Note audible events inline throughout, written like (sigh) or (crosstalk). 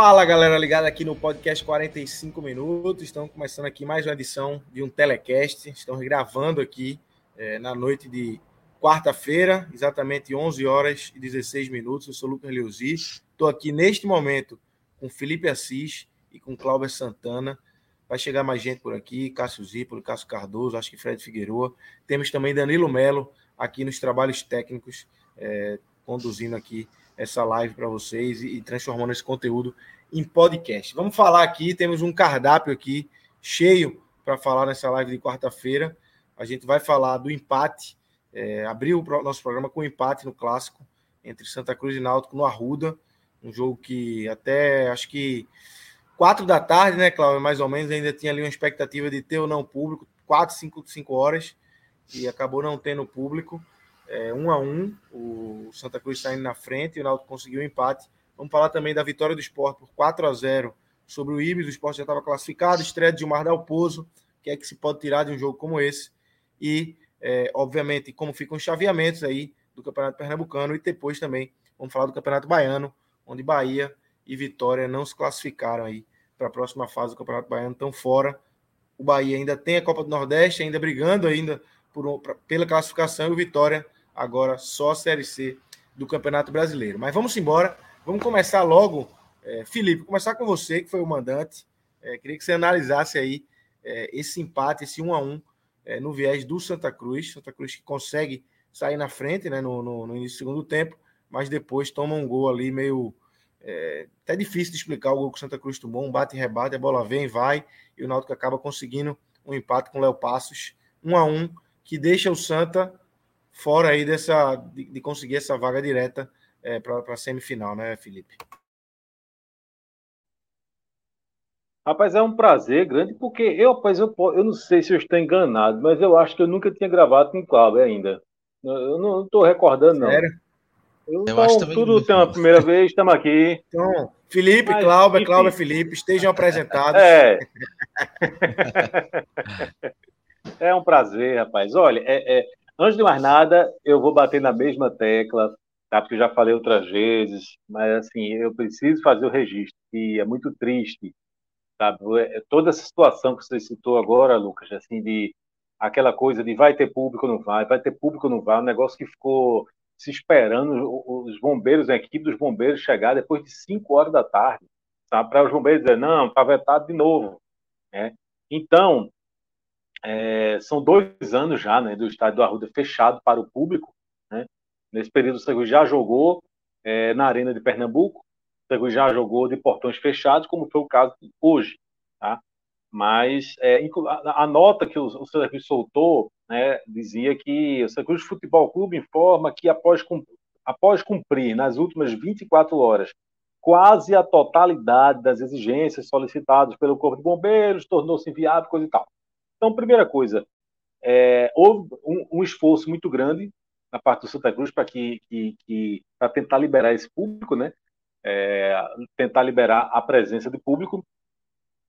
Fala galera ligada aqui no podcast 45 minutos. Estamos começando aqui mais uma edição de um telecast. Estamos gravando aqui é, na noite de quarta-feira, exatamente 11 horas e 16 minutos. Eu sou Lucas Leuzi. Estou aqui neste momento com Felipe Assis e com Cláudio Santana. Vai chegar mais gente por aqui, Cássio Zípolo, Cássio Cardoso, acho que Fred Figueroa. Temos também Danilo Melo aqui nos trabalhos técnicos, é, conduzindo aqui essa live para vocês e, e transformando esse conteúdo em podcast. Vamos falar aqui, temos um cardápio aqui cheio para falar nessa live de quarta-feira. A gente vai falar do empate, é, abriu o nosso programa com empate no clássico entre Santa Cruz e Náutico no Arruda, um jogo que até acho que quatro da tarde, né, Cláudio, mais ou menos, ainda tinha ali uma expectativa de ter ou não público, quatro, cinco, cinco horas, e acabou não tendo público é, um a um, o Santa Cruz saindo na frente e o Náutico conseguiu o um empate. Vamos falar também da vitória do esporte por 4 a 0 sobre o Ibis. O esporte já estava classificado, estreia de Gilmar Dalpozo, que é que se pode tirar de um jogo como esse. E, é, obviamente, como ficam os chaveamentos aí do Campeonato Pernambucano e depois também vamos falar do Campeonato Baiano, onde Bahia e Vitória não se classificaram aí para a próxima fase do Campeonato Baiano, estão fora. O Bahia ainda tem a Copa do Nordeste, ainda brigando ainda por, pra, pela classificação e o Vitória agora só a Série C do Campeonato Brasileiro. Mas vamos embora, vamos começar logo. É, Felipe, começar com você, que foi o mandante. É, queria que você analisasse aí é, esse empate, esse 1 a 1 é, no viés do Santa Cruz. Santa Cruz que consegue sair na frente né, no, no, no início do segundo tempo, mas depois toma um gol ali meio. É, até difícil de explicar o gol que o Santa Cruz tomou, um bate e rebate, a bola vem, vai, e o Náutico acaba conseguindo um empate com o Léo Passos, 1 a 1 que deixa o Santa fora aí dessa de, de conseguir essa vaga direta é, para a semifinal, né, Felipe? Rapaz, é um prazer grande, porque eu, rapaz, eu, eu não sei se eu estou enganado, mas eu acho que eu nunca tinha gravado com o Cláudio ainda. Eu não estou recordando, não. Sério? Eu, eu então, tudo tem uma primeira vez, estamos aqui. Então, Felipe, mas, Cláudio, Cláudio, Felipe, estejam apresentados. É. (laughs) (laughs) é um prazer, rapaz. Olha, é, é, Antes de mais nada, eu vou bater na mesma tecla, tá? porque eu já falei outras vezes, mas assim, eu preciso fazer o registro, e é muito triste, sabe? É, toda essa situação que você citou agora, Lucas, assim, de aquela coisa de vai ter público ou não vai, vai ter público ou não vai, um negócio que ficou se esperando os bombeiros, a equipe dos bombeiros chegar depois de 5 horas da tarde? Para os bombeiros dizer, não, está vetado de novo, né? Então, é, são dois anos já né, do estádio do Arruda fechado para o público. Né? Nesse período, o Segu já jogou é, na Arena de Pernambuco, o Segu já jogou de portões fechados, como foi o caso hoje. Tá? Mas é, a, a, nota que o, o Santa soltou né, dizia que o Cruz Futebol Clube informa que após, após cumprir nas últimas 24 horas quase a totalidade das exigências solicitadas pelo Corpo de Bombeiros, tornou-se inviável, coisa e tal. Então, primeira coisa, é, houve um, um, esforço muito grande na parte do Santa Cruz para que, que, que para tentar liberar esse público, né? É, tentar liberar a presença de público,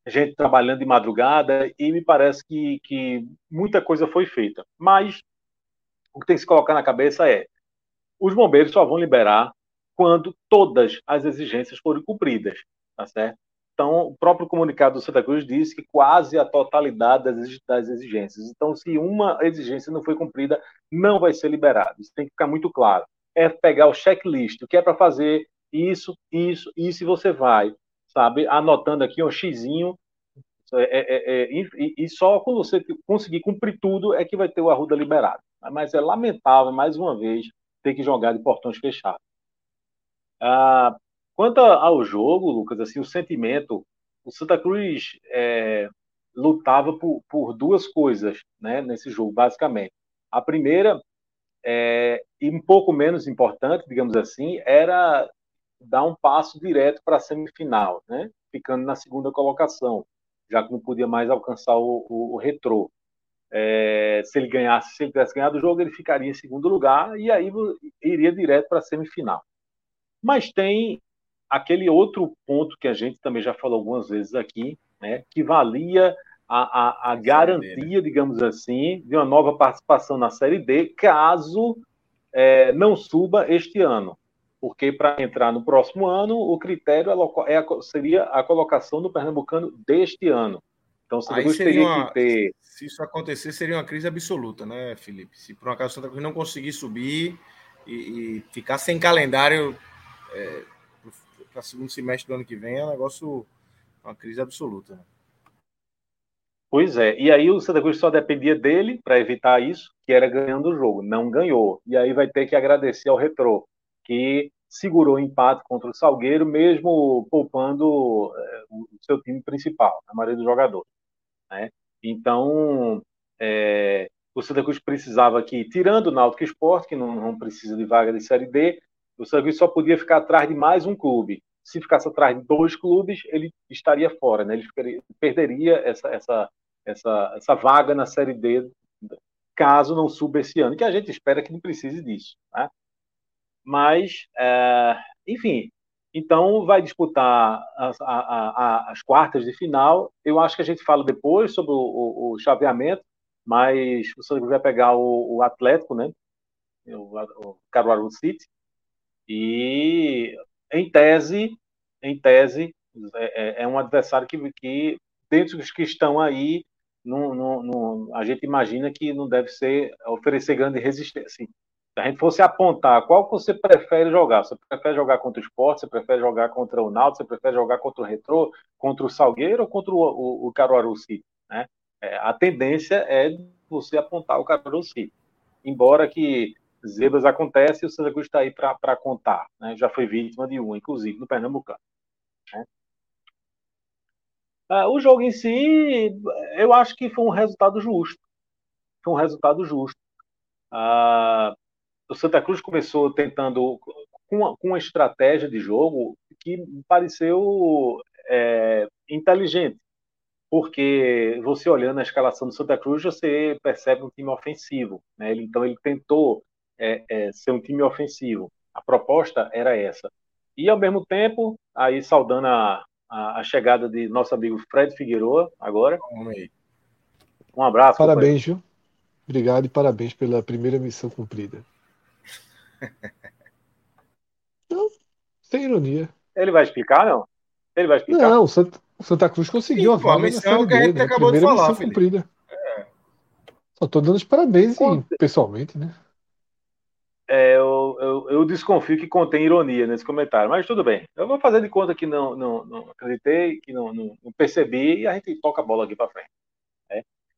gente trabalhando de madrugada e me parece que, que muita coisa foi feita. Mas o que tem que se colocar na cabeça é os bombeiros só vão liberar quando todas as exigências forem cumpridas, tá certo? Então, o próprio comunicado do Santa Cruz diz que quase a totalidade das exigências. Então, se uma exigência não foi cumprida, não vai ser liberado. Isso tem que ficar muito claro. É pegar o checklist, o que é para fazer isso, isso, isso, e você vai, sabe, anotando aqui um xizinho, é, é, é, é e, e, só quando você conseguir cumprir tudo é que vai ter o Arruda liberado. mas é lamentável, mais uma vez, ter que jogar de portões fechados. Ah, quanto ao jogo, Lucas, assim, o sentimento, o Santa Cruz é, lutava por, por, duas coisas né, nesse jogo, basicamente. A primeira, é, e um pouco menos importante, digamos assim, era dar um passo direto para a semifinal, né, ficando na segunda colocação, já que não podia mais alcançar o, o, o retrô. É, se ele ganhasse, se ele tivesse ganhado o jogo, ele ficaria em segundo lugar e aí iria direto para a semifinal. Mas tem aquele outro ponto que a gente também já falou algumas vezes aqui, né, que valia a, a, a garantia, digamos assim, de uma nova participação na Série D, caso é, não suba este ano. Porque para entrar no próximo ano, o critério é, é, seria a colocação do Pernambucano deste ano. Então, você gostaria uma, que ter. Se isso acontecer, seria uma crise absoluta, né, Felipe? Se por um acaso Santa Cruz não conseguir subir e, e ficar sem calendário é, para segundo semestre do ano que vem, é um negócio, uma crise absoluta. Né? Pois é, e aí o Santa Cruz só dependia dele para evitar isso, que era ganhando o jogo. Não ganhou. E aí vai ter que agradecer ao Retrô, que segurou o empate contra o Salgueiro, mesmo poupando é, o seu time principal, a maioria dos jogadores. Né? Então, é, o Santa Cruz precisava que, tirando o Náutico Esporte, que não, não, precisa de vaga de Série D, o Santa Cruz só podia ficar atrás de mais um clube. Se ficasse atrás de dois clubes, ele estaria fora, né? ele ficaria, perderia essa, essa, essa, essa vaga na Série D, caso não suba esse ano, que a gente espera que não precise disso. Né? Mas, é, enfim, então, vai disputar as, a, a, as, quartas de final. Eu acho que a gente fala depois sobre o, o, o chaveamento, mas o Santa vai pegar o, o Atlético, né? O, o Caruaru City. E, em tese, em tese, é, é, é um adversário que, que, dentro dos que estão aí, a gente imagina que não deve ser oferecer grande resistência. Assim, se a gente fosse apontar qual você prefere jogar, você prefere jogar contra o Sport, você prefere jogar contra o Náutico, você prefere jogar contra o Retrô, contra o Salgueiro ou contra o, o, o Caruaru City, né? É, a tendência é você apontar o Caruaru City. Embora que zebras acontecem, o Santa Cruz está aí para contar. Né? Já foi vítima de um, inclusive, no Pernambucano. Né? Ah, o jogo em si, eu acho que foi um resultado justo. Foi um resultado justo. Ah, o Santa Cruz começou tentando com uma, com uma estratégia de jogo que pareceu é, inteligente, porque você olhando a escalação do Santa Cruz, você percebe um time ofensivo. Né? Ele, então ele tentou é, é, ser um time ofensivo. A proposta era essa. E ao mesmo tempo, aí saudando a, a, a chegada de nosso amigo Fred Figueroa agora. Um abraço. Parabéns, viu? Obrigado e parabéns pela primeira missão cumprida. (laughs) Não, sem ironia. Ele vai explicar, não? Ele vai explicar? Não, o Santa, o Santa Cruz conseguiu Sim, a vaga missão que a gente acabou de falar, missão cumprida. É. Só tô dando os parabéns pessoalmente, né? É, eu, eu, eu, desconfio que contém ironia nesse comentário, mas tudo bem. Eu vou fazer de conta que não, não, não acreditei, que não, não, não percebi, e a gente toca a bola aqui para frente.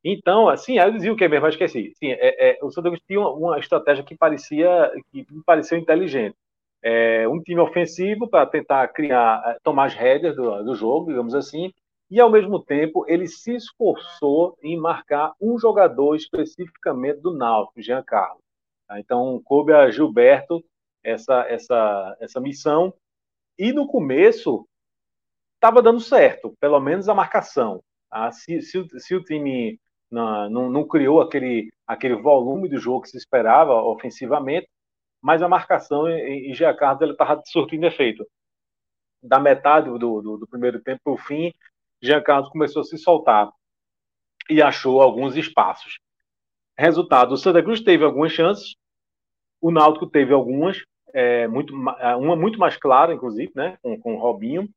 Então, assim, eu dizia o que mesmo, eu esqueci. Sim, é, é, o Cruz tinha uma, uma, estratégia que parecia que me pareceu inteligente. É, um time ofensivo para tentar criar, é, tomar as rédeas do, do, jogo, digamos assim, e ao mesmo tempo ele se esforçou em marcar um jogador especificamente do Náutico, Jean Carlos. Tá? Então, coube a Gilberto essa, essa, essa missão, e no começo estava dando certo, pelo menos a marcação. Tá? Se, se, se o time não, não, não, criou aquele, aquele volume do jogo que se esperava ofensivamente, mas a marcação em Giancarlo estava surtindo efeito. Da metade do, do, do primeiro tempo para o fim, Giancarlo começou a se soltar e achou alguns espaços. Resultado: o Santa Cruz teve algumas chances, o Náutico teve algumas, é, muito, uma muito mais clara, inclusive, né, com, com o Robinho.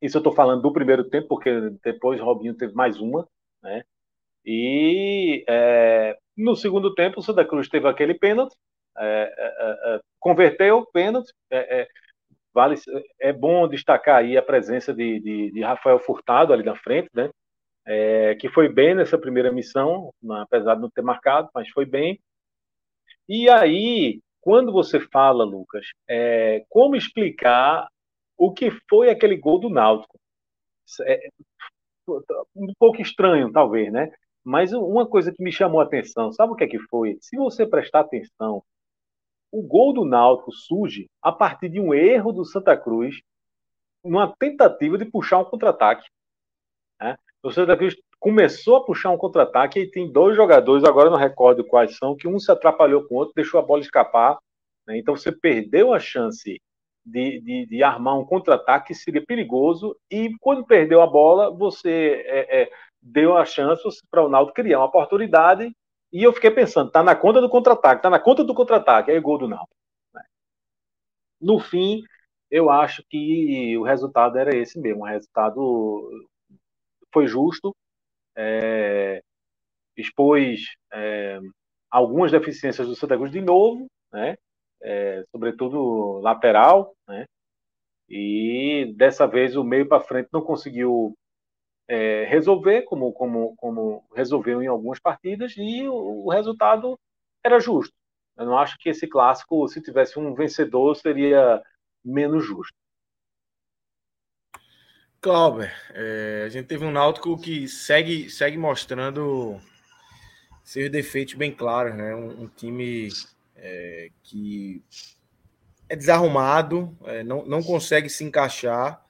Isso eu estou falando do primeiro tempo, porque depois o Robinho teve mais uma, né? E é, no segundo tempo, o Santa Cruz teve aquele pênalti, é, é, é converteu o pênalti. É, é, vale, é bom destacar aí a presença de, de, de Rafael Furtado ali na frente, né? que foi bem nessa primeira missão, apesar de não ter marcado, mas foi bem. E aí, quando você fala, Lucas, é, como explicar o que foi aquele gol do Náutico? É, um pouco estranho, talvez, né? Mas uma coisa que me chamou a atenção, sabe o que é que foi? Se você prestar atenção, o gol do Náutico surge a partir de um erro do Santa Cruz, uma tentativa de puxar um contra-ataque. Né? O Santa Cruz começou a puxar um contra-ataque e tem dois jogadores, agora não recordo quais são, que um se atrapalhou com o outro, deixou a bola escapar. Né? Então você perdeu a chance de, de, de armar um contra-ataque, seria perigoso, e quando perdeu a bola, você é, é, deu a chance para o Naldo criar uma oportunidade e eu fiquei pensando, tá na conta do contra-ataque, tá na conta do contra-ataque, aí gol do Náutico. Né? No fim, eu acho que o resultado era esse mesmo, o resultado foi justo, é, expôs é, algumas deficiências do Santa Cruz de novo, né? É, sobretudo lateral, né? E dessa vez o meio para frente não conseguiu é, resolver, como, como, como resolveu em algumas partidas, e o, o, resultado era justo. Eu não acho que esse clássico, se tivesse um vencedor, seria menos justo. Clauber, é, a gente teve um Náutico que segue, segue mostrando seus defeitos bem claros, né? Um, um time é, que é desarrumado, é, não, não consegue se encaixar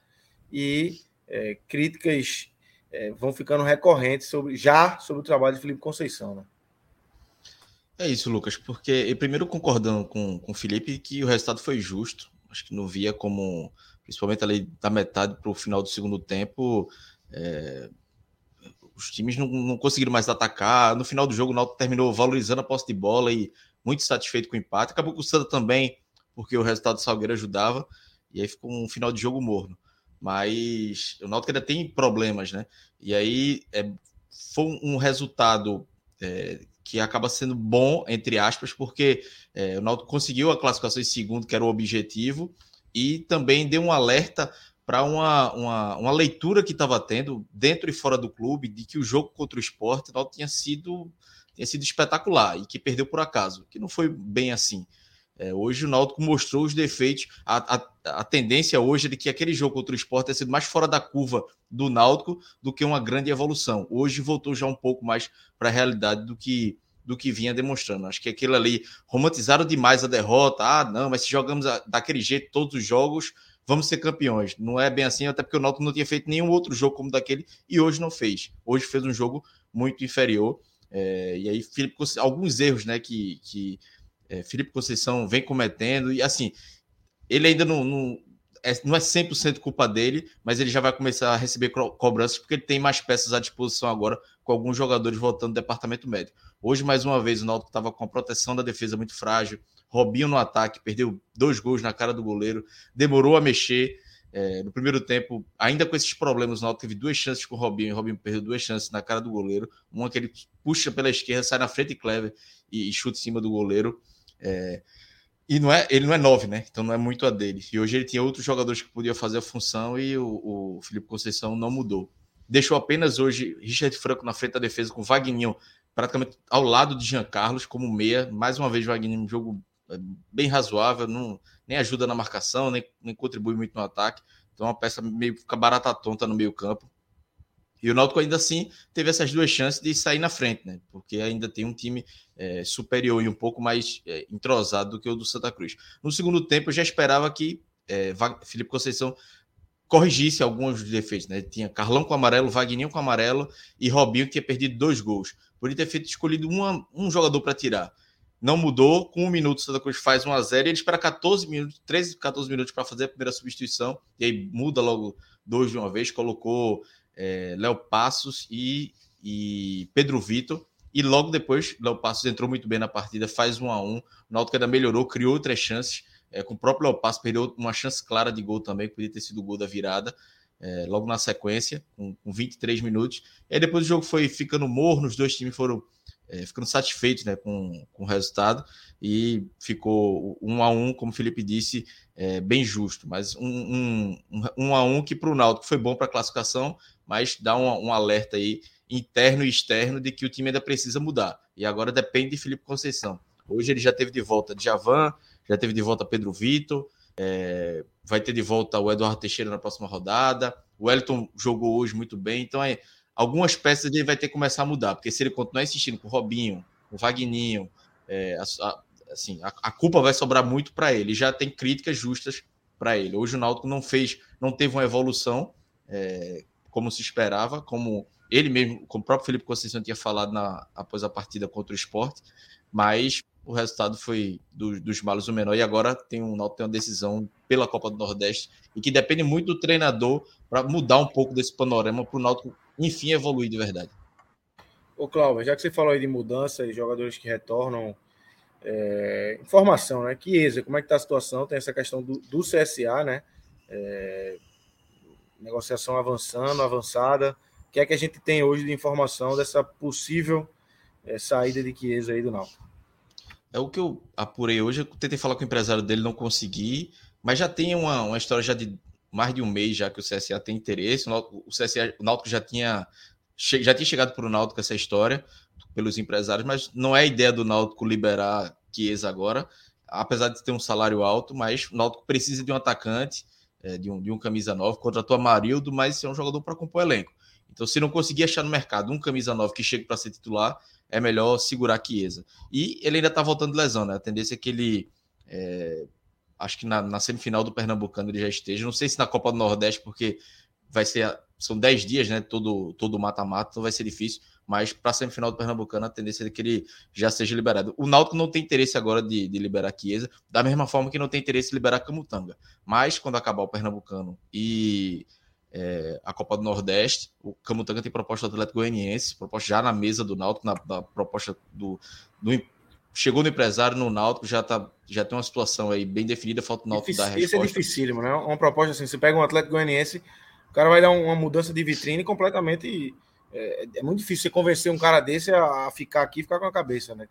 e é, críticas é, vão ficando recorrentes sobre, já sobre o trabalho de Felipe Conceição. Né? É isso, Lucas, porque primeiro concordando com, com o Felipe que o resultado foi justo. Acho que não via como, principalmente ali da metade para o final do segundo tempo, é, os times não, não, conseguiram mais atacar. No final do jogo, o Náutico terminou valorizando a posse de bola e muito satisfeito com o empate. Acabou com o Santa também, porque o resultado do Salgueiro ajudava. E aí ficou um final de jogo morno mas o Náutico ainda tem problemas, né? E aí é, foi um resultado é, que acaba sendo bom, entre aspas, porque é, o Náutico conseguiu a classificação em segundo, que era o objetivo, e também deu um alerta para uma, uma, uma, leitura que estava tendo dentro e fora do clube de que o jogo contra o esporte o tinha sido, tinha sido espetacular e que perdeu por acaso, que não foi bem assim. É, hoje o Náutico mostrou os defeitos. A, a, a, tendência hoje é de que aquele jogo contra o Sport tenha sido mais fora da curva do Náutico do que uma grande evolução. Hoje voltou já um pouco mais para a realidade do que do que vinha demonstrando. Acho que aquilo ali romantizaram demais a derrota. Ah, não, mas se jogamos daquele jeito todos os jogos, vamos ser campeões. Não é bem assim, até porque o Náutico não tinha feito nenhum outro jogo como daquele e hoje não fez. Hoje fez um jogo muito inferior. É, e aí, Felipe, alguns erros né, que, que é, Felipe Conceição vem cometendo, e assim, ele ainda não, não é, não é 100% culpa dele, mas ele já vai começar a receber co cobranças porque ele tem mais peças à disposição agora, com alguns jogadores voltando do departamento médico. Hoje, mais uma vez, o Náutico estava com a proteção da defesa muito frágil, Robinho no ataque, perdeu dois gols na cara do goleiro, demorou a mexer. É, no primeiro tempo, ainda com esses problemas, o Náutico teve duas chances com o Robinho, e o Robinho perdeu duas chances na cara do goleiro. Uma que ele puxa pela esquerda, sai na frente e Clever e, e chuta em cima do goleiro. É, e não é, ele não é nove, né? Então não é muito a dele. E hoje ele tinha outros jogadores que podiam fazer a função e o, o Felipe Conceição não mudou. Deixou apenas hoje Richard Franco na frente da defesa com Wagninho praticamente ao lado de Jean Carlos como meia. Mais uma vez, Wagninho um jogo é, bem razoável, não, nem ajuda na marcação, nem, nem contribui muito no ataque. Então, uma peça meio fica barata tonta no meio campo. E o Náutico ainda assim teve essas duas chances de sair na frente, né? Porque ainda tem um time é, superior e um pouco mais é, entrosado do que o do Santa Cruz. No segundo tempo, eu já esperava que é, Felipe Conceição corrigisse alguns defeitos, né? Tinha Carlão com amarelo, Wagninho com amarelo e Robinho que tinha perdido dois gols. Ele ter feito escolhido uma, um jogador para tirar. Não mudou, com um minuto Santa Cruz faz 1 a 0 e ele espera 14 minutos, 13, 14 minutos para fazer a primeira substituição, e aí muda logo dois de uma vez, colocou é, Léo Passos e, e Pedro Vitor. E logo depois, Léo Passos entrou muito bem na partida, faz um a um. O Náutico ainda melhorou, criou outras chances. É, com o próprio Léo Passos, perdeu uma chance clara de gol também, que podia ter sido o gol da virada. É, logo na sequência, com, com 23 minutos. E aí depois o jogo foi ficando morno, os dois times foram é, ficando satisfeitos né, com, com o resultado e ficou um a um, como o Felipe disse, é, bem justo. Mas um, um, um a um que para o Náutico foi bom para a classificação, mas dá um, um, alerta aí interno e externo de que o time ainda precisa mudar. E agora depende de Felipe Conceição. Hoje ele já teve de volta Djavan, já teve de volta Pedro Vitor, é, vai ter de volta o Eduardo Teixeira na próxima rodada. O Wellington jogou hoje muito bem, então é, algumas peças ele vai ter que começar a mudar, porque se ele continuar insistindo com o Robinho, o Vagninho, é, a, a, assim, a, a, culpa vai sobrar muito para ele. Já tem críticas justas para ele. Hoje o Náutico não fez, não teve uma evolução é, como se esperava, como ele mesmo, como o próprio Felipe Conceição tinha falado na, após a partida contra o esporte, mas o resultado foi do, dos malos o menor e agora tem um Náutico tem uma decisão pela Copa do Nordeste e que depende muito do treinador para mudar um pouco desse panorama para o Náutico enfim evoluir de verdade. Ô Cláudio, já que você falou aí de mudança e jogadores que retornam, é, informação, né? Chiesa, como é que tá a situação? Tem essa questão do, do CSA, né? É, negociação avançando, avançada. O que é que a gente tem hoje de informação dessa possível é, saída de Chiesa aí do Náutico? É o que eu apurei hoje. Eu tentei falar com o empresário dele, não consegui, mas já tem uma, uma história já de mais de um mês já que o CSA tem interesse. O, CSA, o Náutico já tinha já tinha chegado para o Náutico essa história pelos empresários, mas não é a ideia do Náutico liberar Chiesa agora, apesar de ter um salário alto, mas o Náutico precisa de um atacante, é, de, um, de um camisa 9, contratou Amarildo, mas é um jogador para compor elenco. Então, se não conseguir achar no mercado um camisa 9 que chegue para ser titular, é melhor segurar Chiesa. E ele ainda está voltando de lesão, né? A tendência é que ele. É, acho que na, na, semifinal do Pernambucano ele já esteja. Não sei se na Copa do Nordeste, porque vai ser. São 10 dias, né? Todo, todo mata-mata, então vai ser difícil. Mas para a semifinal do Pernambucano, a tendência é que ele já seja liberado. O Náutico não tem interesse agora de, de liberar Chiesa, da mesma forma que não tem interesse de liberar Camutanga. Mas quando acabar o Pernambucano e é, a Copa do Nordeste. O Camutanga tem proposta do Atlético Goianiense, proposta já na mesa do Náutico, na, na proposta do, do, Chegou no empresário no Náutico, já, tá, já tem uma situação aí bem definida, falta o Náutico dar a resposta. Isso é dificílimo, né? Uma proposta assim, você pega um Atlético Goianiense, o cara vai dar uma mudança de vitrine completamente... É, é muito difícil você convencer um cara desse a, a ficar aqui e ficar com a cabeça, né?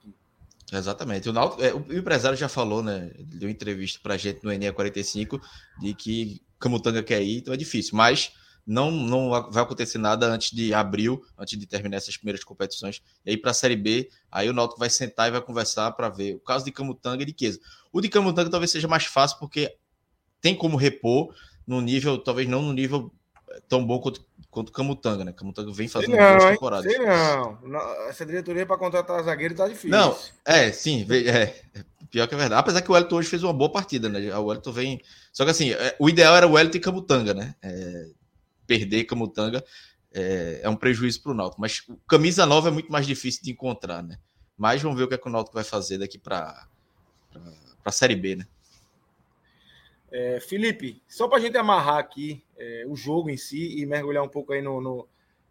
Exatamente. O, Náutico, é, o empresário já falou, né? Deu entrevista pra gente no NE45 de que Camutanga quer ir, então é difícil. Mas não, não vai acontecer nada antes de abril, antes de terminar essas primeiras competições. E aí, para a Série B, aí o Náutico vai sentar e vai conversar para ver o caso de Camutanga e de Chiesa. O de Camutanga talvez seja mais fácil, porque tem como repor no nível, talvez não no nível tão bom quanto, quanto Camutanga, né? Camutanga vem fazendo não, temporadas. não. Essa diretoria para contratar zagueiro tá difícil. Não, é, sim, é, pior que é verdade. Apesar que o Wellington hoje fez uma boa partida, né? O Wellington vem. Só que assim, é, o ideal era o Wellington e Camutanga, né? É, perder Camutanga é, é um prejuízo para o Náutico. Mas camisa nova é muito mais difícil de encontrar, né? Mas vamos ver o que, é que o Náutico vai fazer daqui para a Série B, né? É, Felipe, só para a gente amarrar aqui é, o jogo em si e mergulhar um pouco aí no, no,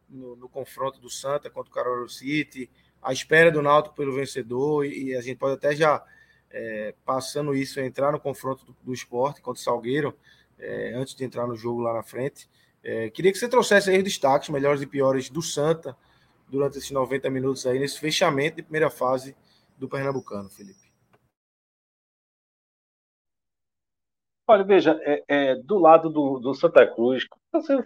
no, no confronto do Santa contra o Carolina City, a espera do Náutico pelo vencedor e, e a gente pode até já é, passando isso entrar no confronto do, do esporte contra o Salgueiro é, antes de entrar no jogo lá na frente. É, queria que você trouxesse aí os destaques melhores e piores do Santa durante esses 90 minutos aí nesse fechamento de primeira fase do Pernambucano, Felipe. Olha, veja, é, é, do lado do, do, Santa Cruz,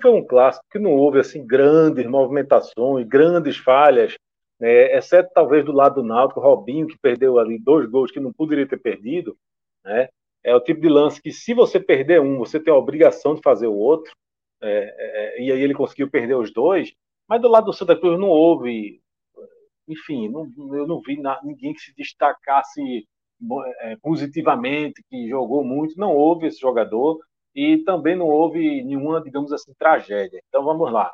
foi um clássico que não houve assim grandes movimentações, grandes falhas, né, exceto talvez do lado do Náutico, Robinho que perdeu ali dois gols que não poderia ter perdido, né? É o tipo de lance que se você perder um, você tem a obrigação de fazer o outro, é, é, e aí ele conseguiu perder os dois, mas do lado do Santa Cruz não houve, enfim, não, eu não vi ninguém que se destacasse é, positivamente, que jogou muito, não houve esse jogador e também não houve nenhuma, digamos assim, tragédia. Então vamos lá.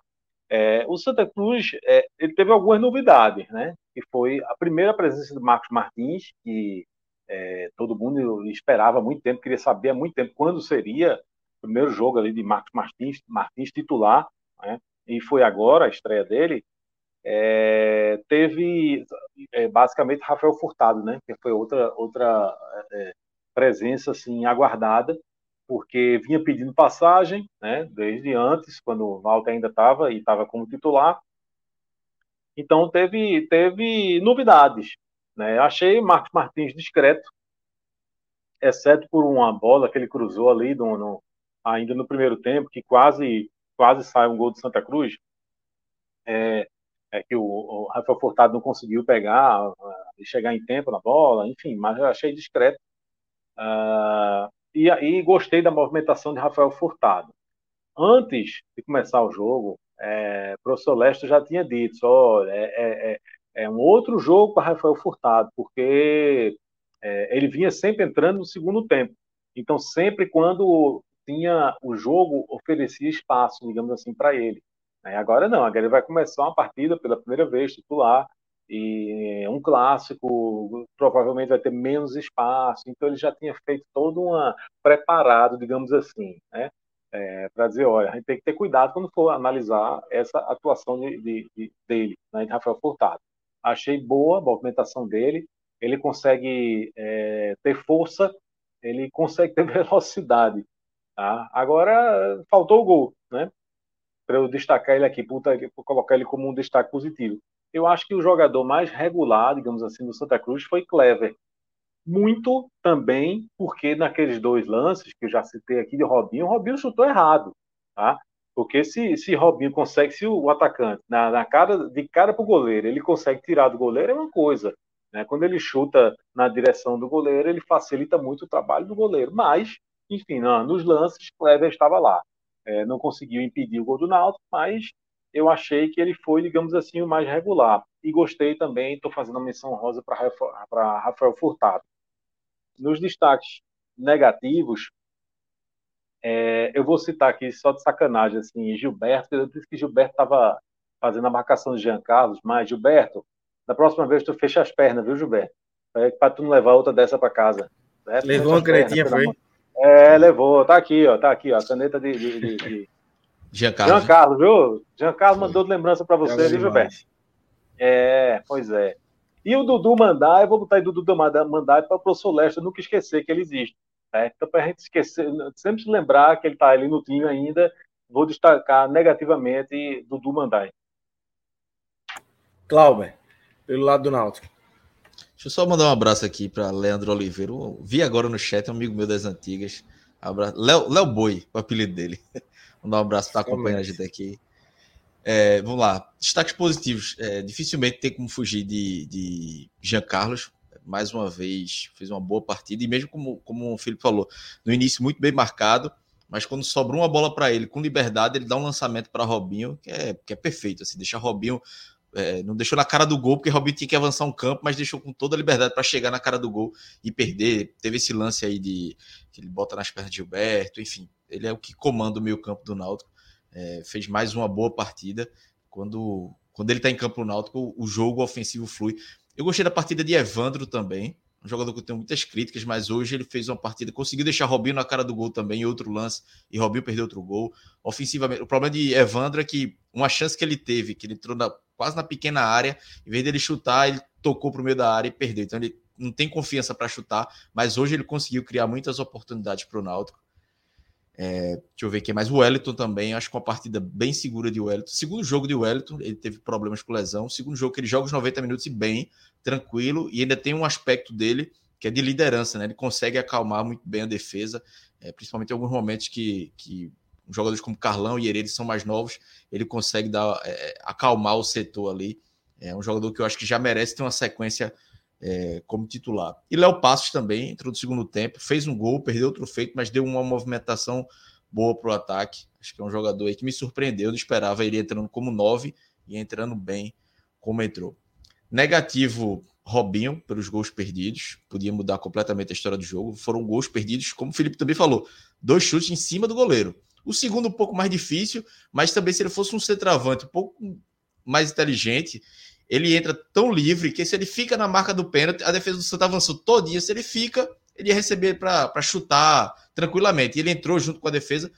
É, o Santa Cruz é, ele teve algumas novidades, né? Que foi a primeira presença do Marcos Martins, que é, todo mundo esperava há muito tempo, queria saber há muito tempo quando seria o primeiro jogo ali de Marcos Martins, Martins titular, né? E foi agora a estreia dele é, teve é, basicamente Rafael Furtado, né? Que foi outra outra é, presença assim aguardada, porque vinha pedindo passagem, né? Desde antes, quando o Walter ainda estava e estava como titular. Então teve teve novidades, né? Achei Marcos Martins discreto, exceto por uma bola que ele cruzou ali no, no ainda no primeiro tempo, que quase quase sai um gol do Santa Cruz. É, é que o, o Rafael Furtado não conseguiu pegar e chegar em tempo na bola, enfim, mas eu achei discreto. Uh, e aí gostei da movimentação de Rafael Furtado. Antes de começar o jogo, é, o professor Leste já tinha dito, olha, é, é, é, é um outro jogo para Rafael Furtado, porque é, ele vinha sempre entrando no segundo tempo. Então, sempre quando tinha o jogo, oferecia espaço, digamos assim, para ele. Agora não, agora ele vai começar uma partida pela primeira vez titular e um clássico provavelmente vai ter menos espaço, então ele já tinha feito todo uma preparado, digamos assim, né? É, para dizer, olha, a gente tem que ter cuidado quando for analisar essa atuação de, de, de dele, né, de Rafael Furtado. Achei boa a movimentação dele, ele consegue é, ter força, ele consegue ter (laughs) velocidade. Tá? Agora faltou o gol, né? Para eu destacar ele aqui, para colocar ele como um destaque positivo. Eu acho que o jogador mais regular, digamos assim, do Santa Cruz foi Clever. Muito também porque naqueles dois lances que eu já citei aqui de Robinho, Robinho chutou errado, tá? Porque se, se Robinho consegue, se o atacante, na, na cara, de cara para o goleiro, ele consegue tirar do goleiro, é uma coisa. Né? Quando ele chuta na direção do goleiro, ele facilita muito o trabalho do goleiro. Mas, enfim, não, nos lances, Clever estava lá. É, não conseguiu impedir o gol do Náutico, mas eu achei que ele foi, digamos assim, o mais regular. E gostei também, estou fazendo uma menção rosa para Rafael Furtado. Nos destaques negativos, é, eu vou citar aqui só de sacanagem, assim, Gilberto, eu disse que Gilberto estava fazendo a marcação de Jean Carlos, mas Gilberto, da próxima vez tu fecha as pernas, viu, Gilberto? Para tu não levar outra dessa para casa. Levou uma canetinha, foi? É, levou. Tá aqui, ó, tá aqui, ó, a caneta de, de, de, de Giancarlo. Giancarlo, viu? Giancarlo mandou de lembrança para você, viu, Gilberto? É, pois é. E o Dudu mandar, eu vou botar aí o Dudu mandar para o professor Lester nunca esquecer que ele existe. Né? Então, para a gente esquecer, sempre se lembrar que ele está ali no time ainda, vou destacar negativamente Dudu Mandai. Clauber, pelo lado do Náutico. Deixa eu só mandar um abraço aqui para Leandro Oliveira. Vi agora no chat, um amigo meu das antigas. Léo, Léo Boi, o apelido dele. Mandar um abraço para acompanhando a gente aqui. É, vamos lá. Destaques positivos. É, dificilmente tem como fugir de, de Jean Carlos. Mais uma vez, fez uma boa partida. E mesmo como, como o Felipe falou, no início muito bem marcado. Mas quando sobra uma bola para ele com liberdade, ele dá um lançamento para Robinho, que é, que é perfeito. Assim, deixa Robinho. É, não deixou na cara do gol, porque Robinho tinha que avançar um campo, mas deixou com toda a liberdade para chegar na cara do gol e perder. Teve esse lance aí de que ele bota nas pernas de Gilberto, enfim ele é o que comanda o meio campo do Náutico. É, fez mais uma boa partida. Quando, quando ele está em campo náutico, o jogo ofensivo flui. Eu gostei da partida de Evandro também, um jogador que eu tenho muitas críticas, mas hoje ele fez uma partida, conseguiu deixar Robinho na cara do gol também, outro lance, e Robinho perdeu outro gol. Ofensivamente, o problema de Evandro é que uma chance que ele teve, que ele entrou na, quase na pequena área, em vez dele chutar, ele tocou para o meio da área e perdeu. Então ele não tem confiança para chutar, mas hoje ele conseguiu criar muitas oportunidades para o Náutico. É, deixa eu ver quem mais. O Wellington também, acho que uma partida bem segura de Wellington. Segundo jogo de Wellington, ele teve problemas com lesão. Segundo jogo que ele joga os 90 minutos e bem, tranquilo. E ainda tem um aspecto dele que é de liderança, né? Ele consegue acalmar muito bem a defesa, é, principalmente em alguns momentos que, que jogadores como Carlão e Heredes são mais novos, ele consegue dar, é, acalmar o setor ali. É um jogador que eu acho que já merece ter uma sequência é, como titular. E Léo Passos também entrou no segundo tempo, fez um gol, perdeu outro feito, mas deu uma movimentação boa para o ataque. Acho que é um jogador aí que me surpreendeu, não esperava ele entrando como nove e entrando bem como entrou. Negativo, Robinho, pelos gols perdidos, podia mudar completamente a história do jogo. Foram gols perdidos, como o Felipe também falou, dois chutes em cima do goleiro. O segundo um pouco mais difícil, mas também se ele fosse um centroavante um pouco mais inteligente, ele entra tão livre que se ele fica na marca do pênalti, a defesa do Santa avançou todinha. Se ele fica, ele ia receber para chutar tranquilamente. E ele entrou junto com a defesa,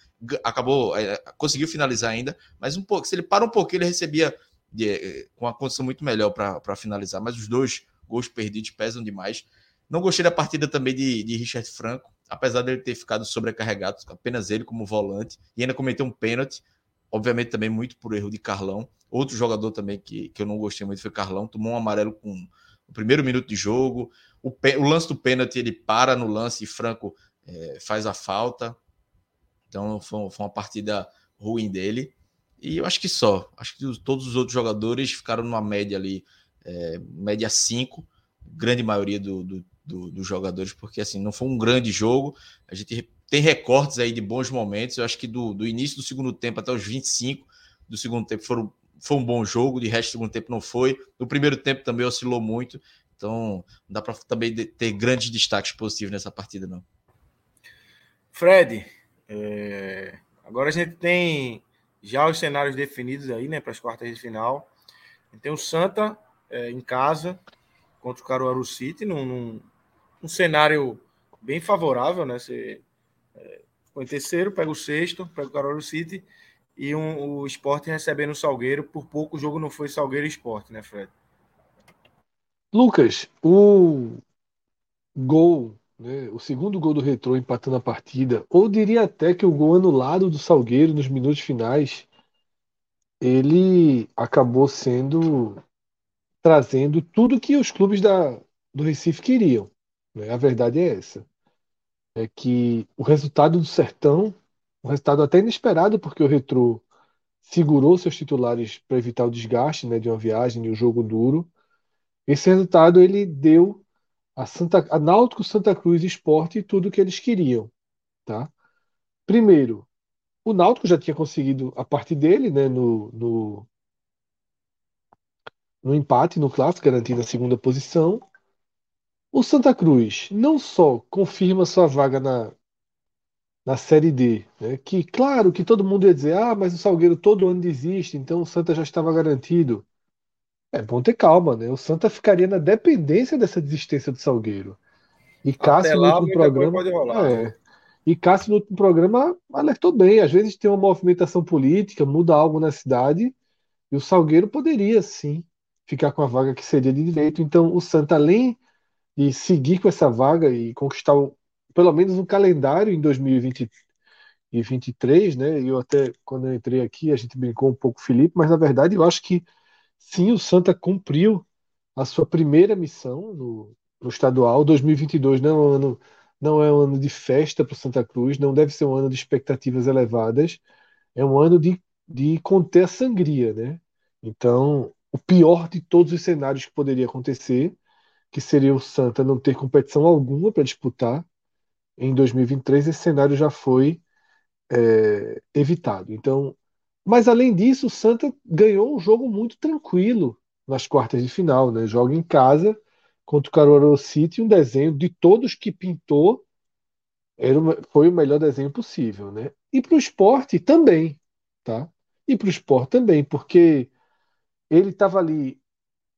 acabou, é, conseguiu finalizar ainda, mas um pouco. Se ele para um pouquinho, ele recebia é, com uma condição muito melhor para finalizar. Mas os dois gols perdidos pesam demais. Não gostei da partida também de, de Richard Franco, apesar dele ter ficado sobrecarregado, apenas ele como volante, e ainda cometeu um pênalti, obviamente também muito por erro de Carlão. Outro jogador também que, que eu não gostei muito foi Carlão, tomou um amarelo com o primeiro minuto de jogo. O, o lance do pênalti, ele para no lance e Franco é, faz a falta. Então foi, foi, uma partida ruim dele. E eu acho que só. Acho que todos os outros jogadores ficaram numa média ali, é, média 5, grande maioria do, do, do, dos jogadores, porque assim, não foi um grande jogo. A gente tem recortes aí de bons momentos. Eu acho que do, do início do segundo tempo até os 25 do segundo tempo foram, foi um bom jogo, de resto do segundo tempo não foi. No primeiro tempo também oscilou muito. Então, não dá para também ter grandes destaques positivos nessa partida, não. Fred, é... agora a gente tem já os cenários definidos aí, né, para as quartas de final. Tem o Santa é, em casa contra o Caruaru City, num, num, cenário bem favorável, né? Você é, em terceiro, pega o sexto, pega o Caruaru City e um, o esporte recebendo o Salgueiro. Por pouco o jogo não foi Salgueiro esporte, né, Fred? Lucas, o gol, né, o segundo gol do Retrô empatando a partida, ou diria até que o gol anulado do Salgueiro nos minutos finais, ele acabou sendo trazendo tudo que os clubes da, do Recife queriam. Né? A verdade é essa. É que o resultado do Sertão, um resultado até inesperado, porque o Retrô segurou seus titulares para evitar o desgaste né, de uma viagem, de um jogo duro, esse resultado ele deu a, Santa, a Náutico, Santa Cruz e Esporte tudo o que eles queriam. Tá? Primeiro, o Náutico já tinha conseguido a parte dele né, no, no, no empate no clássico, garantindo a segunda posição. O Santa Cruz não só confirma sua vaga na, na Série D, né, que claro que todo mundo ia dizer, ah, mas o Salgueiro todo ano desiste, então o Santa já estava garantido. É bom ter calma, né? O Santa ficaria na dependência dessa desistência do Salgueiro. E Cássio no último programa. É, e Cássio no último programa alertou bem. Às vezes tem uma movimentação política, muda algo na cidade, e o Salgueiro poderia sim ficar com a vaga que seria de direito. Então o Santa, além de seguir com essa vaga e conquistar o, pelo menos um calendário em 2023, né? Eu até, quando eu entrei aqui, a gente brincou um pouco, Felipe, mas na verdade eu acho que Sim, o Santa cumpriu a sua primeira missão no, no estadual. 2022 não é um ano, não é um ano de festa para o Santa Cruz, não deve ser um ano de expectativas elevadas, é um ano de, de conter a sangria, né? Então, o pior de todos os cenários que poderia acontecer, que seria o Santa não ter competição alguma para disputar em 2023, esse cenário já foi é, evitado. Então, mas além disso, o Santa ganhou um jogo muito tranquilo nas quartas de final, né? Joga em casa contra o Caruaru City, um desenho de todos que pintou era uma, foi o melhor desenho possível, né? E para o esporte também, tá? E para o esporte também, porque ele estava ali,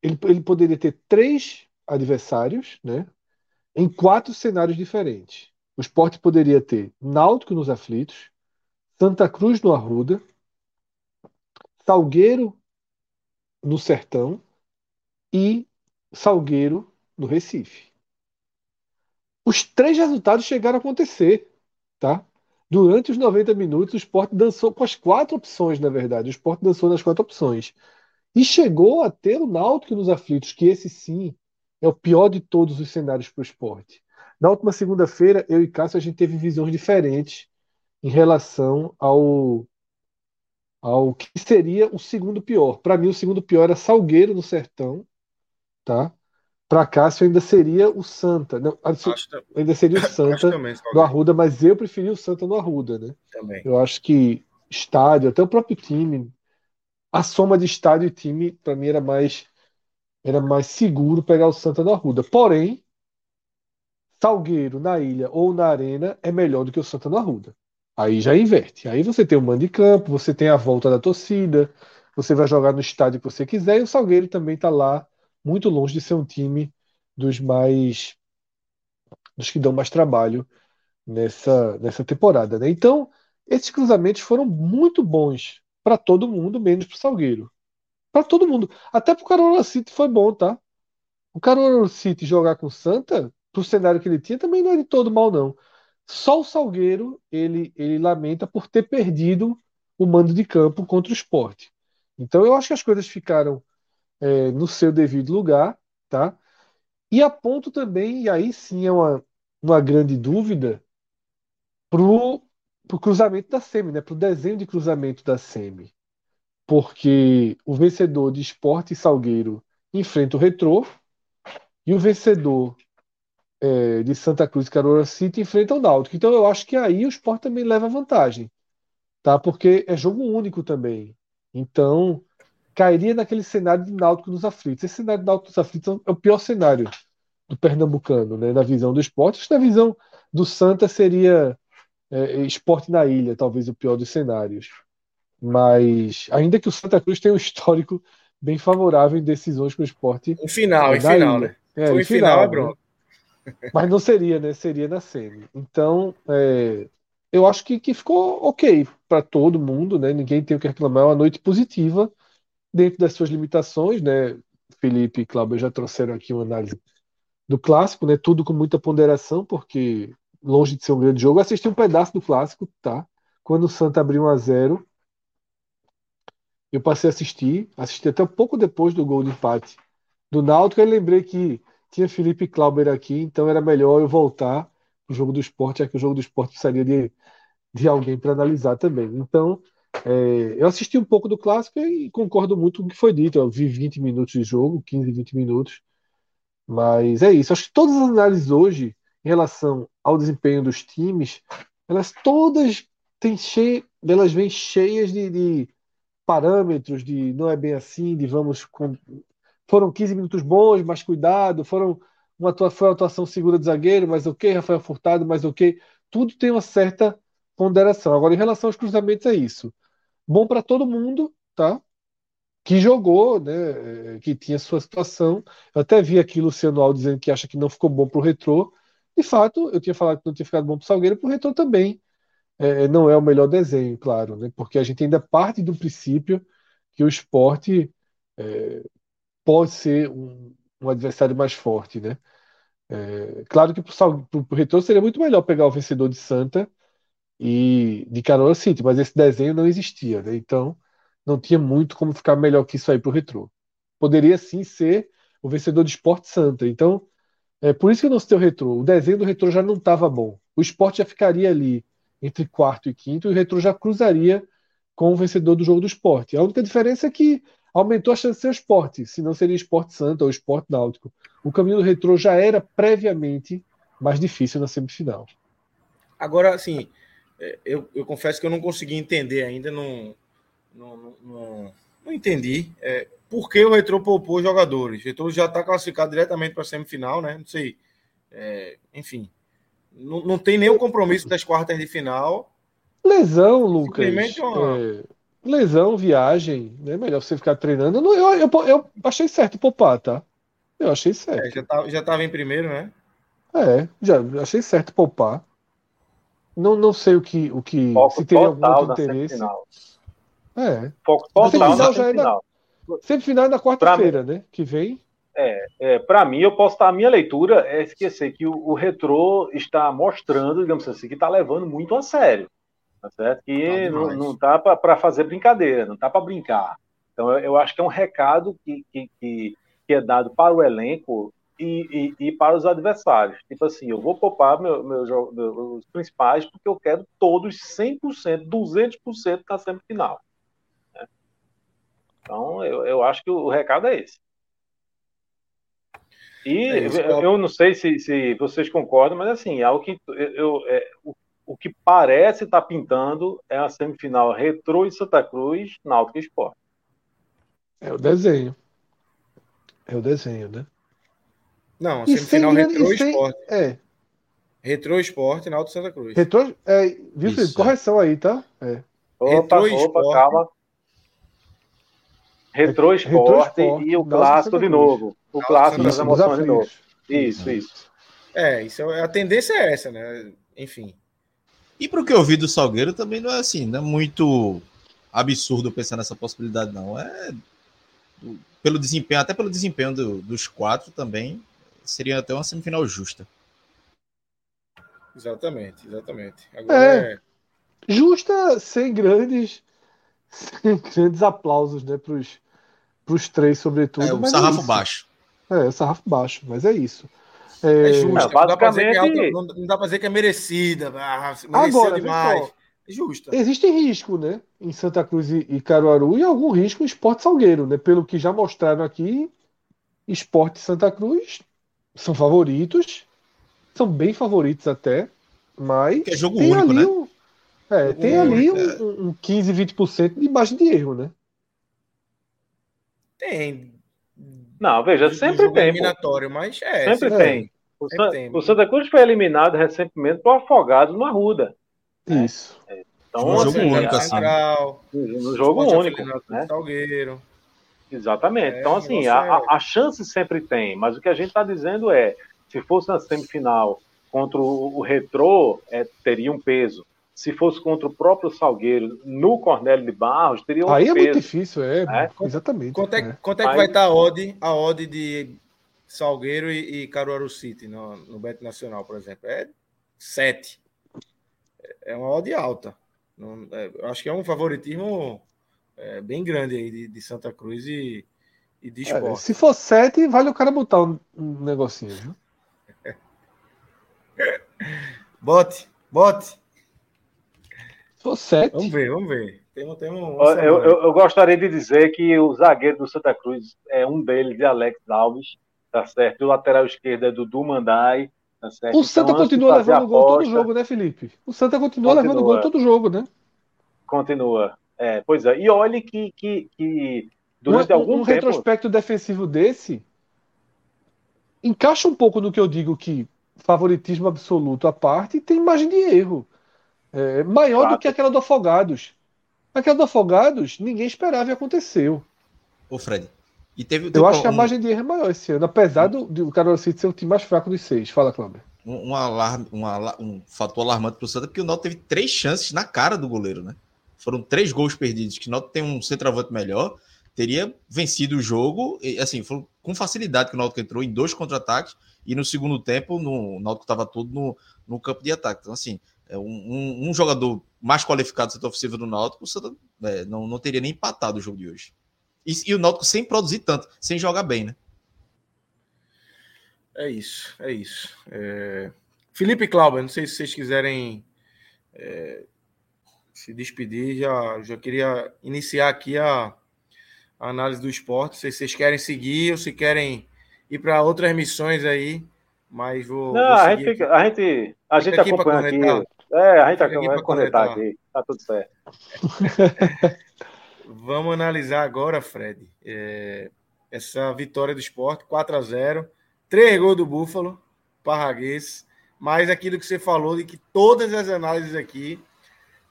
ele, ele poderia ter três adversários, né? Em quatro cenários diferentes. O esporte poderia ter Náutico nos aflitos, Santa Cruz no Arruda, Salgueiro no Sertão e Salgueiro no Recife. Os três resultados chegaram a acontecer, tá? Durante os 90 minutos, o esporte dançou com as quatro opções, na verdade. O esporte dançou nas quatro opções. E chegou a ter o Náutico nos aflitos, que esse sim é o pior de todos os cenários para o esporte. Na última segunda-feira, eu e Cássio, a gente teve visões diferentes em relação ao ao que seria o segundo pior. Para mim, o segundo pior era Salgueiro no Sertão, tá? Para Cássio ainda seria o Santa. Não, ainda seria o Santa do Arruda, mas eu preferi o Santa no Arruda, né? Também. Eu acho que estádio, até o próprio time, a soma de estádio e time, para mim era mais era mais seguro pegar o Santa no Arruda. Porém, Salgueiro na ilha ou na arena é melhor do que o Santa no Arruda. Aí já inverte. Aí você tem o mando de campo, você tem a volta da torcida, você vai jogar no estádio que você quiser, e o Salgueiro também está lá, muito longe de ser um time dos mais. dos que dão mais trabalho nessa, nessa temporada. Né? Então, esses cruzamentos foram muito bons para todo mundo, menos para o Salgueiro. Para todo mundo. Até para o Caruaru City foi bom, tá? O Caruaru City jogar com o Santa, pro cenário que ele tinha, também não é de todo mal, não. Só o Salgueiro ele, ele lamenta por ter perdido o mando de campo contra o esporte. Então eu acho que as coisas ficaram é, no seu devido lugar, tá? E aponto também, e aí sim é uma, uma grande dúvida, pro, pro cruzamento da SEMI, né? Pro desenho de cruzamento da SEMI. porque o vencedor de Esporte e Salgueiro enfrenta o Retrô e o vencedor é, de Santa Cruz e Caruaru City enfrenta o Náutico. Então eu acho que aí o Sport também leva vantagem, tá? Porque é jogo único também. Então cairia naquele cenário de Náutico nos aflitos. Esse cenário de Náutico nos aflitos é o pior cenário do pernambucano, né? Na visão do esporte. Na visão do Santa seria é, esporte na ilha, talvez o pior dos cenários. Mas ainda que o Santa Cruz tenha um histórico bem favorável em decisões com o esporte. O final, é, em final, ilha. né? É, Foi em final, final é bronca. Mas não seria, né? Seria na semi. Então, é, eu acho que, que ficou ok para todo mundo, né? Ninguém tem o que reclamar. É uma noite positiva dentro das suas limitações, né? Felipe e Cláudio já trouxeram aqui uma análise do clássico, né? Tudo com muita ponderação, porque longe de ser um grande jogo. Assisti um pedaço do clássico, tá? Quando o Santa abriu 1 a 0 eu passei a assistir, assisti até um pouco depois do gol de empate do Náutico, e lembrei que tinha Felipe Clauber aqui, então era melhor eu voltar o jogo do esporte, já que o jogo do esporte precisaria de, de alguém para analisar também. Então, é, eu assisti um pouco do clássico e concordo muito com o que foi dito. Eu vi 20 minutos de jogo, 15, 20 minutos. Mas é isso. Acho que todas as análises hoje, em relação ao desempenho dos times, elas todas têm cheio, elas vêm cheias de, de parâmetros, de não é bem assim, de vamos foram 15 minutos bons, mas cuidado. Foram uma, foi uma atuação segura de zagueiro, mas ok. Rafael Furtado, mas ok. Tudo tem uma certa ponderação. Agora, em relação aos cruzamentos, é isso. Bom para todo mundo, tá? Que jogou, né? Que tinha sua situação. Eu até vi aqui Luciano Alves dizendo que acha que não ficou bom para o retrô. De fato, eu tinha falado que não tinha ficado bom para o Salgueiro, para o retrô também. É, não é o melhor desenho, claro, né? Porque a gente ainda parte do princípio que o esporte é, pode ser um, um adversário mais forte, né? É, claro que para o retorno seria muito melhor pegar o vencedor de Santa e de Carola City, mas esse desenho não existia, né? Então não tinha muito como ficar melhor que isso aí para o retrô. Poderia sim ser o vencedor de Esporte Santa. Então, é por isso que eu não citei o retrô. O desenho do retrô já não estava bom. O esporte já ficaria ali entre quarto e quinto, e o retrô já cruzaria com o vencedor do jogo do esporte. A única diferença é que aumentou a chance de ser o esporte, senão seria esporte santo ou esporte náutico. O caminho do retrô já era previamente mais difícil na semifinal. Agora, assim, é, eu, eu confesso que eu não consegui entender ainda, não, não, não, não entendi é, por que o retrô poupou jogadores. O retrô já está classificado diretamente para a semifinal, né? Não sei. É, enfim, não, não tem nenhum compromisso das quartas de final. Lesão, Lucas. Simplesmente uma... É lesão, viagem, né? Melhor você ficar treinando. Eu, eu, eu, eu achei certo poupar, tá? Eu achei certo. É, já, tava, já tava em primeiro, né? É, já achei certo poupar. Não, não sei o que, o que Foco se teria algum outro interesse. Semifinal. É. Foco total semifinal já é na, semifinal é na quarta-feira, né? Que vem. É, é para mim, eu posso estar. A minha leitura é esquecer que o, o retrô está mostrando, digamos assim, que está levando muito a sério tá certo? Que tá não, não tá para fazer brincadeira, não tá para brincar. Então eu, eu, acho que é um recado que, que, que, é dado para o elenco e, e, e, para os adversários. Tipo assim, eu vou poupar meu, meu, meus principais porque eu quero todos 100%, 200% na semifinal. Né? Então eu, eu acho que o, o recado é esse. E é isso, eu não sei se, se, vocês concordam, mas assim, é algo que eu, eu é, o o que parece estar tá pintando é a semifinal Retrô e Santa Cruz, Náutico Esporte. É o desenho. É o desenho, né? Não, semifinal Retrô e sem... Esporte. É. Retrô Esporte, Náutico Santa Cruz. Retrô, é, viu, Felipe? Correção aí, tá? É. Opa, Retrô opa, esporte. calma. Esporte, Esporte e o clássico de novo. O clássico das emoções de novo. Isso, isso. É, isso, é, a tendência é essa, né? Enfim. E para o que eu vi do Salgueiro também não é assim, não é muito absurdo pensar nessa possibilidade, não. É pelo desempenho, até pelo desempenho do, dos quatro também, seria até uma semifinal justa. Exatamente, exatamente. Agora é, é... Justa sem grandes, (laughs) sem grandes aplausos, né, para os três, sobretudo. É, o sarrafo é baixo. É, o sarrafo baixo, mas é isso. É, é justo. Não, basicamente... não, dá pra dizer que é, não dá pra dizer que é merecida. Ah, Agora, demais. justa. Existe risco, né? Em Santa Cruz e Caruaru e algum risco em Esporte Salgueiro, né? Pelo que já mostraram aqui, Esporte Santa Cruz são favoritos, são bem favoritos até, mas é jogo tem único, ali né? um, é, Jogo tem ali único, um, um 15, 20% de margem de erro, né? Tem. Não, veja, sempre tem. eliminatório, mas é. Sempre sim. tem. O, Sempre San- tem. o Santa Cruz foi eliminado recentemente por Afogados no Arruda. Isso. Então, Um jogo assim, único, a- assim. No jogo Esporte único, né? Salgueiro. Exatamente. É, então, assim, a, é- a- a chance sempre tem, mas o que a gente está dizendo é, se fosse na semifinal contra o, o Retrô, é, teria um peso. Se fosse contra o próprio Salgueiro no Cornélio de Barros, teria outro Aí é peso. muito difícil, é, É. exatamente. Quanto é, é. quanto é que Aí- vai estar a odd, a odd de Salgueiro e, e Caruaru City no, no Bet Nacional, por exemplo? É 7. É uma odd alta. Não- é, eu acho que é um favoritismo é, bem grande aí de, de Santa Cruz e, e de É, esporte. se for 7, vale o cara botar um, um negocinho, viu? (laughs) Bote, bote. Se for 7, Vamos ver, vamos ver. Temos, temos uma Ó, Eu, eu- eu gostaria de dizer que o zagueiro do Santa Cruz é um deles, de Alex Alves, tá certo? E o lateral esquerdo é Dudu Mandai, tá certo? o Santa Então, antes de continua levando gol todo aposta, jogo, né, Felipe? O Santa continua, Continua. levando gol todo jogo, né? Continua. É, pois é. E olhe que, que, que durante um, algum um tempo. retrospecto defensivo desse encaixa um pouco no que eu digo que favoritismo absoluto à parte tem margem de erro. É, maior do Fato. que aquela do Afogados. Aquela do Afogados, ninguém esperava e aconteceu. Ô, Fred. E teve, Eu acho que a margem de erro é maior esse ano, apesar do, do Carol City ser o time mais fraco dos seis. Fala, Cláudio. um, um alarme, um, um fator alarmante pro Santa, porque o Náutico teve três chances na cara do goleiro, né? Foram três gols perdidos, que o Náutico tem um centroavante melhor, teria vencido o jogo, e, assim, foi com facilidade que o Náutico entrou em dois contra-ataques, e no segundo tempo no, o Náutico estava todo no, no campo de ataque. Então, assim, é um, um- um jogador mais qualificado do setor ofensivo do Náutico, o Santa é, não, não teria nem empatado o jogo de hoje. E, e o Náutico sem produzir tanto, sem jogar bem, né? É isso, é isso. É, Felipe e Cláudio, não sei se vocês quiserem é, se despedir, já, já queria iniciar aqui a, a análise do esporte. Não sei se vocês querem seguir ou se querem ir para outras missões aí, mas vou. Não, vou a gente, fica, a gente, a gente aqui acompanha aqui. conectar. É, a gente Fica aqui conectar. aqui. Tá tudo certo. (laughs) Vamos analisar agora, Fred, é, essa vitória do esporte, 4 a 0 Três gols do Búfalo, Parraguês, mais aquilo que você falou de que todas as análises aqui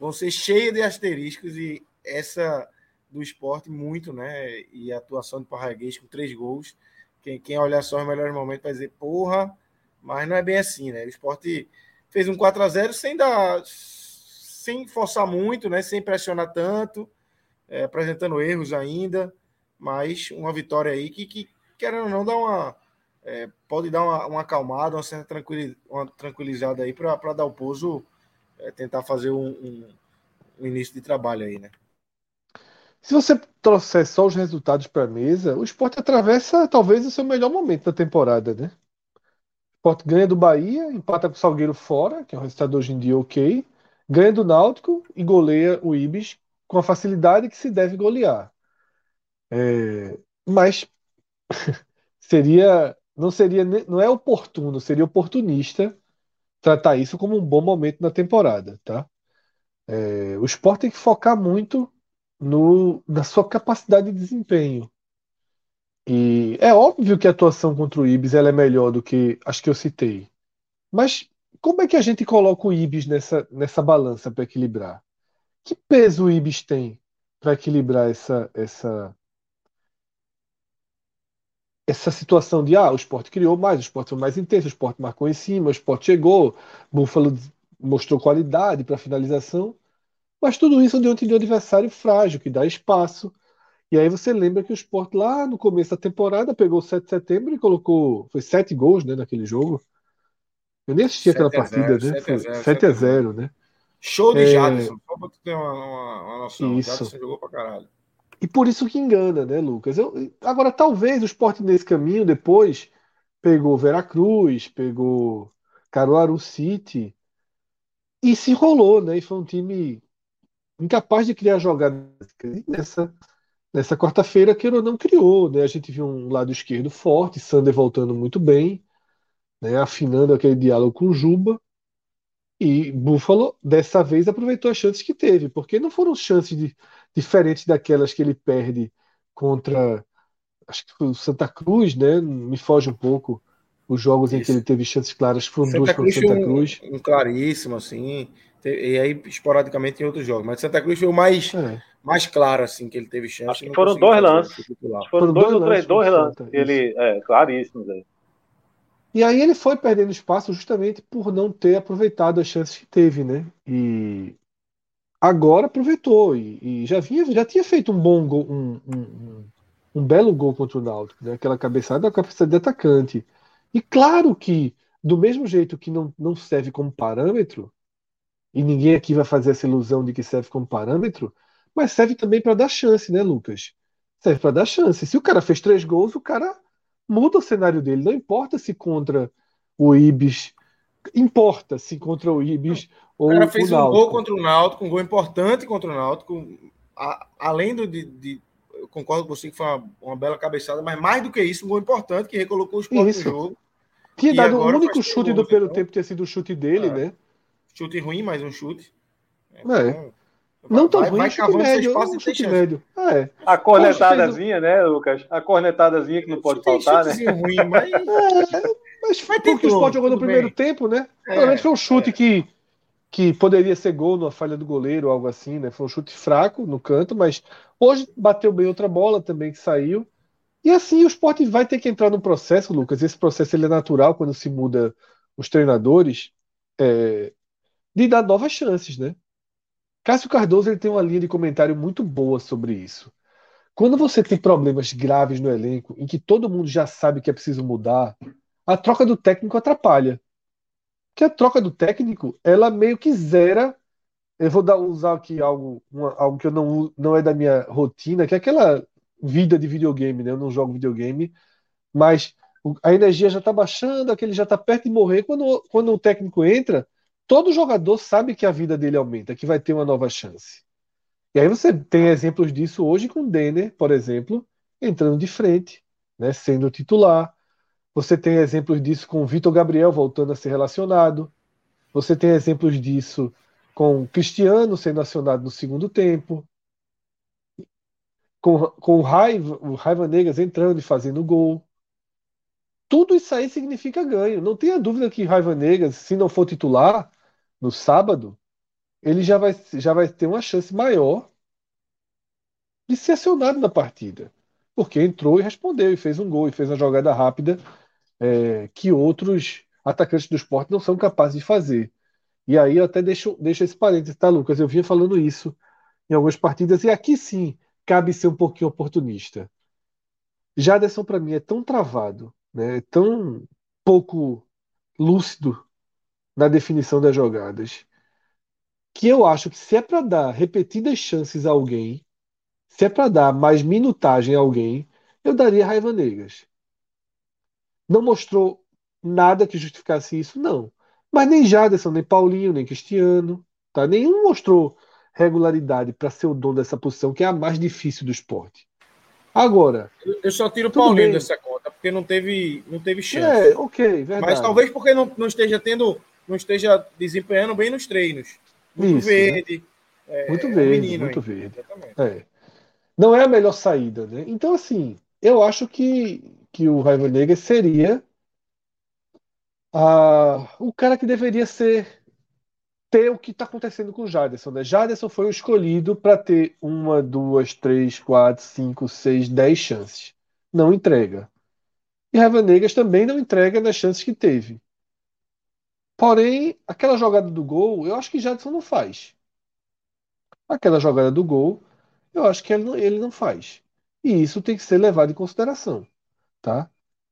vão ser cheias de asteriscos e essa do esporte muito, né? E a atuação do Parraguês com três gols. Quem, quem olhar só os melhores momentos vai dizer, porra, mas não é bem assim, né? O esporte fez um 4 a 0 sem dar. sem forçar muito, né? Sem pressionar tanto é, apresentando erros ainda, mas uma vitória aí que, que querendo ou não, dá uma, é, pode dar uma, uma acalmada, uma certa tranquili- uma tranquilizada aí para dar o pouso, é, tentar fazer um, um- um início de trabalho aí, né? Se você trouxer só os resultados para a mesa, o esporte atravessa talvez o seu melhor momento da temporada, né? O esporte ganha do Bahia, empata com o Salgueiro fora, que é um resultado hoje em dia ok, ganha do Náutico e goleia o Ibis com a facilidade que se deve golear. É, mas (laughs) seria, não seria, não é oportuno, seria oportunista tratar isso como um bom momento na temporada, tá? É, o Sport tem que focar muito no, na sua capacidade de desempenho. E é óbvio que a atuação contra o Ibis ela é melhor do que as que eu citei. Mas como é que a gente coloca o Ibis nessa, nessa balança para equilibrar? Que peso o Ibis tem para equilibrar essa, essa, essa situação de ah, o esporte criou mais, o esporte foi mais intenso, o esporte marcou em cima, o esporte chegou, Buffalo mostrou qualidade para finalização, mas tudo isso diante de um adversário frágil, que dá espaço. E aí você lembra que o esporte lá no começo da temporada pegou o 7 de setembro e colocou. Foi sete gols né, naquele jogo. Eu nem assisti aquela 7 a 0, partida, né? 7 a Foi 0, 7 a 0, né? Show de É. Jadson, só para tu ter uma, uma, uma noção. Isso. Jadson jogou pra caralho. E por isso que engana, né, Lucas? Eu- agora, talvez o Sport nesse caminho depois pegou Veracruz, pegou Caruaru City. e se enrolou, né? E foi um time incapaz de criar jogadas nessa nessa quarta-feira, que não criou, né? A gente viu um lado esquerdo forte, Sander voltando muito bem, né? Afinando aquele diálogo com Juba. E Buffalo, dessa vez, aproveitou as chances que teve, porque não foram chances de, diferentes daquelas que ele perde contra, acho que foi o Santa Cruz, né? Me foge um pouco os jogos Isso. em que ele teve chances claras, foram Santa duas contra Santa Cruz. Um, um claríssimo, assim, e aí esporadicamente em outros jogos, mas Santa Cruz foi o mais, é. mais claro, assim, que ele teve chance. Acho que foram dois lances. Foram, foram dois, ou três, dois lances. Ele, é, claríssimos aí. E aí ele foi perdendo espaço justamente por não ter aproveitado as chances que teve, né? E agora aproveitou e, e já vinha, já tinha feito um bom gol, um, um, um, belo gol contra o Náutico, né? Aquela cabeçada, a capacidade de atacante. E claro que do mesmo jeito que não, não serve como parâmetro, e ninguém aqui vai fazer essa ilusão de que serve como parâmetro, mas serve também para dar chance, né, Lucas? Serve para dar chance. Se o cara fez três gols, o cara muda o cenário dele. Não importa se contra o Ibis. Importa se contra o Ibis ou o cara fez um gol contra o Náutico, um gol importante contra o Náutico. A, além do, de, de, Eu concordo com você que foi uma, uma, bela cabeçada, mas mais do que isso, um gol importante que recolocou o esporte no jogo. Tinha dado o único chute do primeiro então. tempo ter sido o chute dele, é. né? Chute ruim, mas um chute. É. Não tão ruim, vai chute médio, um chute médio. É. A cornetadazinha, né, Lucas? A cornetadazinha que não pode faltar, né? Ruim, mas... (laughs) É, mas foi porque o Sport jogou no primeiro bem. tempo, né? É, menos foi um chute é. que, que poderia ser gol numa falha do goleiro, algo assim, né? Foi um chute fraco no canto, mas hoje bateu bem outra bola também que saiu. E assim o Sport vai ter que entrar no processo, Lucas. Esse processo ele é natural quando se muda os treinadores, é, de dar novas chances, né? Cássio Cardoso ele tem uma linha de comentário muito boa sobre isso. Quando você tem problemas graves no elenco, em que todo mundo já sabe que é preciso mudar, a troca do técnico atrapalha. Que a troca do técnico, ela meio que zera. Eu vou dar, usar aqui algo, uma, algo que eu não, não é da minha rotina, que é aquela vida de videogame, né? Eu não jogo videogame, mas a energia já está baixando, aquele já está perto de morrer. Quando, quando o técnico entra, todo jogador sabe que a vida dele aumenta, que vai ter uma nova chance. E aí você tem exemplos disso hoje com o Denner, por exemplo, entrando de frente, né, sendo titular. Você tem exemplos disso com o Vitor Gabriel voltando a ser relacionado. Você tem exemplos disso com o Cristiano sendo acionado no segundo tempo. Com, com o, Raiva, o Raiva Negas entrando e fazendo gol. Tudo isso aí significa ganho. Não tenha dúvida que Raiva Negas, se não for titular no sábado, ele já vai, já vai ter uma chance maior de ser acionado na partida. Porque entrou e respondeu, e fez um gol, e fez uma jogada rápida é, que outros atacantes do esporte não são capazes de fazer. E aí eu até deixo, deixo esse parênteses, tá, Lucas? Eu vinha falando isso em algumas partidas, e aqui sim cabe ser um pouquinho oportunista. Jaderson, para mim, é tão travado né, tão pouco lúcido na definição das jogadas, que eu acho que se é para dar repetidas chances a alguém, se é para dar mais minutagem a alguém, eu daria Raiva Negas. Não mostrou nada que justificasse isso, não. Mas nem Jaderson, nem Paulinho, nem Cristiano, tá? Nenhum mostrou regularidade para ser o dono dessa posição, que é a mais difícil do esporte. Agora. Eu só tiro o Paulinho bem. dessa conta, porque não teve, não teve chance. É, ok, verdade. Mas talvez porque não, não esteja tendo, não esteja desempenhando bem nos treinos. Muito Isso, verde. Né? É, muito verde, é um menino, muito verde. É. Não é a melhor saída, né? Então, assim, eu acho que, que o Raiva Negra seria a, o cara que deveria ser ter o que está acontecendo com o Jaderson. Né? Jaderson foi o escolhido para ter uma, duas, três, quatro, cinco, seis, dez chances. Não entrega. E Raiva Negas também não entrega nas chances que teve. Porém, aquela jogada do gol, eu acho que Jadson não faz. Aquela jogada do gol, eu acho que ele não, ele não faz. E isso tem que ser levado em consideração. Tá?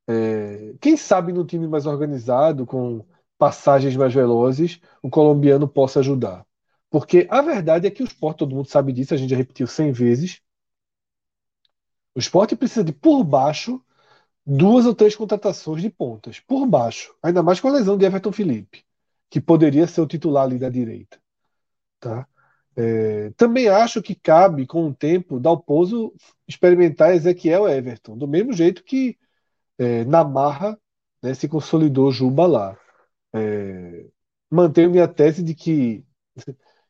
É, quem sabe no time mais organizado, com passagens mais velozes, o colombiano possa ajudar. Porque a verdade é que o esporte, todo mundo sabe disso, a gente já repetiu 100 vezes. O esporte precisa de, por baixo, duas ou três contratações de pontas. Por baixo. Ainda mais com a lesão de Everton Felipe. que poderia ser o titular ali da direita. Tá? É, também acho que cabe, com o tempo, Dalpozo experimentar Ezequiel Everton, do mesmo jeito que é, na marra né, se consolidou Juba lá. É, mantenho minha tese de que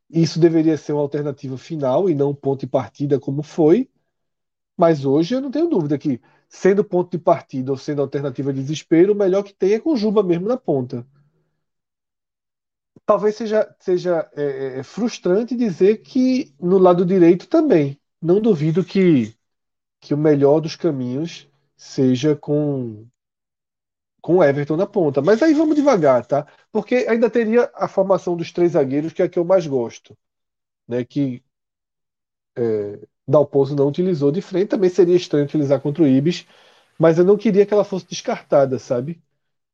isso deveria ser uma alternativa final e não ponto de partida como foi, mas hoje eu não tenho dúvida que, sendo ponto de partida ou sendo alternativa de desespero, o melhor que tem é com Juba mesmo na ponta talvez seja, seja é, é, é, frustrante dizer que no lado direito também. Não duvido que, que o melhor dos caminhos seja com com o Everton na ponta. Mas aí vamos devagar, tá? Porque ainda teria a formação dos três zagueiros, que é a que eu mais gosto. Né? Que é, Dalpozo não utilizou de frente. Também seria estranho utilizar contra o Ibis. Mas eu não queria que ela fosse descartada, sabe?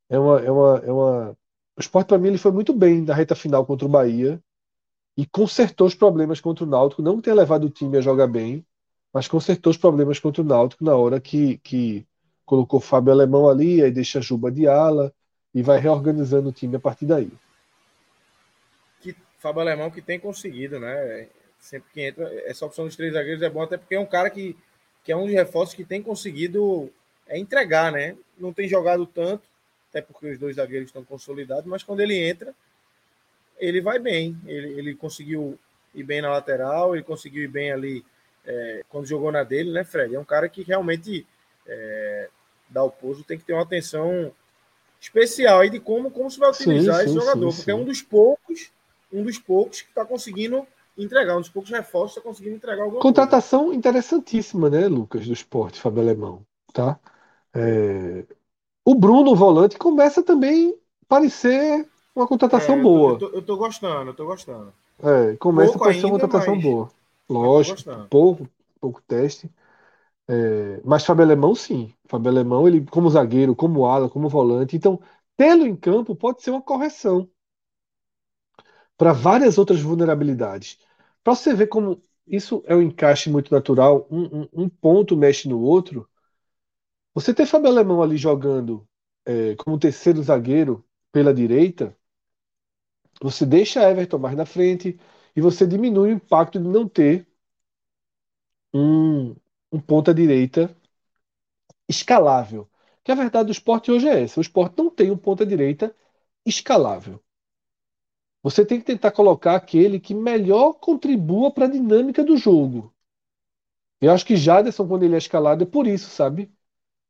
É uma, é uma, é uma, o Sport, para mim, ele foi muito bem na reta final contra o Bahia e consertou os problemas contra o Náutico. Não ter levado o time a jogar bem, mas consertou os problemas contra o Náutico na hora que, que colocou Fábio Alemão ali, aí deixa Juba de ala e vai reorganizando o time a partir daí. Que Fábio Alemão que tem conseguido, né? Sempre que entra, essa opção dos três zagueiros é bom, até porque é um cara que, que é um dos reforços que tem conseguido é, entregar, né? Não tem jogado tanto, até porque os dois zagueiros estão consolidados, mas quando ele entra, ele vai bem. Ele, ele conseguiu ir bem na lateral, ele conseguiu ir bem ali é, quando jogou na dele, né, Fred? É um cara que realmente é, dá o pouso, tem que ter uma atenção especial aí de como, como se vai utilizar sim, esse sim, jogador, sim, porque é um dos poucos, um dos poucos que está conseguindo entregar, um dos poucos reforços está conseguindo entregar alguma Contratação coisa. interessantíssima, né, Lucas, do esporte, Fábio Alemão, tá? É, o Bruno, volante, começa também a parecer uma contratação é, eu tô, boa. Eu tô, eu tô, gostando, eu tô gostando. É, começa pouco a parecer uma contratação mas... boa. Lógico, pouco, pouco teste. É, mas Fábio Alemão, sim. Fábio Alemão, ele, como zagueiro, como ala, como volante. Então, tê-lo em campo pode ser uma correção para várias outras vulnerabilidades. Para você ver como isso é um encaixe muito natural, um, um, um ponto mexe no outro. Você ter Fábio Alemão ali jogando é, como terceiro zagueiro pela direita, você deixa Everton mais na frente e você diminui o impacto de não ter um, um ponta-direita escalável. Que a verdade do esporte hoje é essa: o esporte não tem um ponta-direita escalável. Você tem que tentar colocar aquele que melhor contribua para a dinâmica do jogo. Eu acho que Jaderson, quando ele é escalado, é por isso, sabe?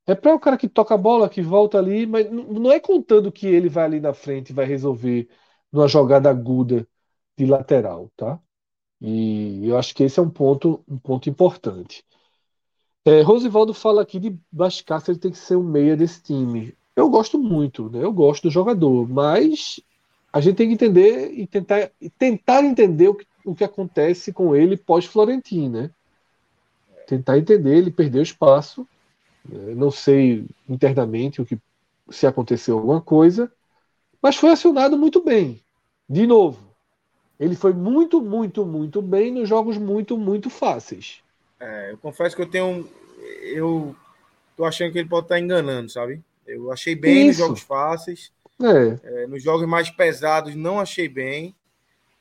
É para o cara que toca a bola, que volta ali, mas não é contando que ele vai ali na frente e vai resolver numa jogada aguda de lateral, tá? E eu acho que esse é um ponto, um ponto importante. É, Rosivaldo fala aqui de Bascácer, ele tem que ser um meia desse time. Eu gosto muito, né? Eu gosto do jogador, mas a gente tem que entender e tentar, tentar entender o que, o que acontece com ele pós-Florentino, né? Tentar entender, ele perdeu espaço não sei internamente o que se aconteceu alguma coisa, mas foi acionado muito bem. De novo, ele foi muito, muito, muito bem nos jogos muito, muito fáceis. É, eu confesso que eu tenho. Eu tô achando que ele pode estar enganando, sabe? Eu achei bem Isso. nos jogos fáceis. É. É, nos jogos mais pesados, não achei bem.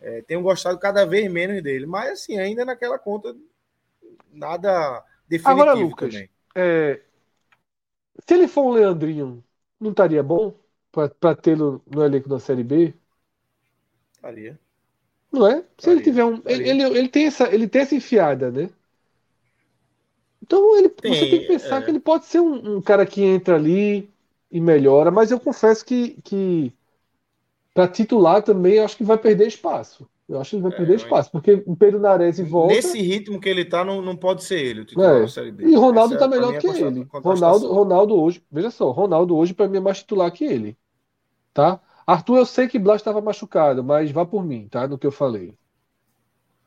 É, tenho gostado cada vez menos dele. Mas, assim, ainda naquela conta, nada definitivo Agora, Lucas, também. É, se ele for um Leandrinho, não estaria bom para tê-lo no elenco da Série B? Estaria. Não é? Se ele tiver um. Ele, ele, ele, tem essa, ele tem essa enfiada, né? Então ele, tem, você tem que pensar é... que ele pode ser um, um, cara que entra ali e melhora, mas eu confesso que, que para titular também eu acho que vai perder espaço. Eu acho que vai é, perder espaço, porque o Pedro Nares volta. Nesse ritmo que ele tá, não, não pode ser ele, o titular é. da Série B. E Ronaldo Essa, tá melhor é que ele. Ronaldo, Ronaldo hoje, veja só, Ronaldo hoje para mim é mais titular que ele. Tá? Arthur, eu sei que Blas estava machucado, mas vá por mim, tá? No que eu falei.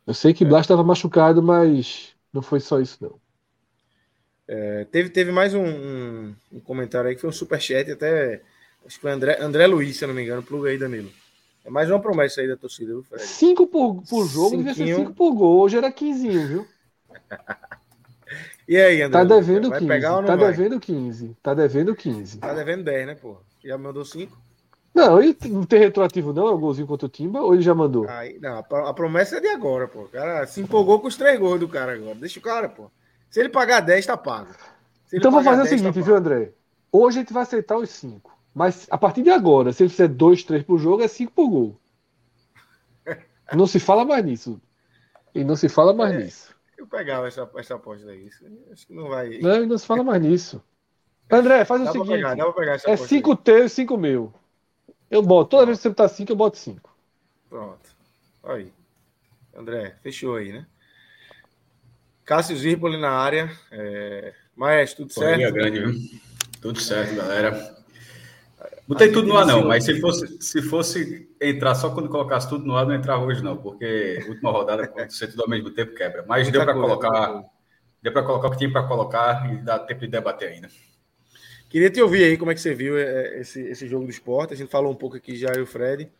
Eu sei que é. Blas estava machucado, mas não foi só isso, não. É, teve, teve mais um, um, um, comentário aí que foi um superchat, até. Acho que foi André, André Luiz, se eu não me engano. Pluga aí, Danilo. É mais uma promessa aí da torcida, viu, Fred? Cinco por, por jogo, devia ser cinco por gol. Hoje era 15, viu? (laughs) e aí, André? Tá devendo vai 15. Pegar ou não tá vai? devendo 15. Tá devendo 15. Tá devendo 10, né, pô? Já mandou 5? Não, e não tem retroativo não, é o golzinho contra o Timba, ou ele já mandou? Aí, não, a promessa é de agora, pô. O cara se empolgou com os três gols do cara agora. Deixa o cara, pô. Se ele pagar 10, tá pago. Então vou fazer 10, o seguinte, tá viu, André? Hoje a gente vai aceitar os 5. Mas a partir de agora, se ele fizer 2, 3 por jogo, é 5 por gol. (laughs) Não se fala mais nisso. E não se fala mais é, nisso. Eu pegava essa, essa aposta aí. Acho que não vai. Não, não se fala mais nisso. André, faz dá o seguinte: pegar, é 5 teu e 5 meu. Eu boto. Toda vez que você botar 5, eu boto 5. Pronto. Aí. André, fechou aí, né? Cássio Zirpoli na área. É... Maestro, tudo certo? Família grande, viu? Tudo certo, galera. Botei tudo no ar, não, mas se fosse, se fosse entrar só quando colocasse tudo no ar, não entrava hoje, não, porque última rodada, quando você tudo ao mesmo tempo, quebra. Mas Muita deu para colocar. Deu para colocar o que tinha para colocar e dá tempo de debater ainda. Queria te ouvir aí como é que você viu é, esse, esse jogo do esporte. A gente falou um pouco aqui já, eu e o Fred.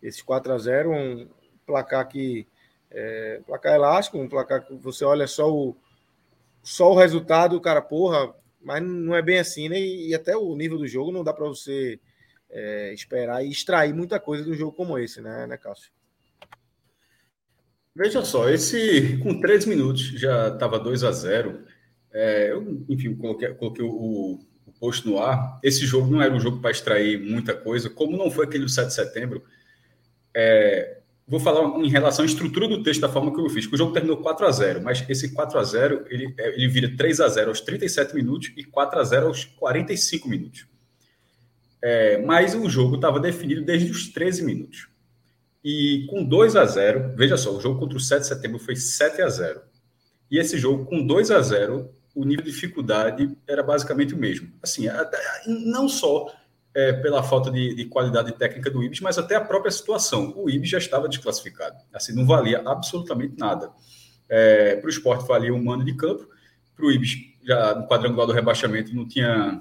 Esses 4 a 0 um placar que. É, placar elástico, um placar que você olha só o, só o resultado, o cara, porra, mas não é bem assim, né? E, até o nível do jogo não dá para você é, esperar e extrair muita coisa de um jogo como esse, né, né Cássio? Veja só, esse com 13 minutos já estava 2 a 0 é, eu, enfim, coloquei, coloquei o, posto no ar, esse jogo não era um jogo para extrair muita coisa, como não foi aquele do 7 de setembro. É, vou falar em relação à estrutura do texto da forma que eu fiz. O jogo terminou 4 a 0 mas esse 4 a 0 ele, é, ele vira 3 a 0 aos 37 minutos e 4 a 0 aos 45 minutos. É, mas o jogo estava definido desde os 13 minutos. E com 2 a 0 veja só, o jogo contra o 7 de setembro foi 7 a 0 E esse jogo, com 2 a 0 o nível de dificuldade era basicamente o mesmo. Assim, não só é, pela falta de, de, qualidade técnica do Ibis, mas até a própria situação. O Ibis já estava desclassificado. Assim, não valia absolutamente nada. É, para o esporte valia um mando de campo, para o Ibis, já no quadrangular do rebaixamento, não tinha.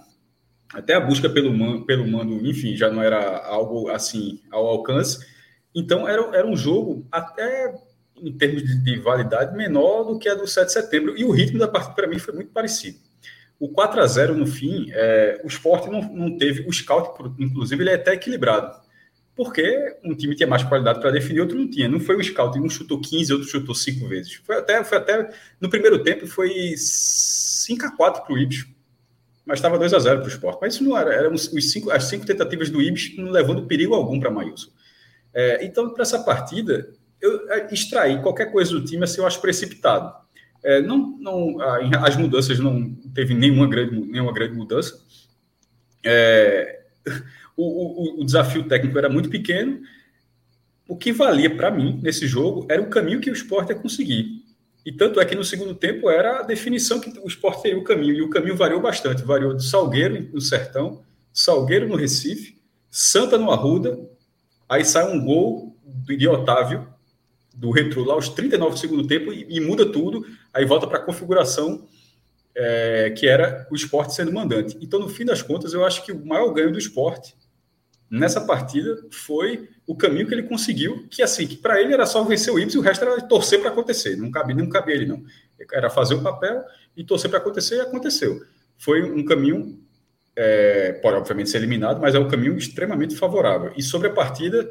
Até a busca pelo mando, pelo mando, enfim, já não era algo assim ao alcance. Então, era, era um jogo até em termos de, de, validade, menor do que a do 7 de setembro. E o ritmo da partida, para mim, foi muito parecido. O 4 a 0 no fim, é, o esporte não, não teve. O scout, inclusive, ele é até equilibrado. Porque um time tinha mais qualidade para definir, outro não tinha. Não foi um scout, um chutou 15, outro chutou 5 vezes. Foi até, foi até no primeiro tempo, foi 5 a 4 para o Ibis. Mas estava 2 a 0 para o esporte. Mas isso não era. Eram os cinco, as cinco tentativas do Ibis não levando perigo algum para Maílson. É, então, para essa partida, eu é, extrair qualquer coisa do time assim, eu acho precipitado. É, não, não, as mudanças não teve nenhuma grande, nenhuma grande mudança. É, o, o, o, desafio técnico era muito pequeno. O que valia para mim nesse jogo era o caminho que o esporte ia conseguir. E tanto é que no segundo tempo era a definição que o esporte teria o caminho. E o caminho variou bastante. Variou de Salgueiro no Sertão, Salgueiro no Recife, Santa no Arruda. Aí sai um gol de Otávio do retrô lá aos 39 do segundo tempo e, e muda tudo, aí volta para a configuração é, que era o esporte sendo mandante. Então, no fim das contas, eu acho que o maior ganho do esporte nessa partida foi o caminho que ele conseguiu, que assim, que para ele era só vencer o Ibis e o resto era torcer para acontecer. Não cabia, não cabia ele, não. Era fazer o papel e torcer para acontecer e aconteceu. Foi um caminho, é, pode obviamente ser eliminado, mas é um caminho extremamente favorável. E sobre a partida,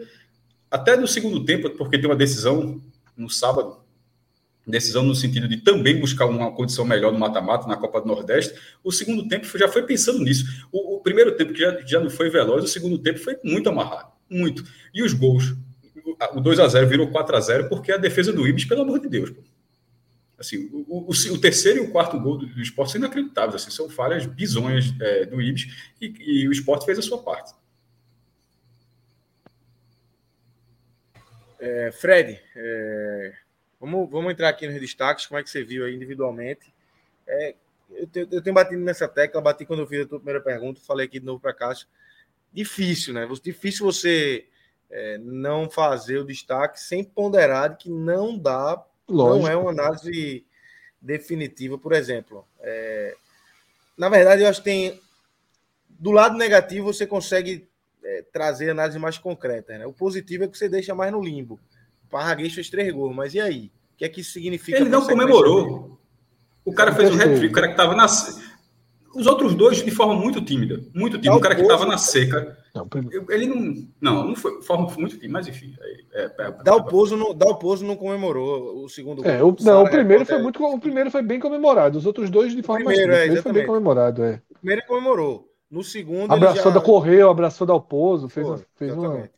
até no segundo tempo, porque tem uma decisão no sábado, decisão no sentido de também buscar uma condição melhor no mata-mata, na Copa do Nordeste. O segundo tempo já foi pensando nisso. O, o primeiro tempo que já, já não foi veloz, o segundo tempo foi muito amarrado, muito. E os gols, o 2 a 0 virou 4 a 0 porque a defesa do Ibis, pelo amor de Deus, pô. Assim, o, o, o, terceiro e o quarto gol do, do esporte são inacreditáveis, assim, são falhas bizonhas é, do Ibis e, e o esporte fez a sua parte. É, Fred, é, vamos, vamos entrar aqui nos destaques, como é que você viu aí individualmente. É, eu, tenho, eu tenho batido nessa tecla, bati quando eu fiz a tua primeira pergunta, falei aqui de novo para Cássio. Difícil, né? Difícil você é, não fazer o destaque sem ponderar que não dá, Lógico. não é uma análise definitiva, por exemplo. É, na verdade, eu acho que tem. Do lado negativo, você consegue é, trazer análise mais concreta. Né? O positivo é que você deixa mais no limbo. O Parraguês fez três gols, mas e aí? O que é que isso significa? Ele não comemorou. O cara fez um hat-trick, o cara que estava na. Os outros dois de forma muito tímida. Muito tímida. Um cara que estava na seca. Ele não. Não, não foi. Forma muito tímida, mas enfim. É, é, é, Dá o pouso não, dá o pouso não comemorou o segundo É, gol. o, não, o primeiro foi muito, o primeiro foi bem comemorado. Os outros dois de forma primeiro, mais é, tímida. O primeiro foi bem comemorado, é. O primeiro comemorou. No segundo Abraçou já... da correu, abraçou da Alpozo, fez, Foi, fez uma.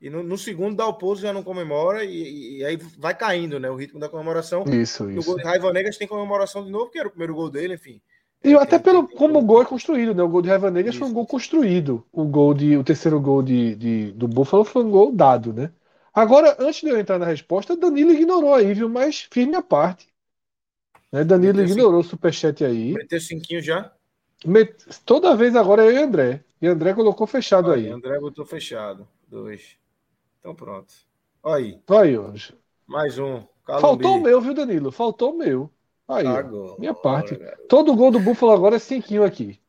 E no, no segundo o pouso já não comemora e, e- aí vai caindo, né? O ritmo da comemoração. Isso, No isso. gol de Raiva Negas tem comemoração de novo, que era o primeiro gol dele, enfim. E É, até pelo como o gol é construído, né? O gol de Raiva Negas foi um Isso. gol construído. O gol de, o terceiro gol de, de- do Buffalo foi um gol dado, né? Agora, antes de eu entrar na resposta, Danilo ignorou aí, viu? Mas firme a parte. Né? Danilo ignorou o superchat aí. Meteu cinquinho já. Met- Toda vez agora é eu e André. E André colocou fechado Olha aí. André botou fechado. Dois. Então pronto. Olha aí. Aí, hoje. Mais um. Calumbi. Faltou o meu, viu, Danilo? Faltou o meu. Aí. Agora, minha parte. Todo gol do Buffalo agora é cinquinho aqui.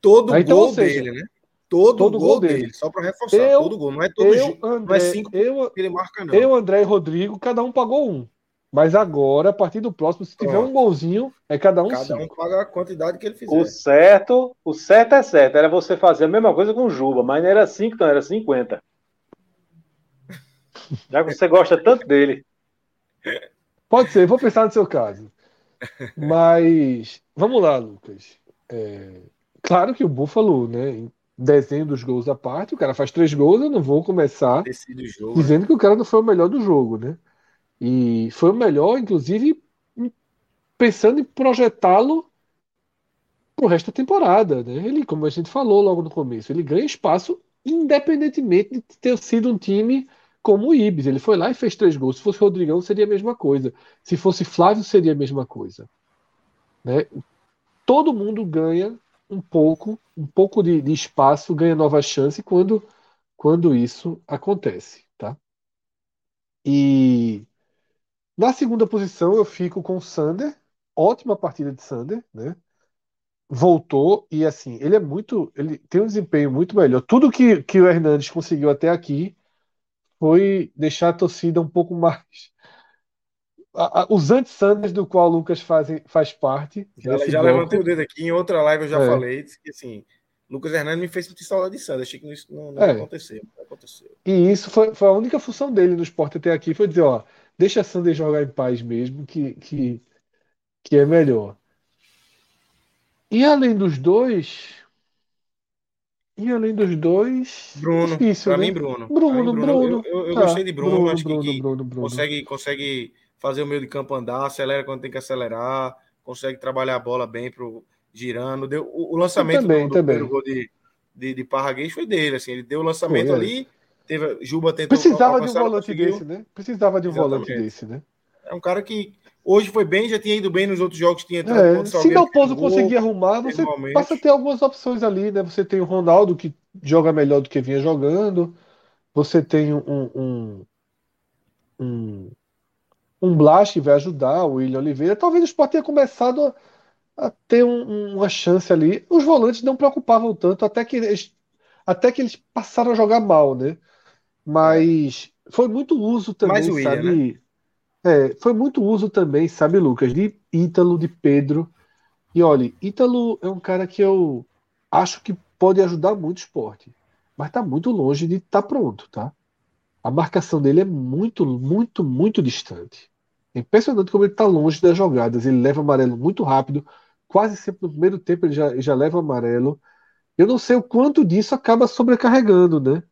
Todo Ah, então, gol seja, dele, né? Todo, todo gol gol dele. dele. Só para reforçar. Eu- todo gol. Não é todo Eu, jogo não André, é cinco eu, que ele marca, não. eu, André e Rodrigo, cada um pagou um. Mas agora, a partir do próximo, se tiver Pronto. um golzinho, é cada um Cada um cinco. paga a quantidade que ele fizer. O certo, o certo é certo. Era você fazer a mesma coisa com o Juba, mas não era 5, não, era 50. Já que você gosta tanto dele. Pode ser, vou pensar no seu caso. Mas vamos lá, Lucas. É, claro que o Buffalo, né? em Desenho dos gols à parte, o cara faz três gols, eu não vou começar jogo. né? dizendo que o cara não foi o melhor do jogo, né? E foi o melhor, inclusive, pensando em projetá-lo pro resto da temporada, né? Ele, como a gente falou logo no começo, ele ganha espaço independentemente de ter sido um time como o Ibis. Ele foi lá e fez três gols. Se fosse Rodrigão, seria a mesma coisa. Se fosse Flávio, seria a mesma coisa. Né? Todo mundo ganha um pouco, um pouco de, de espaço, ganha nova chance quando, quando isso acontece, tá? E na segunda posição eu fico com o Sander, ótima partida de Sander, né? Voltou e assim, ele é muito, ele tem um desempenho muito melhor. Tudo que, que o Hernandes conseguiu até aqui foi deixar a torcida um pouco mais. (laughs) a- a- os anti-Sanders do qual o Lucas fazem, faz parte. Já, já levantei o dedo aqui. Em outra live eu já É. falei disse que assim, Lucas Hernandes me fez sentir saudade de Sanders. Achei que isso não, não É. ia acontecer. Não aconteceu. E isso foi, foi a única função dele no esporte até aqui, foi dizer, ó, deixa a Sander jogar em paz mesmo, que, que, que é melhor. E além dos dois. E além dos dois. Bruno, difícil, pra né? mim, Bruno. Bruno, mim, Bruno. Eu, eu- eu Tá, gostei de Bruno. Bruno, acho que- Bruno, que Bruno, Bruno. consegue, consegue fazer o meio de campo andar, acelera quando tem que acelerar, consegue trabalhar a bola bem pro girando. Deu, o, o lançamento Também, do, do também. primeiro gol de, de, de Parraguês foi dele. Assim, ele deu o lançamento Foi, é. ali, teve, Juba tentou Precisava de um volante desse, né? Precisava de um volante Exatamente. desse, né? É um cara que hoje foi bem, já tinha ido bem nos outros jogos, tinha entrado É, se Dalpozo conseguir arrumar, você normalmente. passa a ter algumas opções ali, né? Você tem o Ronaldo que joga melhor do que vinha jogando, você tem um, um, um, um Blas que vai ajudar, o William Oliveira. Talvez o Sport tenha começado a, a ter um- uma chance ali. Os volantes não preocupavam tanto, até que eles, até que eles passaram a jogar mal, né? Mas foi muito uso também, William, sabe? É, foi muito uso também, sabe, Lucas, de Ítalo, de Pedro. E olha, Ítalo é um cara que eu acho que pode ajudar muito o esporte, mas tá muito longe de estar pronto, tá? A marcação dele é muito, muito, muito distante. É impressionante como ele tá longe das jogadas. Ele leva amarelo muito rápido, quase sempre no primeiro tempo ele já, ele já leva amarelo. Eu não sei o quanto disso acaba sobrecarregando, né?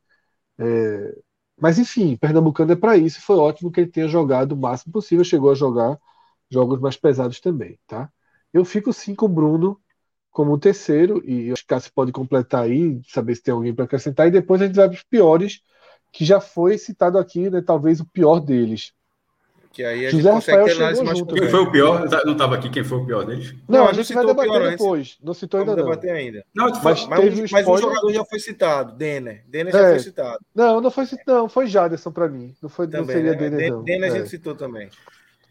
É, mas enfim, Pernambucano é para isso. Foi ótimo que ele tenha jogado o máximo possível. Chegou a jogar jogos mais pesados também, tá? Eu fico sim com o Bruno como o terceiro, e acho que Cássio pode completar aí, saber se tem alguém para acrescentar, e depois a gente vai para os piores, que já foi citado aqui, né? Talvez o pior deles. Que aí a José gente consegue Rafael ter análise chegou mais junto, Quem né? foi o pior? Não estava aqui quem foi o pior deles? Não, Não, a a gente vai citou o debater pior antes. depois. Não citou ainda não. debater ainda. Não, tu Mas Mas, teve um, mas um jogador já foi citado, Denner. Denner É. já foi citado. Não, não foi, não, foi Jaderson para mim. Não, foi, não Também, seria né? Denner, Den- não. Denner a É. gente citou também.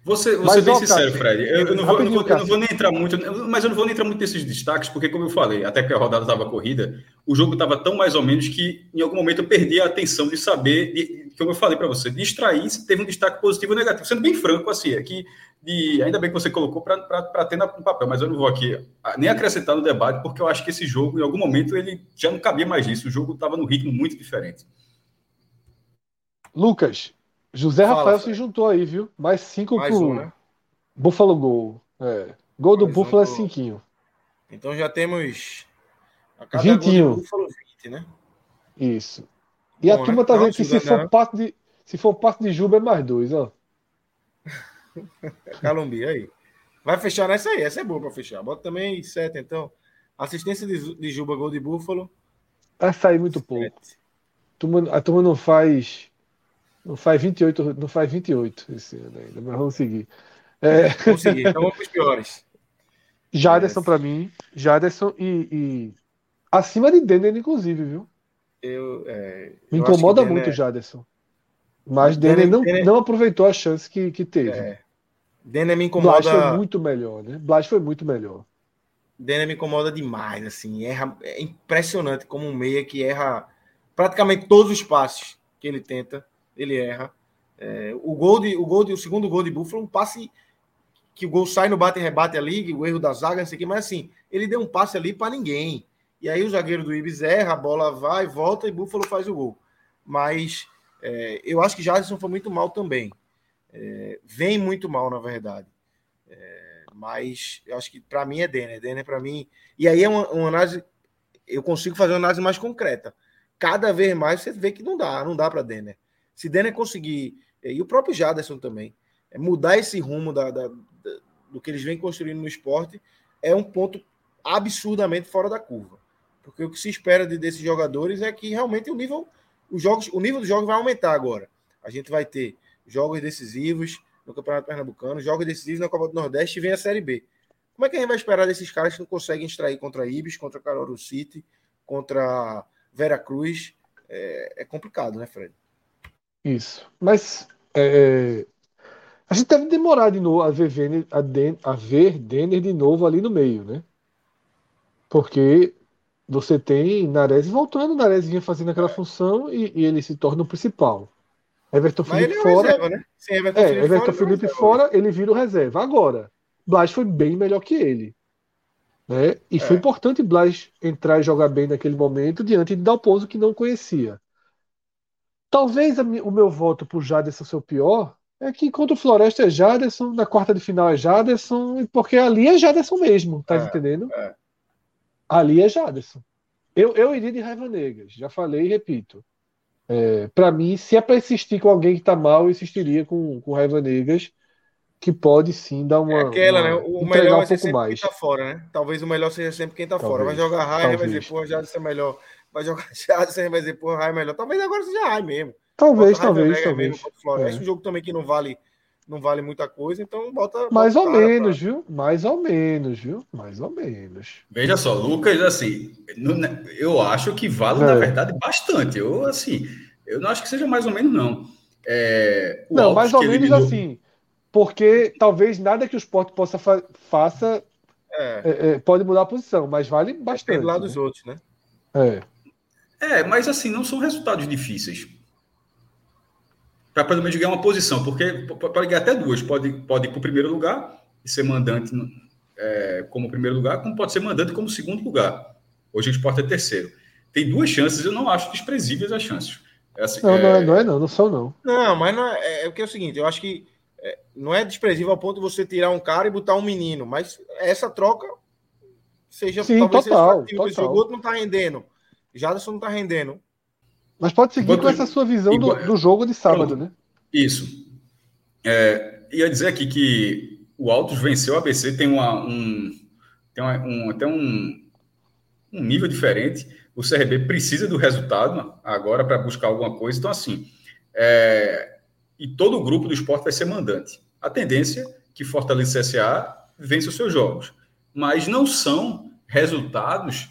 Você, você bem sincero, Cássio, Fred. Eu, eu, não vou, eu, não vou, eu, não vou, nem entrar muito, mas eu não vou nem entrar muito nesses destaques, porque, como eu falei, até que a rodada estava corrida, o jogo estava tão mais ou menos que, em algum momento, eu perdi a atenção de saber, de, como eu falei para você, distrair se teve um destaque positivo ou negativo. Sendo bem franco, assim, é que de, ainda bem que você colocou para ter no papel, mas eu não vou aqui nem acrescentar no debate, porque eu acho que esse jogo, em algum momento, ele já não cabia mais nisso. O jogo estava num ritmo muito diferente. Lucas, José Fala, Rafael se juntou aí, viu? Mais cinco Mais pro um, né? Buffalo Gol. É. Gol do Mais Buffalo um é cinquinho. Então já temos a cada 21. gol do Buffalo 20, né? Isso. E Bom, a turma né? tá vendo que se for, parte de, se for parte de Juba é mais dois, ó. (laughs) Calumbi, aí. Vai fechar nessa aí, essa é boa para fechar. Bota também sete, então. Assistência de, de Juba, gol de Buffalo. Vai sair muito sete. pouco. A turma, a turma não faz não faz 28, não faz 28 esse ano ainda, mas vamos seguir. É... Vamos seguir, então vamos para os piores. Jaderson é. para mim, Jaderson e, e, acima de Denner, inclusive, viu? Eu, é, Me incomoda Denner... muito o Jaderson. Mas Denner, não, Denner... não aproveitou a chance que, que teve. É. Denner me incomoda. Blas foi muito melhor, né? Blas foi muito melhor. Denner me incomoda demais, assim. Erra, é impressionante como um meia que erra praticamente todos os passes que ele tenta ele erra. É, o gol de, o gol de, o segundo gol de Buffalo, um passe que o gol sai no bate rebate ali, o erro da zaga, não sei o que, mas assim, ele deu um passe ali para ninguém. E aí o zagueiro do Ibis erra, a bola vai, volta e Buffalo faz o gol. Mas é, eu acho que Jadson foi muito mal também. É, vem muito mal, na verdade. É, mas eu acho que para mim é Denner. Denner para mim. E aí é uma, uma, análise. Eu consigo fazer uma análise mais concreta. Cada vez mais você vê que não dá, não dá para Denner. Se Denner conseguir, e o próprio Jaderson também, é mudar esse rumo da, da, da, do que eles vêm construindo no esporte, é um ponto absurdamente fora da curva. Porque o que se espera de, desses jogadores é que realmente o nível, os jogos, o nível dos jogos vai aumentar agora. A gente vai ter jogos decisivos no Campeonato Pernambucano, jogos decisivos na Copa do Nordeste e vem a Série B. Como é que a gente vai esperar desses caras que não conseguem extrair contra Ibis, contra Caruaru City, contra Vera Cruz? É, é complicado, né, Fred? Isso. Mas é, a gente deve demorar de novo a ver, Denner, a, Den, a ver Denner de novo ali no meio, né? Porque você tem Nares voltando, Nares vinha fazendo aquela é. função e, e, ele se torna o principal. Everton Felipe é fora. Reserva, né? Sim, Everton é, Felipe Everton fora, Felipe fora, ele vira o reserva. Agora, Blas foi bem melhor que ele. Né? E é. foi importante Blas entrar e jogar bem naquele momento diante de Dalpozo que não conhecia. Talvez o meu voto por Jaderson ser o pior é que contra o Floresta é Jaderson, na quarta de final é Jaderson, porque ali é Jaderson mesmo, tá é, entendendo? É. Ali é Jaderson. Eu, eu iria de Raiva Negas, já falei e repito. É, para mim, se é para insistir com alguém que tá mal, eu insistiria com, com Raiva Negas, que pode sim dar uma. É aquela, uma, né? O melhor vai ser um sempre mais. quem tá fora, né? Talvez o melhor seja sempre quem tá Talvez. fora. Vai jogar raiva, vai dizer, pô, Jaderson é melhor vai jogar (laughs) Jadson, vai dizer, porra, Rai é melhor. Talvez agora seja Rai mesmo. Talvez, talvez, talvez. É. um jogo também que não vale não vale muita coisa, então bota. Mais ou menos, pra... viu? Mais ou menos, viu? Mais ou menos. Veja só, Lucas, assim, eu acho que vale, é. na verdade, bastante. Eu, assim, eu não acho que seja mais ou menos, não. É, não, mais ou menos eliminou... assim. Porque talvez nada que o esporte possa fa faça é. É, é pode mudar a posição, mas vale bastante. Depende lá dos né? outros, né? É. É, mas assim, não são resultados difíceis. Para pelo menos ganhar uma posição, porque pode ganhar até duas. Pode, pode ir para o primeiro lugar e ser mandante é, como primeiro lugar, como pode ser mandante como segundo lugar. Hoje o esporte é terceiro. Tem duas chances, eu não acho desprezíveis as chances. É assim, não, é... Não, é, não é não, não são não. Não, mas não é, é, é, o que é o seguinte, eu acho que é, não é desprezível ao ponto de você tirar um cara e botar um menino, mas essa troca seja Sim, talvez total, seja total. o outro não está rendendo. Jadson não está rendendo. Mas pode seguir com essa sua visão do, do, jogo de sábado, né? Isso. É, ia dizer aqui que o Altos venceu o ABC, tem, uma, um, tem uma, um, até um, um nível diferente. O CRB precisa do resultado agora para buscar alguma coisa. Então, assim, é, e todo o grupo do esporte vai ser mandante. A tendência é que Fortaleza e CSA vence os seus jogos, mas não são resultados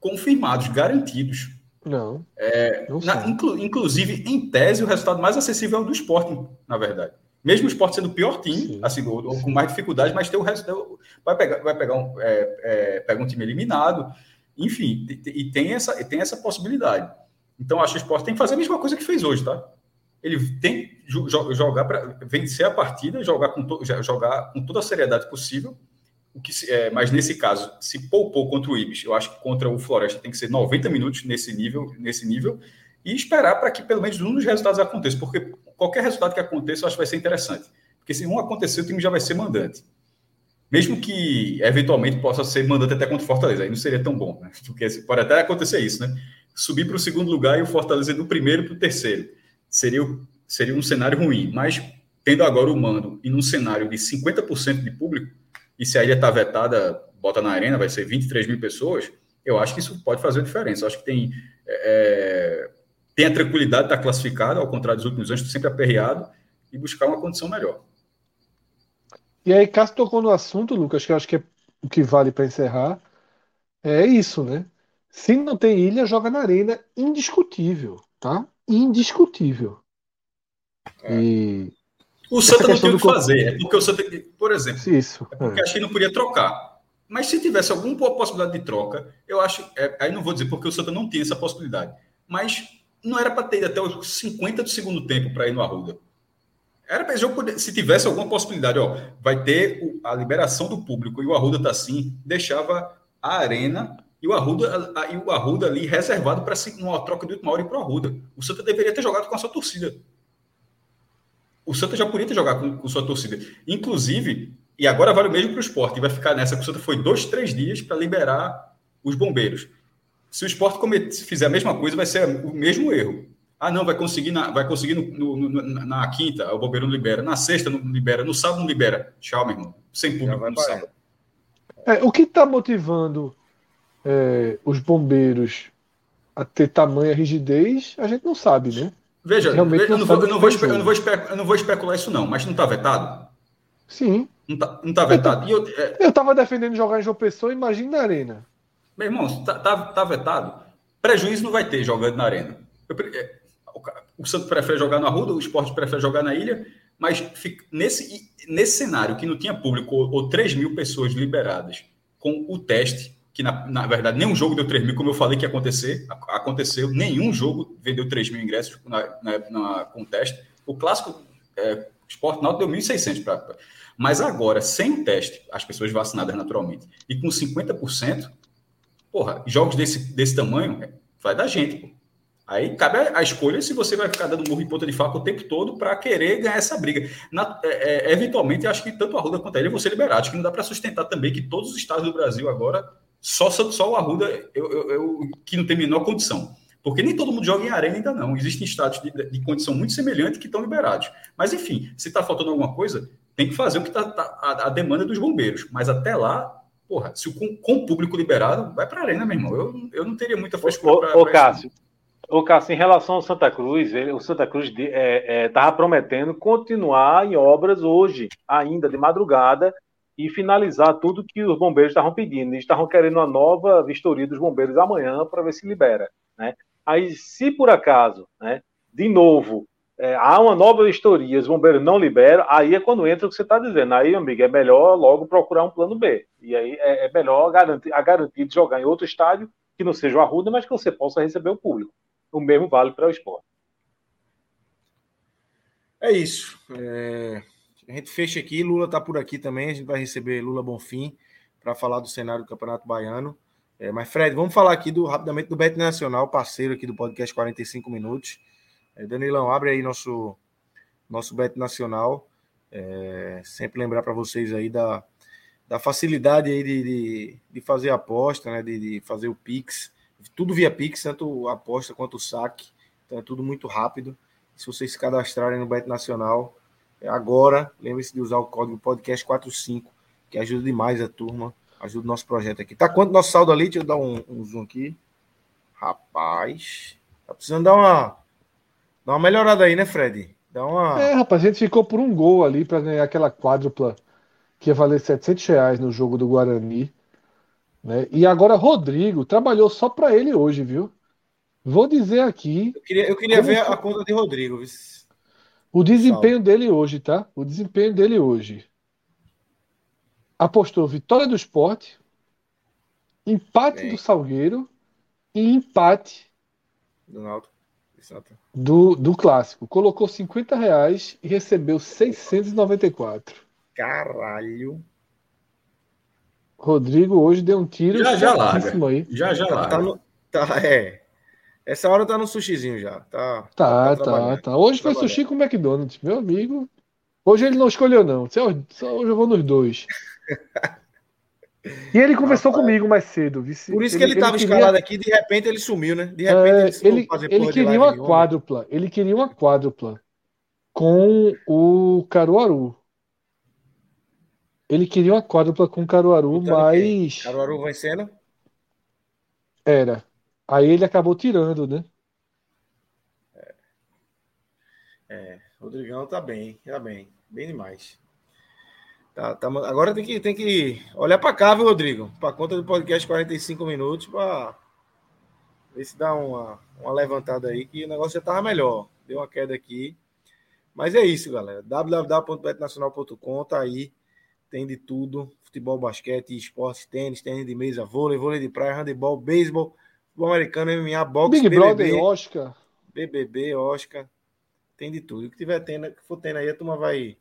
confirmados, garantidos. Não. É, não na, inclu, inclusive, em tese, o resultado mais acessível é o do esporte, na verdade. Mesmo o esporte sendo o pior time, sim, assim, ou, ou com mais dificuldade, mas tem o resto. Vai pegar, vai pegar, um, é, é, pega um time eliminado, enfim, e tem essa, tem essa possibilidade. Então, acho que o esporte tem que fazer a mesma coisa que fez hoje, tá? Ele tem que jogar para vencer a partida, jogar com, jogar com toda a seriedade possível. O que se, é, mas nesse caso, se poupou contra o Ibis, eu acho que contra o Floresta tem que ser 90 minutos nesse nível, nesse nível e esperar para que pelo menos um dos resultados aconteça, porque qualquer resultado que aconteça eu acho que vai ser interessante. Porque se um acontecer, o time já vai ser mandante. Mesmo que eventualmente possa ser mandante até contra o Fortaleza, aí não seria tão bom, né? (laughs) Porque pode até acontecer isso, né? Subir para o segundo lugar e o Fortaleza do primeiro para o terceiro. Seria, seria um cenário ruim, mas tendo agora o mando e num cenário de 50% de público, e se a ilha está vetada, bota na arena, vai ser 23 mil pessoas, eu acho que isso pode fazer a diferença. Eu acho que tem, é, tem a tranquilidade de estar classificado, ao contrário dos últimos anos, sempre aperreado, e buscar uma condição melhor. E aí, Cássio tocou no assunto, Lucas, que eu acho que é o que vale para encerrar. É isso, né? Se não tem ilha, joga na arena, indiscutível, tá? Indiscutível. É. E o Santa não tem o que fazer, é porque o Santa, por exemplo, isso, é porque é. acho que não podia trocar. Mas se tivesse alguma possibilidade de troca, eu acho. É, aí não vou dizer porque o Santa não tem essa possibilidade. Mas não era para ter até os 50 do segundo tempo para ir no Arruda. Era para jogo poder, se tivesse alguma possibilidade, ó, vai ter o, a liberação do público e o Arruda tá assim, deixava a arena e o Arruda, a, e o Arruda ali reservado para uma troca de última hora e para o Arruda. O Santa deveria ter jogado com a sua torcida. O Santa já podia ter jogado com, com sua torcida. Inclusive, e agora vale o mesmo para o esporte, vai ficar nessa, que o Santa foi dois, três dias para liberar os bombeiros. Se o esporte cometer, fizer a mesma coisa, vai ser o mesmo erro. Ah, não, vai conseguir na, vai conseguir no, no, no, na quinta, o bombeiro não libera. Na sexta não libera. No sábado não libera. Tchau, meu irmão. Sem público no sábado. É, o que está motivando é, os bombeiros a ter tamanha rigidez, a gente não sabe, né? Veja, Realmente eu, não vou, eu, não vou, eu, não vou eu não vou especular isso, não, mas não está vetado? Sim. Não está não tá vetado. Eu, é... estava defendendo jogar em João Pessoa, imagina na Arena. Meu irmão, tá, tá, tá vetado. Prejuízo não vai ter jogando na Arena. É, o Santos prefere jogar na Ruda, o esporte prefere jogar na ilha, mas nesse, nesse cenário que não tinha público ou, ou 3 mil pessoas liberadas com o teste, que na, na, verdade nenhum jogo deu 3 mil, como eu falei que ia acontecer, aconteceu, nenhum jogo vendeu 3 mil ingressos na, na, na com o clássico é, Esporte Náutico deu 1.600 para. Mas agora, sem o teste, as pessoas vacinadas naturalmente, e com 50%, porra, jogos desse, desse tamanho, é, vai dar gente, pô. Aí cabe a, escolha se você vai ficar dando murro em ponta de faca o tempo todo para querer ganhar essa briga. Na, é, é, eventualmente, acho que tanto o Arruda quanto a ele vão ser liberados. Que não dá para sustentar também que todos os estados do Brasil agora, só, só o Arruda eu, eu, eu, que não tem menor condição. Porque nem todo mundo joga em arena ainda não. Existem estados de, de condição muito semelhante que estão liberados. Mas, enfim, se está faltando alguma coisa, tem que fazer o que está tá, a, a, demanda dos bombeiros. Mas até lá, porra, se o, com, com o público liberado, vai para a arena, meu irmão. Eu, eu não teria muita frescura para. Ô, Cássio, Ô, Cássio, em relação ao Santa Cruz, ele, o Santa Cruz estava é, é, prometendo continuar em obras hoje, ainda de madrugada, e finalizar tudo que os bombeiros estavam pedindo. Eles estavam querendo uma nova vistoria dos bombeiros amanhã para ver se libera. Né? Aí, se por acaso, né, de novo, é, há uma nova vistoria, os bombeiros não liberam, aí é quando entra o que você está dizendo. Aí, amigo, é melhor logo procurar um plano B. E aí é, é melhor garantir, a garantir de jogar em outro estádio que não seja o Arruda, mas que você possa receber o público o mesmo vale para o esporte. É isso. É... A gente fecha aqui. Lula está por aqui também. A gente vai receber Lula Bonfim para falar do cenário do Campeonato Baiano. É, mas, Fred, vamos falar aqui do, rapidamente do Bet Nacional, parceiro aqui do podcast 45 Minutos. É, Danilão, abre aí nosso, nosso Bet Nacional. É, sempre lembrar para vocês aí da, da facilidade aí de, de, de fazer aposta, né, de, de fazer o Pix tudo via Pix, tanto a aposta quanto o saque. Então é tudo muito rápido. Se vocês se cadastrarem no Bet Nacional, agora, lembre-se de usar o código podcast45, que ajuda demais a turma, ajuda o nosso projeto aqui. Tá quanto nosso saldo ali? Deixa eu dar um, um zoom aqui. Rapaz, tá precisando dar uma, dar uma melhorada aí, né, Fred? Dá uma... É, rapaz, a gente ficou por um gol ali para ganhar aquela quádrupla que ia valer 700 reais no jogo do Guarani. Né? E agora Rodrigo trabalhou só para ele hoje, viu? Vou dizer aqui. Eu queria, eu queria ver foi... a conta de Rodrigo. O desempenho Salve. dele hoje, tá? O desempenho dele hoje. Apostou vitória do esporte, empate Bem. do Salgueiro e empate do Náutico. Do, do clássico. Colocou 50 reais e recebeu 694. Caralho. Rodrigo hoje deu um tiro. Já, já larga. Aí. Já, já tá, larga. Tá, no, tá, é. Essa hora tá no sushizinho já. Tá, tá, tá. tá, tá. Hoje foi sushi com McDonald's, meu amigo. Hoje ele não escolheu, não. Hoje eu vou nos dois. (laughs) E ele conversou comigo mais cedo. Vice. Por isso que ele estava queria... escalado aqui, de repente ele sumiu, né? De repente é, ele, ele, ele queria uma quádrupla. Ele queria uma quádrupla com o Caruaru. Ele queria uma quádrupla com o Caruaru, então, mas. Caruaru vencendo? Era. Aí ele acabou tirando, né? É. é. Rodrigão tá bem, tá bem. Bem demais. Tá, tá, agora tem que, tem que olhar para cá, viu, Rodrigo? Para conta do podcast 45 minutos, para ver se dá uma, uma levantada aí, que o negócio já tava melhor. Deu uma queda aqui. Mas é isso, galera. www.betnacional.com tá aí. Tem de tudo: futebol, basquete, esporte, tênis, tênis de mesa, vôlei, vôlei de praia, handebol, beisebol, futebol americano, MMA, boxe, Big BBB, Brother, Oscar. BBB, Oscar. Tem de tudo. O que tiver tendo, que for tendo aí, a turma vai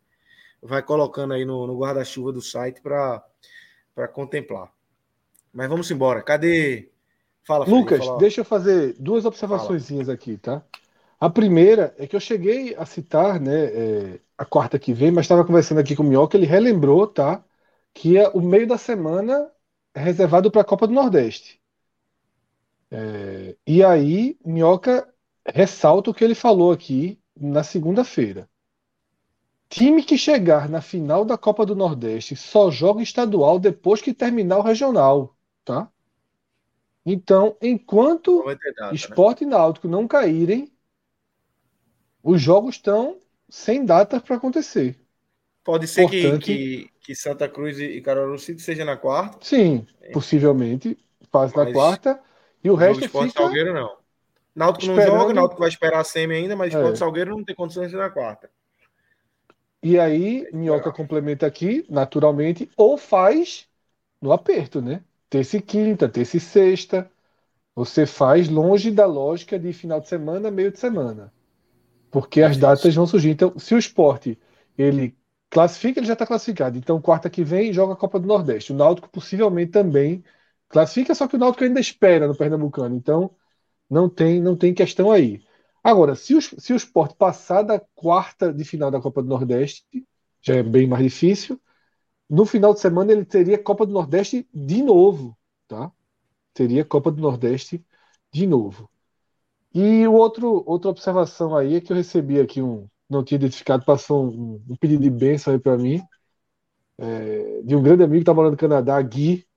vai colocando aí no, no guarda-chuva do site para contemplar. Mas vamos embora. Cadê? Fala, Lucas, fala... deixa eu fazer duas observações aqui, tá? A primeira é que eu cheguei a citar, né, é, a quarta que vem, mas estava conversando aqui com o Minhoca, ele relembrou, tá, que é o meio da semana é reservado para a Copa do Nordeste. É, e aí, Minhoca ressalta o que ele falou aqui na segunda-feira. Time que chegar na final da Copa do Nordeste só joga estadual depois que terminar o regional, tá? Então, enquanto data, esporte né? e náutico não caírem, os jogos estão sem data para acontecer. Pode ser Portanto, que, que, que, Santa Cruz e Caruaru City seja na quarta? Sim, possivelmente. Faz na quarta. E o resto esporte fica... Salgueiro não. Náutico esperando... não joga, Náutico vai esperar a semi ainda, mas esporte é. Salgueiro não tem condições de ser na quarta. E aí, Minhoca complementa aqui, naturalmente, ou faz no aperto, né? Terça e quinta, terça e sexta. Você faz longe da lógica de final de semana, meio de semana. Porque as datas vão surgir. Então, se o esporte ele classifica, ele já está classificado. Então, quarta que vem, joga a Copa do Nordeste. O Náutico possivelmente também classifica, só que o Náutico ainda espera no Pernambucano. Então, não tem, não tem questão aí. Agora, se o, se o Sport passar da quarta de final da Copa do Nordeste, já é bem mais difícil. No final de semana ele teria Copa do Nordeste de novo, tá? Teria Copa do Nordeste de novo. E o outro, outra observação aí é que eu recebi aqui um, não tinha identificado, passou um, um pedido de bênção aí para mim, é, de um grande amigo que tá morando no Canadá, Gui,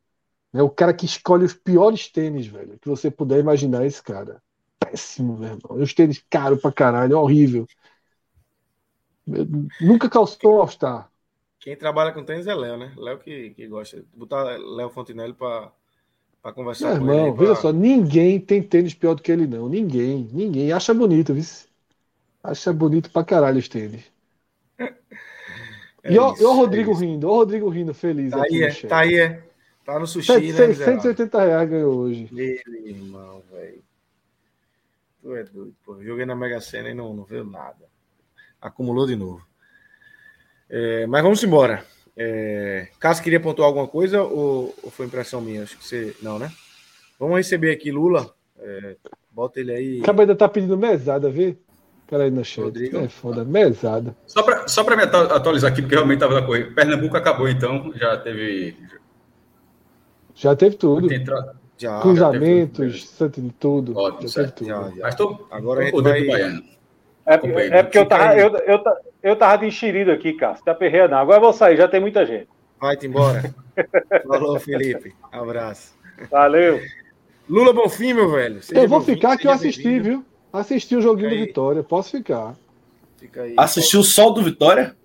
né, o cara que escolhe os piores tênis, velho, que você puder imaginar esse cara péssimo, meu irmão. Os tênis caro pra caralho, é horrível. Nunca calçou All-Star. Quem trabalha com tênis é Léo, né? Léo que, que gosta. Botar Léo Fontinelli pra, pra conversar meu com irmão, ele. Veja só, ninguém tem tênis pior do que ele, não. Ninguém. Ninguém. Acha bonito, viu? Acha bonito pra caralho os tênis. (laughs) É e ó, isso, o Rodrigo é rindo, o Rodrigo rindo feliz. Tá aí, é, tá aí, é. Tá no sushi, 780 né, reais ganhou hoje. Meu irmão, velho. Tu é doido, pô. Joguei na Mega Sena e não, não veio nada. Acumulou de novo. É, mas vamos embora. É, Cássio queria pontuar alguma coisa ou, ou, foi impressão minha? Acho que você. Não, né? Vamos receber aqui Lula. É, bota ele aí. Acaba ainda tá pedindo mesada, vê? Peraí no chat. Rodrigo. É foda, mesada. Só para só me atualizar aqui, porque realmente estava na corrida. Pernambuco acabou então, já teve. Já teve tudo. Já, Cruzamentos, já de tudo. Ótimo, já tudo. Já, já. Mas tô, Agora tô a gente vai... É, é, porque eu tava, eu, eu, eu tava de enxerido aqui, Cássio. Tá perreia não. Agora eu vou sair, já tem muita gente. Vai-te embora. Falou, Felipe. Abraço. Valeu. Lula Bonfim, meu velho. eu vou ficar que eu assisti, viu? Assisti o joguinho do Vitória. Posso ficar. Fica aí. Assistiu o sol do Vitória?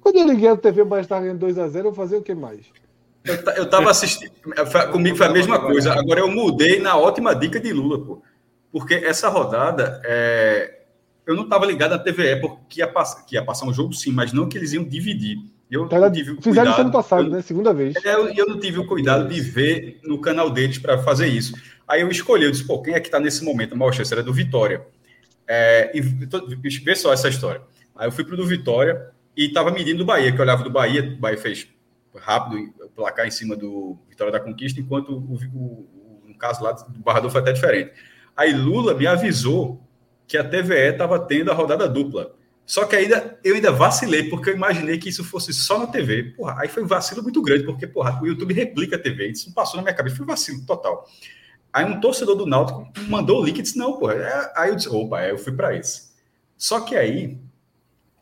Quando eu liguei a TV mais tarde em 2x0, eu vou fazer o que mais? Eu, eu tava assistindo. Comigo foi a mesma coisa. Agora eu mudei na ótima dica de Lula, pô. Porque essa rodada é, eu não estava ligado na TVE porque ia passar, que ia passar um jogo sim, mas não que eles iam dividir. Eu Ela, tive o fizeram isso ano passado, eu, né? Segunda vez. É, eu, eu não tive o cuidado de ver no canal deles para fazer isso. Aí eu escolhi, eu disse, pô, quem é que está nesse momento? A maior chance era do Vitória. É, e vê só essa história. Aí eu fui pro do Vitória e estava medindo do Bahia, que eu olhava do Bahia, o Bahia fez rápido o placar em cima do Vitória da Conquista, enquanto o, o, no caso lá do Barrador foi até diferente. Aí Lula me avisou que a TVE estava tendo a rodada dupla. Só que ainda eu ainda vacilei, porque eu imaginei que isso fosse só na TV. Porra, aí foi um vacilo muito grande, porque porra, o YouTube replica a TV. Isso passou na minha cabeça, foi um vacilo total. Aí um torcedor do Náutico mandou o link e disse: Não, porra. É... Aí eu disse: Opa, eu fui para esse. Só que aí,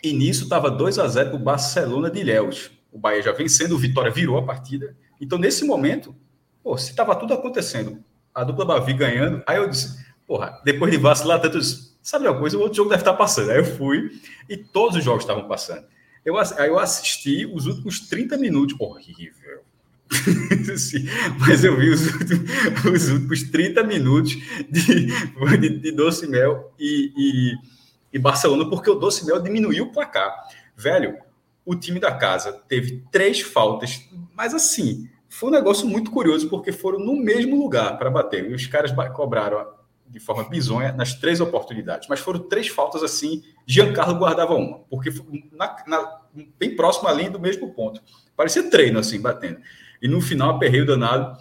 nisso estava 2 a 0 para o Barcelona de Ilhéus. O Bahia já vencendo, o Vitória virou a partida. Então, nesse momento, pô, se estava tudo acontecendo, a dupla Bavi ganhando, aí eu disse: Porra, depois de vacilar tanto, sabe uma coisa? O outro jogo deve estar passando. Aí eu fui e todos os jogos estavam passando. Eu, aí eu assisti os últimos 30 minutos. Horrível. (laughs) mas eu vi os últimos, os últimos 30 minutos de, de, de Doce Mel e, e, e, Barcelona, porque o Doce Mel diminuiu o placar. Velho, o time da casa teve três faltas, mas assim, foi um negócio muito curioso, porque foram no mesmo lugar para bater. E os caras cobraram de forma bizonha nas três oportunidades, mas foram três faltas assim. Giancarlo guardava uma, porque na, na, bem próximo ali do mesmo ponto. Parecia treino assim, batendo. E no final, aperreio danado.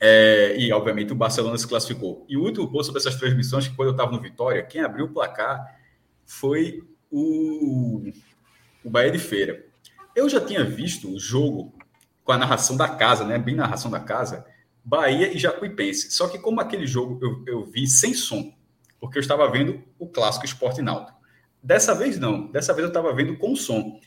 É, e, obviamente, o Barcelona se classificou. E o último ponto sobre essas transmissões, que quando eu estava no Vitória, quem abriu o placar foi o, o Bahia de Feira. Eu já tinha visto o jogo com a narração da casa, né? Bem narração da casa, Bahia e Jacuipense. Só que como aquele jogo eu, eu vi sem som, porque eu estava vendo o clássico Esporte Náutico. Dessa vez não, dessa vez eu estava vendo com som.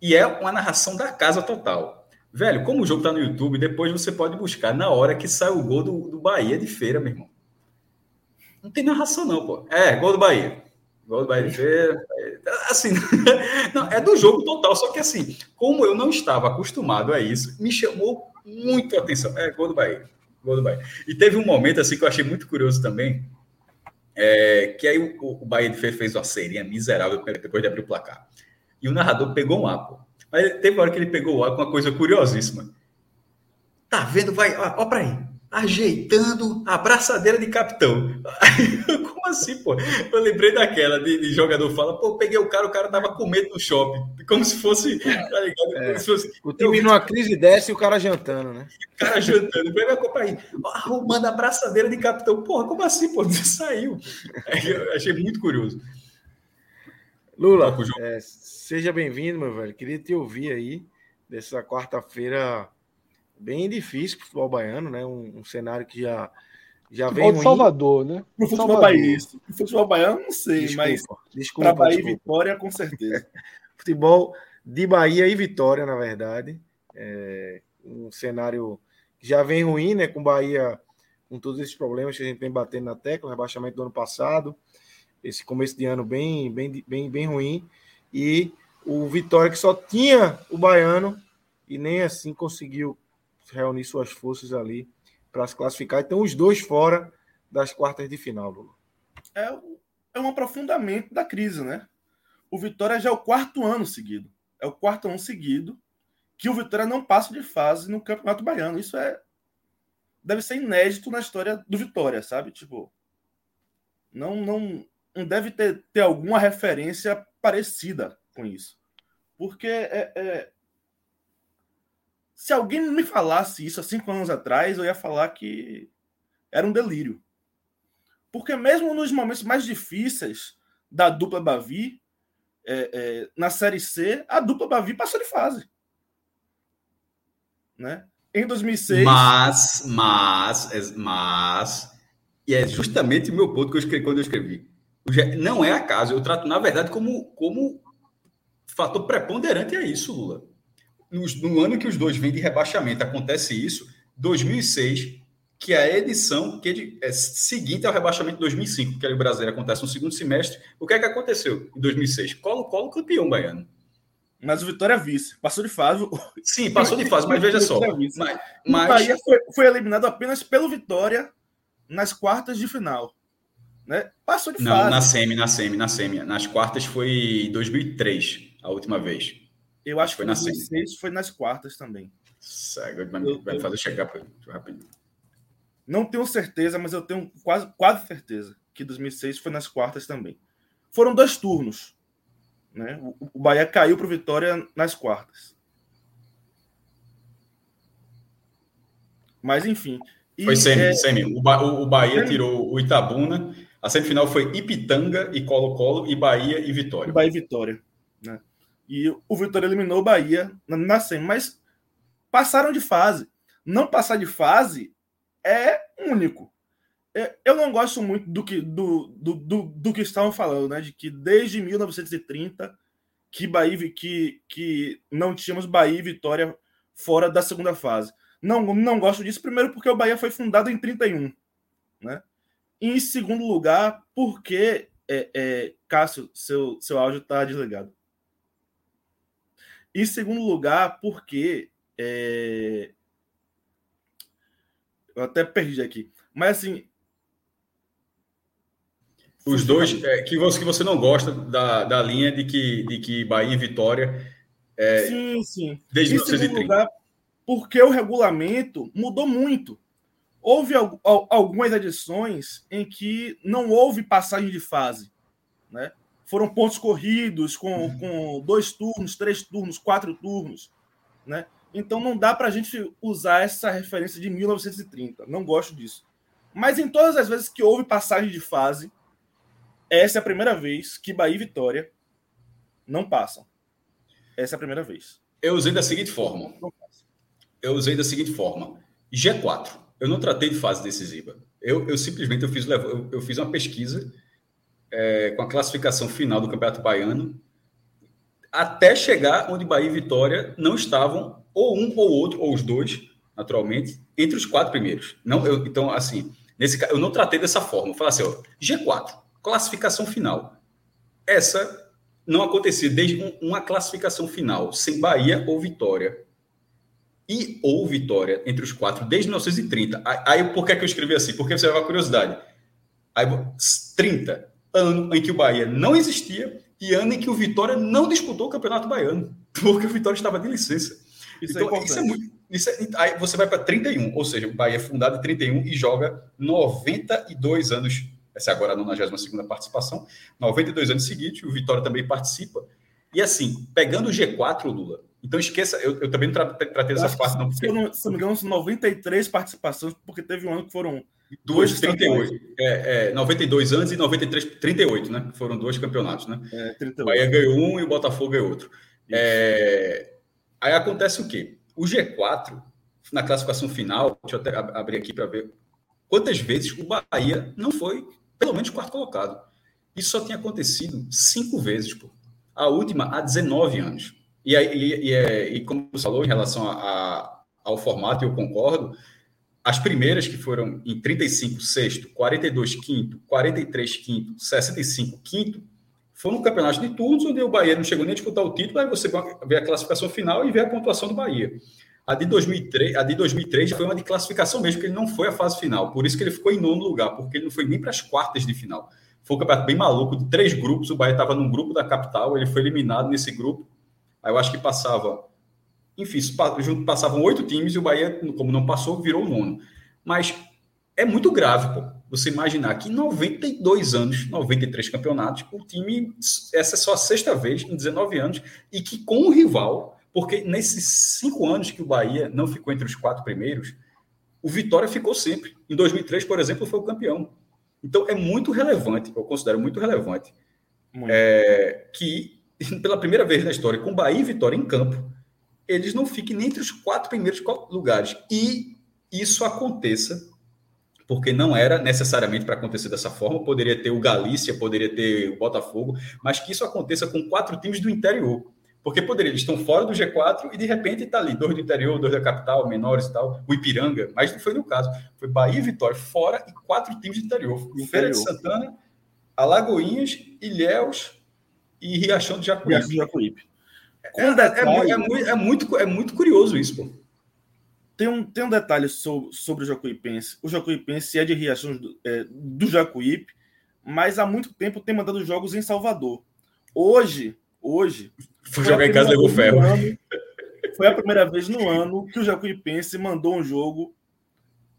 E é uma narração da casa total. Velho, como o jogo tá no YouTube, depois você pode buscar na hora que sai o gol do, do Bahia de feira, meu irmão. Não tem narração, não, pô. É, gol do Bahia. Gol do Bahia. Assim, (laughs) não, é do jogo total. Só que assim, como eu não estava acostumado a isso, me chamou muito a atenção. É, gol do Bahia. Gol do Bahia. E teve um momento assim que eu achei muito curioso também. É, que aí o, o Bahia de Feira fez uma serinha miserável depois de abrir o placar. E o narrador pegou um ar, pô. Mas teve uma hora que ele pegou o ar com uma coisa curiosíssima. Tá vendo? Vai, ó, ó pra aí. Ajeitando a braçadeira de capitão. Assim, pô? Eu lembrei daquela de, de, jogador fala, pô, peguei o cara, o cara tava com medo no shopping. Como se fosse. Tá ligado? É. Se fosse o time eu... numa crise desce e o cara jantando, né? O cara jantando. A copa aí. Arrumando a braçadeira de capitão. Porra, como assim, pô? Saiu. Eu achei muito curioso. Lula, é, Seja bem-vindo, meu velho. Queria te ouvir aí dessa quarta-feira bem difícil para o futebol baiano, né? Um, um, cenário que já, já vem. Futebol de Salvador, né? Para o futebol baiano. futebol baiano, não sei, desculpa, mas para Bahia desculpa. e Vitória, com certeza. (laughs) futebol de Bahia e Vitória, na verdade. É um cenário que já vem ruim, né? Com Bahia, com todos esses problemas que a gente vem batendo na tecla, o rebaixamento do ano passado, esse começo de ano bem, bem, bem, bem ruim. E o Vitória que só tinha o baiano e nem assim conseguiu reunir suas forças ali para se classificar. Então, os dois fora das quartas de final, Lula. É, é um aprofundamento da crise, né? O Vitória já é o quarto ano seguido. É o quarto ano seguido que o Vitória não passa de fase no Campeonato Baiano. Isso é. Deve ser inédito na história do Vitória, sabe? Tipo. Não, não, não deve ter, ter alguma referência parecida com isso. Porque é, é... se alguém me falasse isso há cinco anos atrás, eu ia falar que era um delírio. Porque mesmo nos momentos mais difíceis da dupla Bavi, é, é, na Série C, a dupla Bavi passou de fase. Né? Em 2006. Mas, mas, mas, e é justamente o meu ponto que eu escrevi quando eu escrevi. Não é acaso, eu trato, na verdade, como, como fator preponderante é isso, Lula. No, no, ano que os dois vêm de rebaixamento, acontece isso, 2006, que é a edição que é seguinte ao rebaixamento de 2005, que o brasileiro acontece no segundo semestre. O que é que aconteceu em 2006? Colo-Colo campeão baiano. Mas o Vitória é vice. Passou de fase. Sim, passou de fase, mas veja só. Mas, mas... O Bahia foi, foi eliminado apenas pelo Vitória nas quartas de final. Né? Passou de Não, fase. na semi, na semi, na semi. Nas quartas foi 2003, a última vez. Eu acho que Foi semi. 2006, foi nas quartas também. Segue, vai, Eu- vai eu- fazer chegar rapidinho. Não tenho certeza, mas eu tenho quase, quase certeza que 2006 foi nas quartas também. Foram dois turnos. Né? O, o Bahia caiu para o Vitória nas quartas. Mas enfim. Foi semi, é, semi. O, Ba- o- o Bahia Semi. tirou o Itabuna. A semifinal foi Ipitanga e Colo-Colo, e Bahia e Vitória. Bahia e Vitória. Né? E o Vitória eliminou o Bahia na, semi, mas passaram de fase. Não passar de fase é único. É, Eu não gosto muito do que, do, do, do, do que estavam falando, né? De que desde 1930 que, Bahia, que, que não tínhamos Bahia e Vitória fora da segunda fase. Não, não gosto disso, primeiro porque o Bahia foi fundado em 31. Né? E em segundo lugar, porque é, é, Cássio, seu, seu áudio está desligado. Em segundo lugar, porque é, eu até perdi aqui. Mas assim, Os dois, é, que, você, que você não gosta da, da linha de que, de que Bahia e Vitória, sim, sim. desde segundo 1930. lugar, porque o regulamento mudou muito. Houve al- al- algumas edições em que não houve passagem de fase. Né? Foram pontos corridos com, com dois turnos, três turnos, quatro turnos. Né? Então não dá para a gente usar essa referência de 1930. Não gosto disso. Mas em todas as vezes que houve passagem de fase, essa é a primeira vez que Bahia e Vitória não passam. Essa é a primeira vez. Eu usei da seguinte forma. Eu usei da seguinte forma. G4. Eu não tratei de fase decisiva. Eu, eu simplesmente eu fiz, eu, eu fiz uma pesquisa é, com a classificação final do Campeonato Baiano até chegar onde Bahia e Vitória não estavam, ou um ou outro, ou os dois, naturalmente, entre os quatro primeiros. Não, eu, então, assim, nesse eu não tratei dessa forma. Eu falei assim, ó, G4, classificação final. Essa não acontecia desde um- uma classificação final sem Bahia ou Vitória e ou Vitória entre os quatro desde 1930. Aí, aí por que, é que eu escrevi assim? Porque você vai uma curiosidade. Aí, 30, ano em que o Bahia não existia e ano em que o Vitória não disputou o Campeonato Baiano, (laughs) porque o Vitória estava de licença. Isso é então, importante. isso é muito. Isso é- aí você vai para 31, ou seja, o Bahia é fundado em 31 e joga 92 anos. Essa é agora a 92 participação, 92 anos seguidos, o Vitória também participa. E assim, pegando o G4, Lula, então esqueça, eu, eu também não tra- tratei dessa parte, não, se, porque se eu não me engano, são 93 participações, porque teve um ano que foram duas, dois 38. É, é, 92 anos e 93, 38, né? Foram dois campeonatos, né? é, O 38. Bahia ganhou um e o Botafogo ganhou outro. É, Aí acontece o quê? O G4, na classificação final, deixa eu até ab- abrir aqui para ver quantas vezes o Bahia não foi, pelo menos, quarto colocado. Isso só tinha acontecido cinco vezes, pô. A última há 19 anos. E, aí, e, e, é- e como você falou em relação a- a- ao formato, eu concordo, as primeiras que foram em 35, sexto, 42, quinto, 43, quinto, 65, quinto, foram campeonatos de turnos onde o Bahia não chegou nem a disputar o título, aí você vê a classificação final e vê a pontuação do Bahia. A de 2003, a de 2003 foi uma de classificação mesmo, porque ele não foi a fase final. Por isso que ele ficou em nono lugar, porque ele não foi nem para as quartas de final. Foi um campeonato bem maluco, de três grupos. O Bahia estava num grupo da capital, ele foi eliminado nesse grupo. Aí eu acho que passava. Enfim, junto passavam oito times e o Bahia, como não passou, virou o nono. Mas é muito grave, pô. Você imaginar que em 92 anos, 93 campeonatos, o time, essa é só a sexta vez em 19 anos, e que com o rival, porque nesses cinco anos que o Bahia não ficou entre os quatro primeiros, o Vitória ficou sempre. Em 2003, por exemplo, foi o campeão. Então é muito relevante, eu considero muito relevante, Muito. é, que pela primeira vez na história, com Bahia e Vitória em campo, eles não fiquem nem entre os quatro primeiros lugares. E isso aconteça, porque não era necessariamente para acontecer dessa forma, poderia ter o Galícia, poderia ter o Botafogo, mas que isso aconteça com quatro times do interior. Porque poderia, eles estão fora do G4 e de repente está ali, dois do interior, dois da capital, menores e tal, o Ipiranga, mas não foi no caso. Foi Bahia e Vitória fora e quatro times do interior. Do Feira de interior. Santana, Alagoinhas, Ilhéus e Riachão de Jacuí. Riacho do Jacuípe. Com É, é, detalhe- mu- é muito, é, muito, é muito curioso isso, pô. Tem um, tem um detalhe sobre, sobre o Jacuipense. O Jacuipense é de Riachão do, é, do Jacuípe, mas há muito tempo tem mandado jogos em Salvador. Hoje, hoje. Foi jogar em casa levou ferro. Ano, foi a primeira vez no ano que o Jacuipense mandou um jogo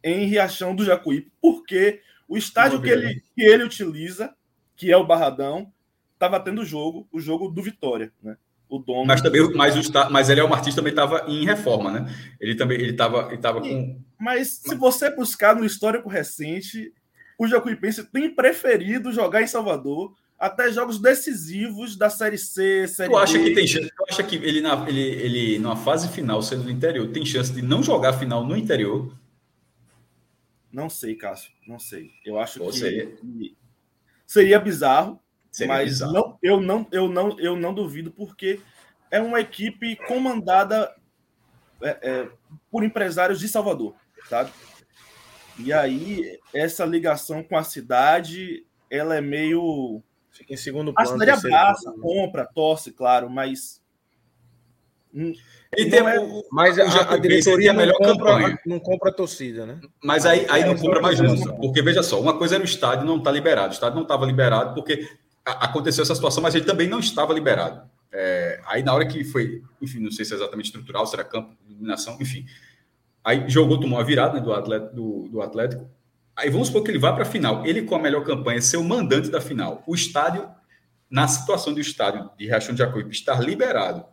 em Riachão do Jacuípe, porque o estádio que ele, que ele utiliza, que é o Barradão, estava tendo jogo, o jogo do Vitória, né? O dono. Mas também, mas, o, mas ele é o Martins também estava em reforma, né? Ele também ele estava ele tava com. Mas se você buscar no histórico recente, o Jacuipense tem preferido jogar em Salvador até jogos decisivos da Série C, Série Tu acha B. que tem chance? Tu acha que ele, na, ele, ele, numa fase final, sendo do interior, tem chance de não jogar final no interior? Não sei, Cássio. Não sei. Eu acho Pô, que seria, seria bizarro, seria mas bizarro. Não, eu, não, eu, não, eu não duvido, porque é uma equipe comandada é, é, por empresários de Salvador, sabe? E aí, essa ligação com a cidade, ela é meio. Fica em segundo A plano. cidade terceiro abraça, plano. compra, torce, claro, mas. hum, Ele tem, é- Mas a, a diretoria a melhor não compra, campanha. não compra a torcida, né? Mas aí, aí É, não compra mais coisa- Porque, veja só, uma coisa era o estádio não estar liberado. O estádio não estava liberado porque a- aconteceu essa situação, mas ele também não estava liberado. É, aí, na hora que foi, enfim, não sei se é exatamente estrutural, se era campo, iluminação, enfim. Aí jogou, tomou a virada né, do, Atlético, do, do Atlético. Aí vamos supor que ele vai para a final. Ele, com a melhor campanha, ser o mandante da final. O estádio, na situação do estádio de Riachão de Jacuípe estar liberado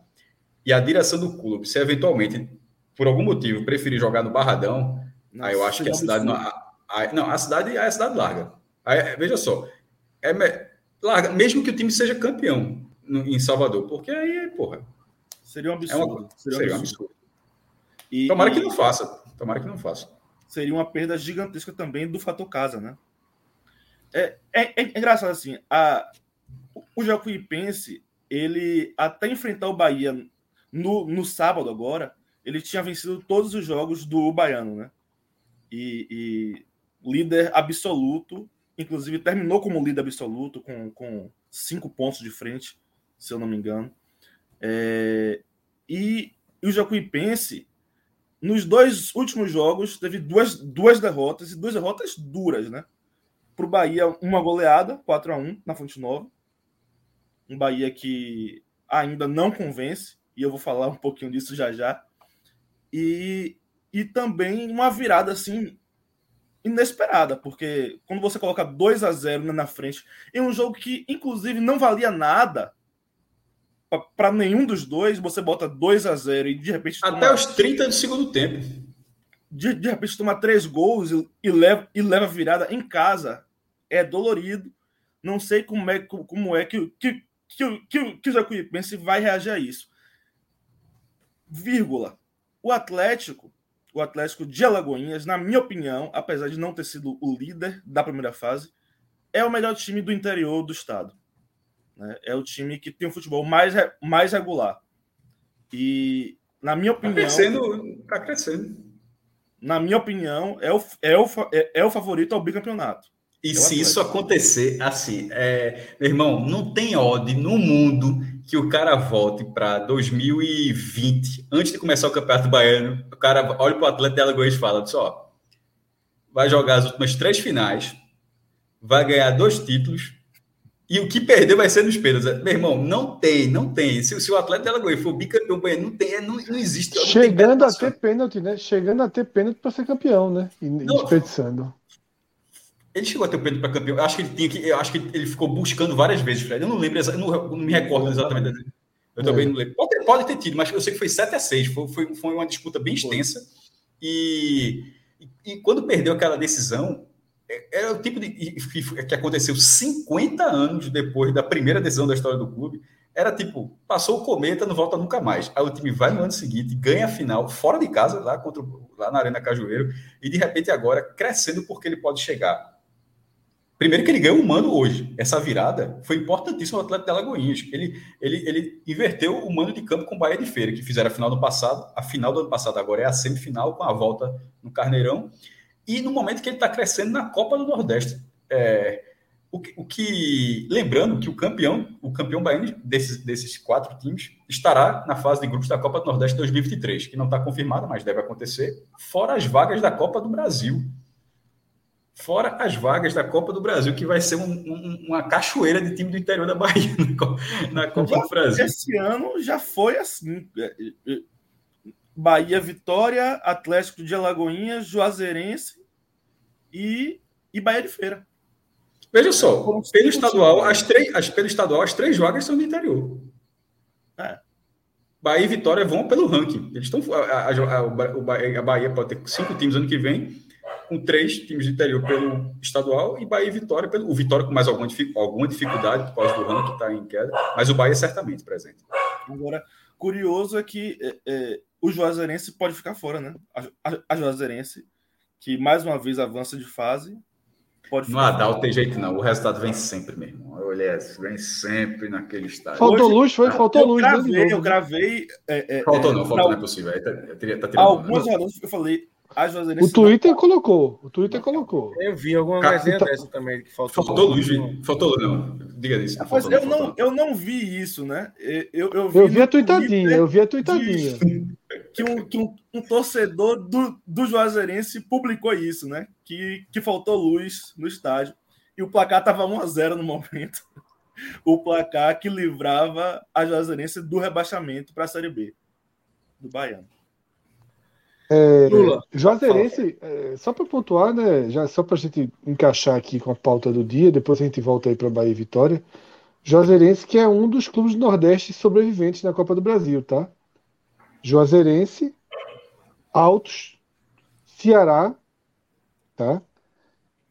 e a direção do clube, se eventualmente, por algum motivo, preferir jogar no Barradão, Aí eu acho que a cidade. Não, a, a- não, a cidade é a cidade larga. Aí, veja só. É, larga, mesmo que o time seja campeão no- em Salvador, porque aí, porra, Seria um é absurdo. uma, seria seria um absurdo. absurdo. E- Tomara e- que não faça. Tomara que não faça. seria uma perda gigantesca também do fator casa, né? É, é, é engraçado assim, a, o Jacuipense, ele até enfrentar o Bahia no, no sábado agora, ele tinha vencido todos os jogos do Baiano, né? E, e líder absoluto, inclusive terminou como líder absoluto com, com cinco pontos de frente, se eu não me engano. É, e, e o Jacuipense nos dois últimos jogos, teve duas, duas derrotas, e duas derrotas duras, né? Para o Bahia, uma goleada, 4 a 1 na Fonte Nova. Um Bahia que ainda não convence, e eu vou falar um pouquinho disso já já. E, e também uma virada, assim, inesperada, porque quando você coloca 2 a 0 na frente, em um jogo que, inclusive, não valia nada para nenhum dos dois, você bota 2 a 0 e de repente Até toma- os 30 do segundo tempo. de, de repente tomar três gols e, e leva, e leva virada em casa é dolorido. Não sei como é, como é que, o- que, que, que, que o Jacuipense vai reagir a isso. Vírgula. O Atlético, o Atlético de Alagoinhas, na minha opinião, apesar de não ter sido o líder da primeira fase, é o melhor time do interior do estado. né? É o time que tem um futebol mais, mais regular. E, na minha opinião. crescendo. Tá crescendo. na minha opinião, é o, é o, é, é o favorito ao bicampeonato. E se isso acontecer, assim, é, meu irmão, não tem odd no mundo que o cara volte para 2020, antes de começar o Campeonato Baiano, o cara olha para o atleta de Alagoas e fala, diz, ó, vai jogar as últimas três finais, vai ganhar dois títulos, e o que perder vai ser nos pênaltis. Meu irmão, não tem, não tem. Se, se o atleta de Alagoas for bicampeão não tem, não, não existe. não tem Chegando a competição. ter pênalti, né? Chegando a ter pênalti para ser campeão, né? E Não. desperdiçando. Ele chegou a ter o pênalti para campeão. Eu acho que ele tinha que. Eu acho que ele ficou buscando várias vezes, Fred. Eu não lembro, eu não, eu não me recordo exatamente. Eu também não lembro. Pode ter, pode ter tido, mas eu sei que foi 7 a 6 Foi, foi, foi uma disputa bem extensa. E, e, quando perdeu aquela decisão, é- era o tipo de. que, aconteceu 50 anos depois da primeira decisão da história do clube. Era tipo, passou o cometa, não volta nunca mais. Aí o time vai no ano seguinte, ganha a final, fora de casa, lá, contra, lá na Arena Cajueiro, e de repente agora crescendo porque ele pode chegar. Primeiro que ele ganhou um mano hoje. Essa virada foi importantíssima ao Atlético de Alagoinhas. Ele, ele, ele inverteu o mano de campo com o Bahia de Feira, que fizeram a final do passado. A final do ano passado agora é a semifinal, com a volta no Carneirão. E no momento que ele está crescendo na Copa do Nordeste. É, o, que, o que- lembrando que o campeão, o campeão baiano desses, desses quatro times estará na fase de grupos da Copa do Nordeste 2023, que não está confirmada, mas deve acontecer, fora as vagas da Copa do Brasil. Fora as vagas da Copa do Brasil, que vai ser um, um, uma cachoeira de time do interior da Bahia (laughs) na Copa do Brasil. Esse ano já foi assim. É, é, Bahia Vitória, Atlético de Alagoinhas, Juazeirense e, e Bahia de Feira. Veja só, pelo estadual, as três, as, pelo estadual, as três vagas são do interior. É. Bahia e Vitória vão pelo ranking. Eles estão. A, a, a, a Bahia pode ter cinco times ano que vem, com três times do interior pelo estadual e Bahia e Vitória pelo. O Vitória com mais alguma, alguma dificuldade por causa do ranking está em queda, mas o Bahia é certamente presente. Agora, curioso é que é, é, o Juazeirense pode ficar fora, né? A, a Juazeirense, que mais uma vez avança de fase, Pode no Adal tem jeito não, o resultado vem sempre, meu irmão. Eu olhei assim, vem sempre naquele estádio. Faltou Hoje, luz, foi? Faltou eu luz. Gravei, né? eu gravei. É, é, faltou não, faltou, não é possível. Tá, tá, tá algumas né? eu falei. O Twitter não... colocou. O Twitter colocou. Eu vi alguma coisa tá... dessa também que faltou. Faltou luz, faltou luz, não. Diga isso. Mas eu, não, eu não vi isso, né? Eu, eu vi, eu vi a tuitadinha, eu vi a tuitadinha. (laughs) Que um, que um, um, torcedor do, do Juazeirense publicou isso, né? Que, que faltou luz no estádio e o placar estava 1 a 0 no momento. (laughs) O placar que livrava a Juazeirense do rebaixamento para a Série B do Baiano. É, Lula. Juazeirense, é, só para pontuar, né, já só para a gente encaixar aqui com a pauta do dia, depois a gente volta aí para Bahia e Vitória. Juazeirense, que é um dos clubes do Nordeste sobreviventes na Copa do Brasil, tá? Juazeirense, Altos, Ceará, tá?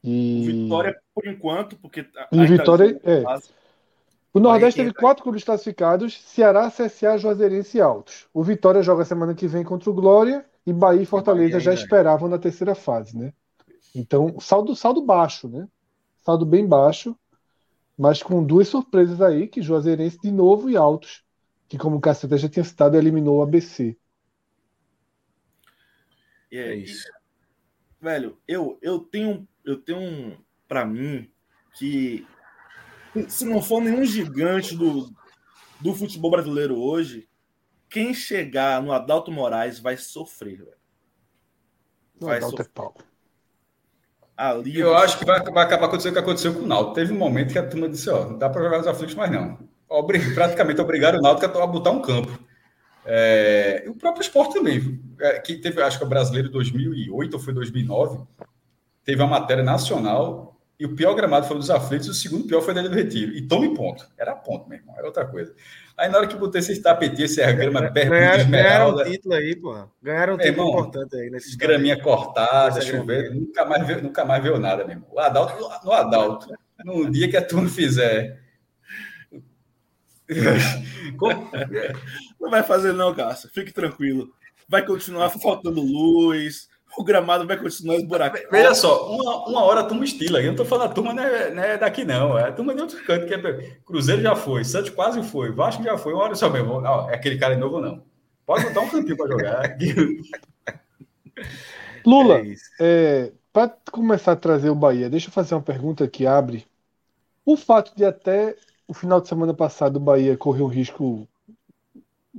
E Vitória por enquanto, porque e Vitória é. O Nordeste teve quatro clubes classificados: Ceará, CSA, Juazeirense e Altos. O Vitória joga semana que vem contra o Glória e Bahia e Fortaleza Bahia já esperavam na terceira fase, né? Então, saldo, saldo baixo, né? Saldo bem baixo, mas com duas surpresas aí, que Juazeirense de novo e Altos, que como o Caceta já tinha citado, eliminou o ABC. E é isso. E, velho, eu, eu tenho, eu tenho um, para mim, que se não for nenhum gigante do, do futebol brasileiro hoje, quem chegar no Adalto Moraes vai sofrer, velho. Vai Adalto é sofrer. é pau. Ali eu acho que vai, vai, acabar acontecendo o que aconteceu com o Naldo. Teve um momento que a turma disse: ó, não dá para jogar nos aflitos mais não. Obrig... (laughs) Praticamente obrigaram o Naldo a botar um campo. É... o próprio esporte também, é, que teve, acho que o brasileiro 2008 ou foi 2009, teve uma matéria nacional e o pior gramado foi o dos aflitos, e o segundo pior foi da do Retiro. E tome ponto. Era ponto, meu irmão, era outra coisa. Aí na hora que botei esse tapetinho, esse grama perto Ganharam um título aí, pô. Ganharam um título irmão, importante aí nesse Graminha cortada, chover, nunca mais, veio, nunca mais veio nada, meu irmão. O Adalto, no Adalto, num dia que a turma fizer. Não vai fazer, não, Cássio. Fique tranquilo. Vai continuar faltando luz o gramado vai continuar esburacado. Veja só, uma, uma hora a turma estila. Eu não estou falando a turma não é, não é, daqui, não. É a turma de outro canto. Que é, Cruzeiro já foi, Santos quase foi, Vasco já foi. Uma hora só mesmo. Não, é aquele cara novo, não. Pode botar um campinho para jogar. (laughs) Lula, é é, para começar a trazer o Bahia, deixa eu fazer uma pergunta que abre. O fato de até o final de semana passado o Bahia correr um risco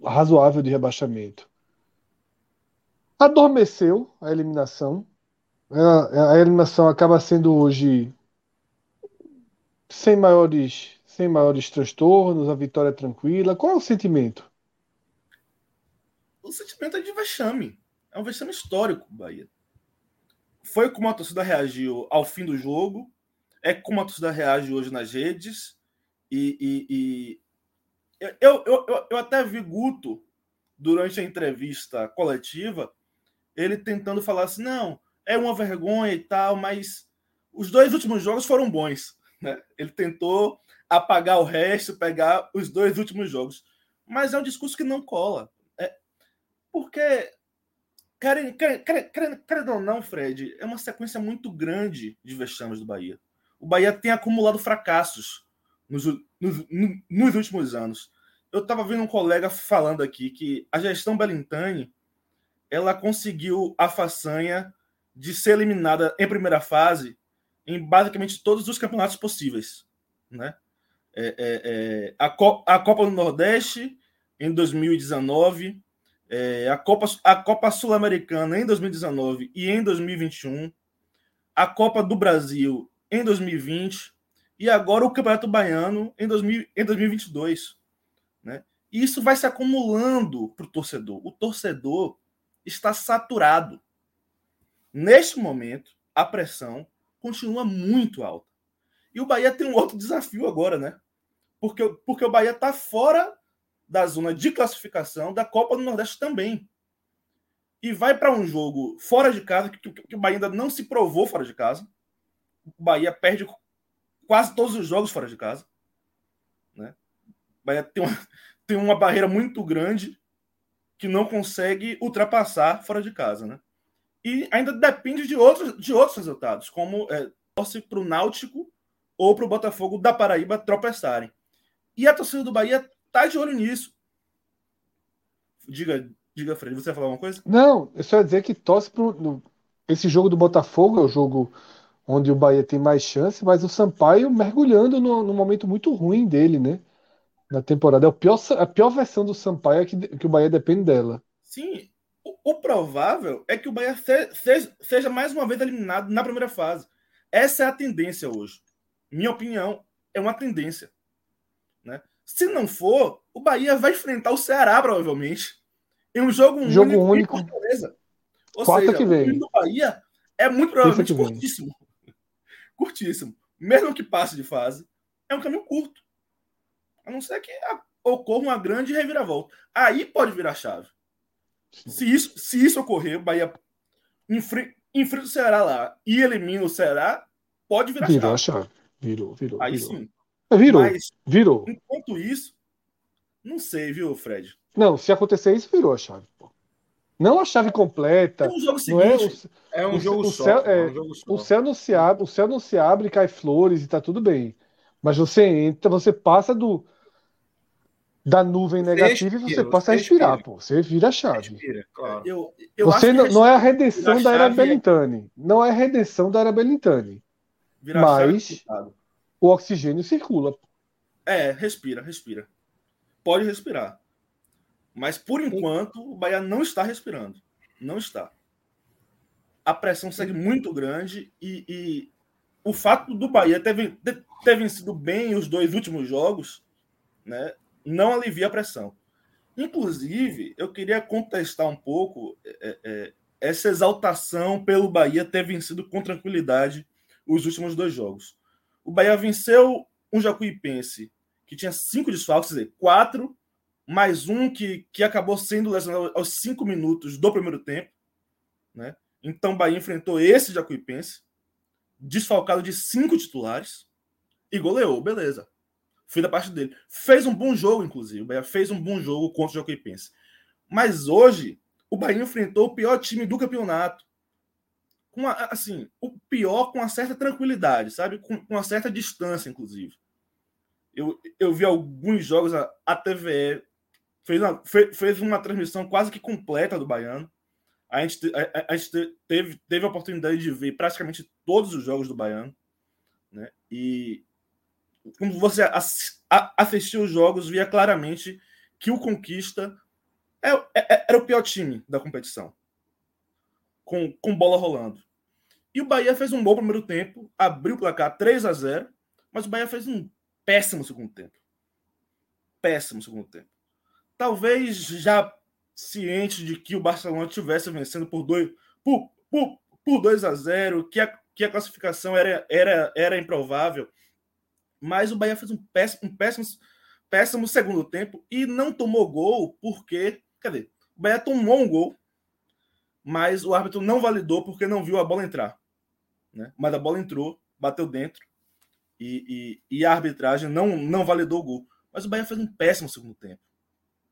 razoável de rebaixamento adormeceu a eliminação. A, a eliminação acaba sendo hoje sem maiores, sem maiores transtornos, a vitória é tranquila. Qual é o sentimento? O sentimento é de vexame. É um vexame histórico, Bahia. Foi como a torcida reagiu ao fim do jogo, é como a torcida reage hoje nas redes. E, e, e... Eu, eu, eu, eu até vi Guto, durante a entrevista coletiva, ele tentando falar assim: não, é uma vergonha e tal, mas os dois últimos jogos foram bons. Né? Ele tentou apagar o resto, pegar os dois últimos jogos. Mas é um discurso que não cola. É, porque, querendo, ou não, Fred, é uma sequência muito grande de vexames do Bahia. O Bahia tem acumulado fracassos nos, nos, nos últimos anos. Eu estava vendo um colega falando aqui que a gestão Belintani ela conseguiu a façanha de ser eliminada em primeira fase em basicamente todos os campeonatos possíveis, né? É, é, é, a, Copa, a, Copa do Nordeste em 2019, é, a Copa, a Copa Sul-Americana em 2019 e em 2021, a Copa do Brasil em 2020 e agora o Campeonato Baiano em, 2000, em 2022. Né? E isso vai se acumulando para o torcedor. O torcedor está saturado. Neste momento, a pressão continua muito alta. E o Bahia tem um outro desafio agora, né? Porque, porque o Bahia está fora da zona de classificação da Copa do Nordeste também. E vai para um jogo fora de casa, que, que, que o Bahia ainda não se provou fora de casa. O Bahia perde quase todos os jogos fora de casa. Né? O Bahia tem uma, (laughs) tem uma barreira muito grande que não consegue ultrapassar fora de casa. Né? E ainda depende de outros, de outros resultados, como é, torce para o Náutico ou para o Botafogo da Paraíba tropeçarem. E a torcida do Bahia tá de olho nisso. Diga, diga, Fred, você vai falar alguma coisa? Não, eu só ia dizer que torce pro. Esse jogo do Botafogo é o jogo onde o Bahia tem mais chance, mas o Sampaio mergulhando no, no momento muito ruim dele, né? Na temporada. É a pior, a pior versão do Sampaio é que, que o Bahia depende dela. Sim. O, o provável é que o Bahia se, seja, seja mais uma vez eliminado na primeira fase. Essa é a tendência hoje. Minha opinião, é uma tendência. Né? Se não for, o Bahia vai enfrentar o Ceará, provavelmente. Em um jogo, jogo único. único. Ou Quarta seja, que vem. o do Bahia é muito provavelmente curtíssimo. Curtíssimo. Mesmo que passe de fase, é um caminho curto. A não ser que ocorra uma grande reviravolta. Aí pode virar chave. Se isso, se isso ocorrer, o Bahia enfrenta, o Ceará lá e elimina o Ceará, pode virar Virou chave. a chave. Virou, virou. Aí virou. sim. É, virou. Mas, virou. Enquanto isso, não sei, viu, Fred? Não, se acontecer isso, virou a chave. Pô. Não a chave completa. É um jogo seguinte. Não é, o, é um, o, jogo, o só, céu, é, é um jogo só. O céu não se abre, o céu não se abre, cai flores e tá tudo bem. Mas você entra, você passa do da nuvem negativa respira, e você passa a respirar, respira. pô. Você vira a chave. Respira, claro. eu, eu você não, não, é a redenção da era Belintani. Não é a redenção da era Belintani. Mas o oxigênio circula. É, respira, respira. Pode respirar. Mas por enquanto o Bahia não está respirando. Não está. A pressão segue muito grande e, e o fato do Bahia ter, ter vencido bem os dois últimos jogos, né, não alivia a pressão. Inclusive, eu queria contestar um pouco é, é, essa exaltação pelo Bahia ter vencido com tranquilidade os últimos dois jogos. O Bahia venceu um Jacuipense que tinha cinco desfalques, dizer, quatro, mais um que, que acabou sendo lesionado aos cinco minutos do primeiro tempo. Né? Então, o Bahia enfrentou esse Jacuipense, desfalcado de cinco titulares, e goleou, beleza. Fui da parte dele. Fez um bom jogo, inclusive. O Bahia fez um bom jogo contra o Jacuipense. Mas hoje, o Bahia enfrentou o pior time do campeonato com assim, o pior com uma certa tranquilidade, sabe? Com, com uma certa distância, inclusive. Eu, eu vi alguns jogos, a, a TVE fez uma, fez, fez uma transmissão quase que completa do Baiano. A gente, a, a gente teve, teve a oportunidade de ver praticamente todos os jogos do Baiano. Né? E quando você assistiu os jogos, via claramente que o Conquista é, é, era o pior time da competição com, com bola rolando. E o Bahia fez um bom primeiro tempo, abriu o placar 3 a 0 mas o Bahia fez um péssimo segundo tempo. Péssimo segundo tempo. Talvez já ciente de que o Barcelona estivesse vencendo por 2 por, por, por 2 a 0 que a, que a classificação era, era, era improvável. Mas o Bahia fez um péssimo, um péssimo, péssimo segundo tempo e não tomou gol porque. Quer dizer, o Bahia tomou um gol mas o árbitro não validou porque não viu a bola entrar. Né? Mas a bola entrou, bateu dentro e, e, e, a arbitragem não, não validou o gol. Mas o Bahia fez um péssimo segundo tempo.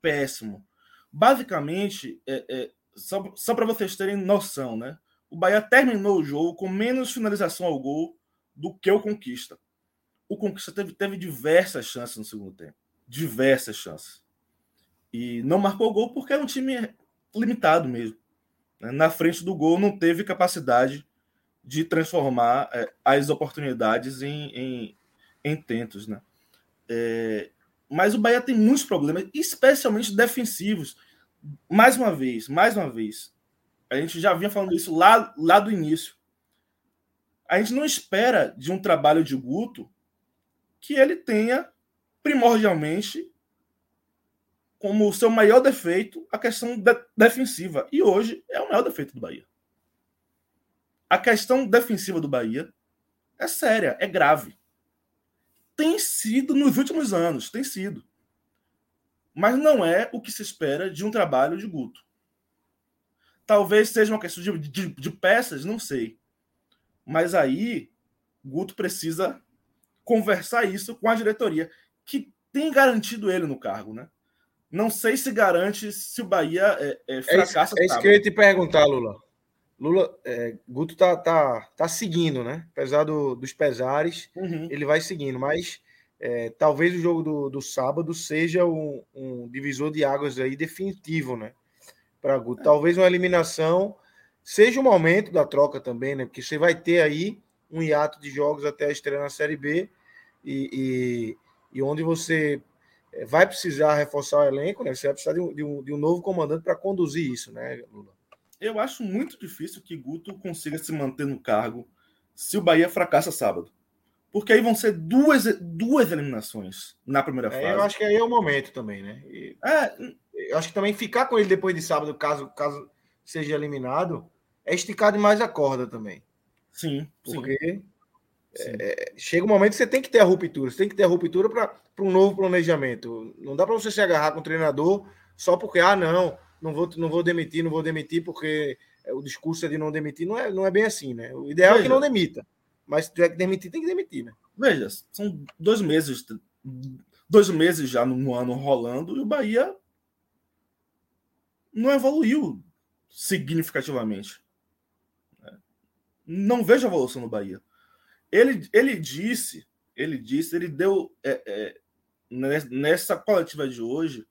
Péssimo. Basicamente, é, é, só, só para vocês terem noção, né? o Bahia terminou o jogo com menos finalização ao gol do que o Conquista. O Conquista teve, teve diversas chances no segundo tempo. Diversas chances. E não marcou gol porque era um time limitado mesmo. Né, na frente do gol, não teve capacidade de transformar é, as oportunidades em, em, em tentos. Né? É, mas o Bahia tem muitos problemas, especialmente defensivos. Mais uma vez, mais uma vez, a gente já vinha falando isso lá, lá do início. a gente não espera de um trabalho de Guto que ele tenha primordialmente como seu maior defeito a questão de defensiva. E hoje é o maior defeito do Bahia. A questão defensiva do Bahia é séria, é grave. Tem sido nos últimos anos, tem sido. Mas não é o que se espera de um trabalho de Guto. Talvez seja uma questão de, de, de peças, não sei. Mas aí, Guto precisa conversar isso com a diretoria, que tem garantido ele no cargo, né? Não sei se garante se o Bahia é, é fracassa. É isso, é isso que eu ia te perguntar, Lula. Lula, é, Guto tá, tá, tá seguindo, né? Apesar do, dos pesares, uhum. ele vai seguindo, mas é, talvez o jogo do, do sábado seja um, um, divisor de águas aí definitivo, né? Para Guto. É. Talvez uma eliminação seja o momento da troca também, né? Porque você vai ter aí um hiato de jogos até a estreia na Série B e, e, e onde você é, vai precisar reforçar o elenco, né? Você vai precisar de um, de um, de um novo comandante para conduzir isso, né, Lula? Eu acho muito difícil que Guto consiga se manter no cargo se o Bahia fracassa sábado. Porque aí vão ser duas, duas eliminações na primeira é, fase. Eu acho que aí é o momento também, né? E, é, eu acho que também ficar com ele depois de sábado, caso, caso seja eliminado, é esticar demais a corda também. Sim. Porque sim. É, chega um momento que você tem que ter a ruptura, você tem que ter a ruptura para um novo planejamento. Não dá para você se agarrar com o treinador só porque, ah, não, não vou, não vou demitir, não vou demitir porque o discurso é de não demitir. Não é, não é bem assim, né? O ideal Veja. é que não demita. Mas se tiver que demitir, tem que demitir, né? Veja, são dois meses, dois meses já no ano rolando e o Bahia não evoluiu significativamente. Não vejo evolução no Bahia. Ele, ele disse, ele disse, ele deu é, é, nessa coletiva de hoje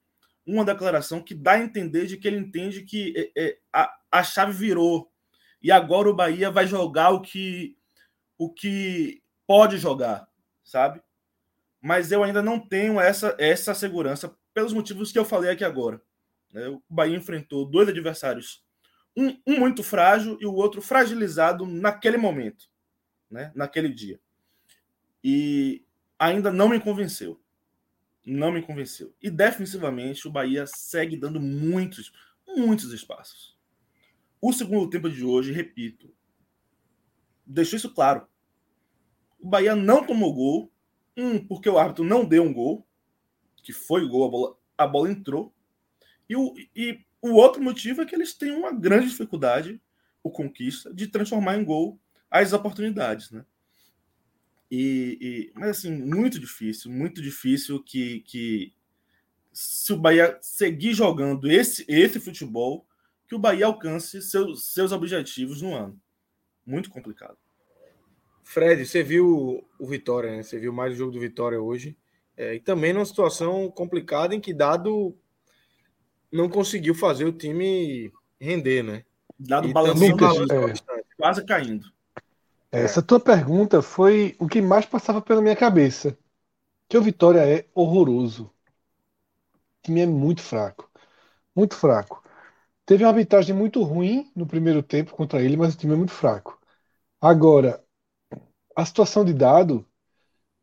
uma declaração que dá a entender de que ele entende que é, é, a, a chave virou e agora o Bahia vai jogar o que o que pode jogar, sabe? Mas eu ainda não tenho essa essa segurança pelos motivos que eu falei aqui agora. Né? O Bahia enfrentou dois adversários, um, um muito frágil e o outro fragilizado naquele momento né, naquele dia. E ainda não me convenceu. Não me convenceu. E defensivamente o Bahia segue dando muitos, muitos espaços. O segundo tempo de hoje, repito, deixou isso claro. O Bahia não tomou gol. Um, porque o árbitro não deu um gol, que foi o gol, a bola, a bola entrou. E o, e o outro motivo é que eles têm uma grande dificuldade, o conquista, de transformar em gol as oportunidades, né? E, e, mas assim, muito difícil, muito difícil que, que se o Bahia seguir jogando esse, esse futebol, que o Bahia alcance seus, seus objetivos no ano. Muito complicado. Fred, você viu o Vitória, né? Você viu mais o jogo do Vitória hoje. É, e também numa situação complicada em que Dado não conseguiu fazer o time render, né? Dado balançando é. quase caindo. Essa tua pergunta foi o que mais passava pela minha cabeça. Que o Vitória é horroroso. O time é muito fraco. Muito fraco. Teve uma arbitragem muito ruim no primeiro tempo contra ele, mas o time é muito fraco. Agora, a situação de dado,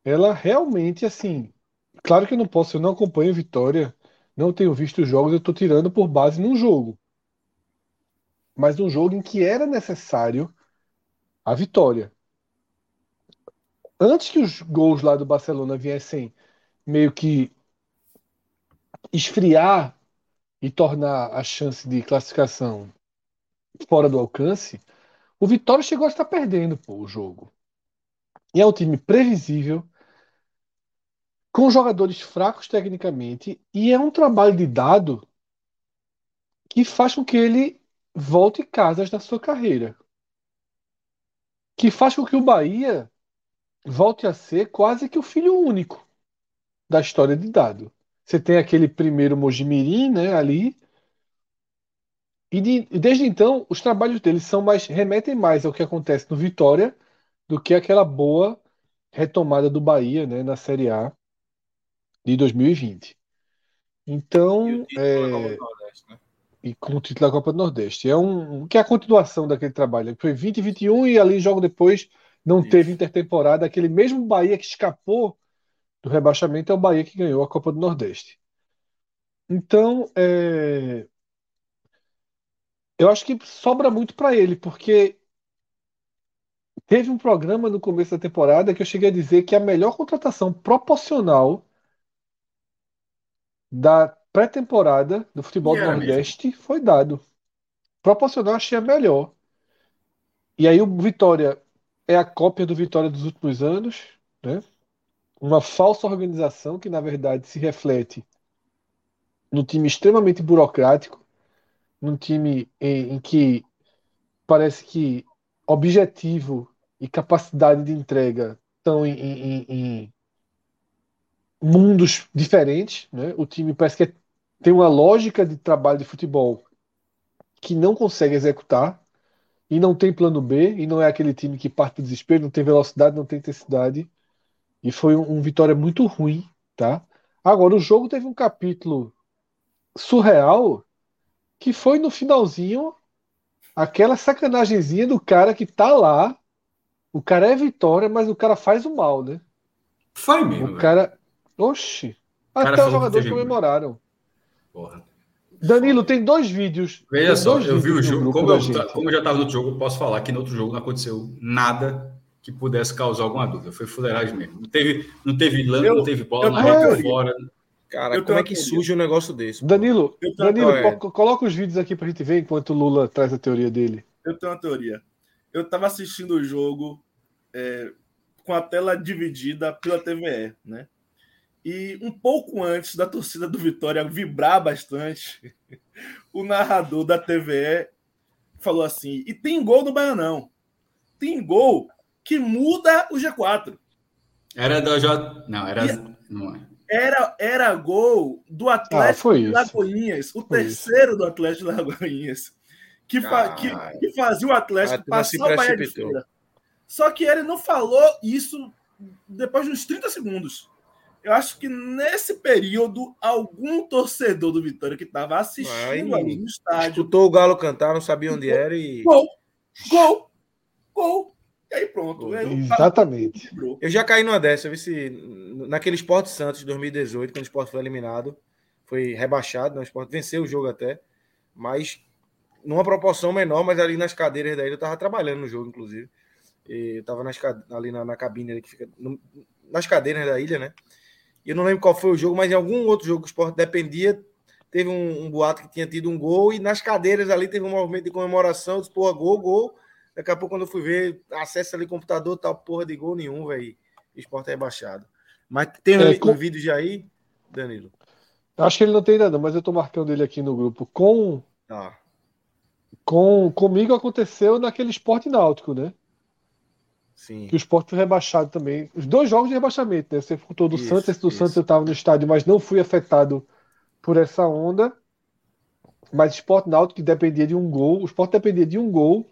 ela realmente, assim. Claro que eu não posso, eu não acompanho Vitória, não tenho visto os jogos, eu estou tirando por base num jogo. Mas um jogo em que era necessário a vitória. Antes que os gols lá do Barcelona viessem meio que esfriar e tornar a chance de classificação fora do alcance, o Vitória chegou a estar perdendo pô, o jogo. E é um time previsível, com jogadores fracos tecnicamente, e é um trabalho de dado que faz com que ele volte casas na sua carreira que faz com que o Bahia volte a ser quase que o filho único da história de Dado. Você tem aquele primeiro Mojimirim, né, ali. E, de, e desde então, os trabalhos dele são mais remetem mais ao que acontece no Vitória do que aquela boa retomada do Bahia, né, na Série A de 2020. Então, é, e com o título da Copa do Nordeste. É um que é a continuação daquele trabalho. Foi 20 e 21 e ali jogo depois não Isso. teve intertemporada. Aquele mesmo Bahia que escapou do rebaixamento é o Bahia que ganhou a Copa do Nordeste. Então, é, eu acho que sobra muito para ele, porque teve um programa no começo da temporada que eu cheguei a dizer que a melhor contratação proporcional da pré-temporada do futebol do Nordeste foi dado. Proporcional achei a melhor. E aí o Vitória é a cópia do Vitória dos últimos anos, né? Uma falsa organização que na verdade se reflete num time extremamente burocrático, num time em, em que parece que objetivo e capacidade de entrega estão em, em- em mundos diferentes, né? O time parece que é- tem uma lógica de trabalho de futebol que não consegue executar e não tem plano B e não é aquele time que parte do desespero, não tem velocidade, não tem intensidade e foi um, um Vitória muito ruim, tá? Agora o jogo teve um capítulo surreal que foi no finalzinho aquela sacanagemzinha do cara que tá lá. O cara é Vitória, mas o cara faz o mal, né? Foi mesmo, O cara. Oxi! cara Até os jogadores comemoraram. Porra. Danilo, tem dois vídeos. Veja tem só, dois eu vi o jogo. Como eu, como eu já estava no outro jogo, eu posso falar que no outro jogo não aconteceu nada que pudesse causar alguma dúvida. Foi fuleiragem mesmo. Não teve, não teve Eu- não teve bola, eu na reta fora. Cara, Eu como é que teoria. surge um negócio desse? pô? Danilo, Danilo, é. co- coloca os vídeos aqui pra gente ver enquanto o Lula traz a teoria dele. Eu tenho uma teoria. Eu tava assistindo o jogo é, com a tela dividida pela TVE, né? E um pouco antes da torcida do Vitória vibrar bastante, (laughs) o narrador da TVE falou assim: e tem gol no Baianão. Tem gol que muda o G4. Era da J. Não, era. Não é. Era, era gol do Atlético foi de isso. Lagoinhas, o Foi terceiro do Atlético de Lagoinhas, que, fa- que, que fazia o Atlético passar o Bahia de feira. Só que ele não falou isso depois de uns 30 segundos. Eu acho que nesse período, algum torcedor do Vitória que estava assistindo ali no estádio, Escutou o Galo cantar, não sabia onde era e. gol, gol, gol. E aí pronto. Aí o Exatamente. Eu já caí numa dessa, eu vi se naquele Sport Santos de 2018, quando o Sport foi eliminado, foi rebaixado, né? o Sport venceu o jogo até, mas numa proporção menor, mas ali nas cadeiras da ilha eu tava trabalhando no jogo, inclusive. E eu tava nas, ali na, na cabine ali que fica no- nas cadeiras da ilha, né? E eu não lembro qual foi o jogo, mas em algum outro jogo que o Sport dependia, teve um, um boato que tinha tido um gol e nas cadeiras ali teve um movimento de comemoração, eu disse, porra, gol, gol. Daqui a pouco, quando eu fui ver, acesso ali computador, tal, porra de gol nenhum, velho. O esporte é rebaixado. Mas tem É, um, com- um vídeo já aí, Danilo? Acho que ele não tem não, mas eu tô marcando ele aqui no grupo. Com, Tá. com comigo aconteceu naquele esporte náutico, né? Sim. Que o esporte foi rebaixado também. Os dois jogos de rebaixamento, né? Você contou do Isso, Santos, esse do isso. Santos eu estava no estádio, mas não fui afetado por essa onda. Mas o esporte náutico que dependia de um gol, o esporte dependia de um gol.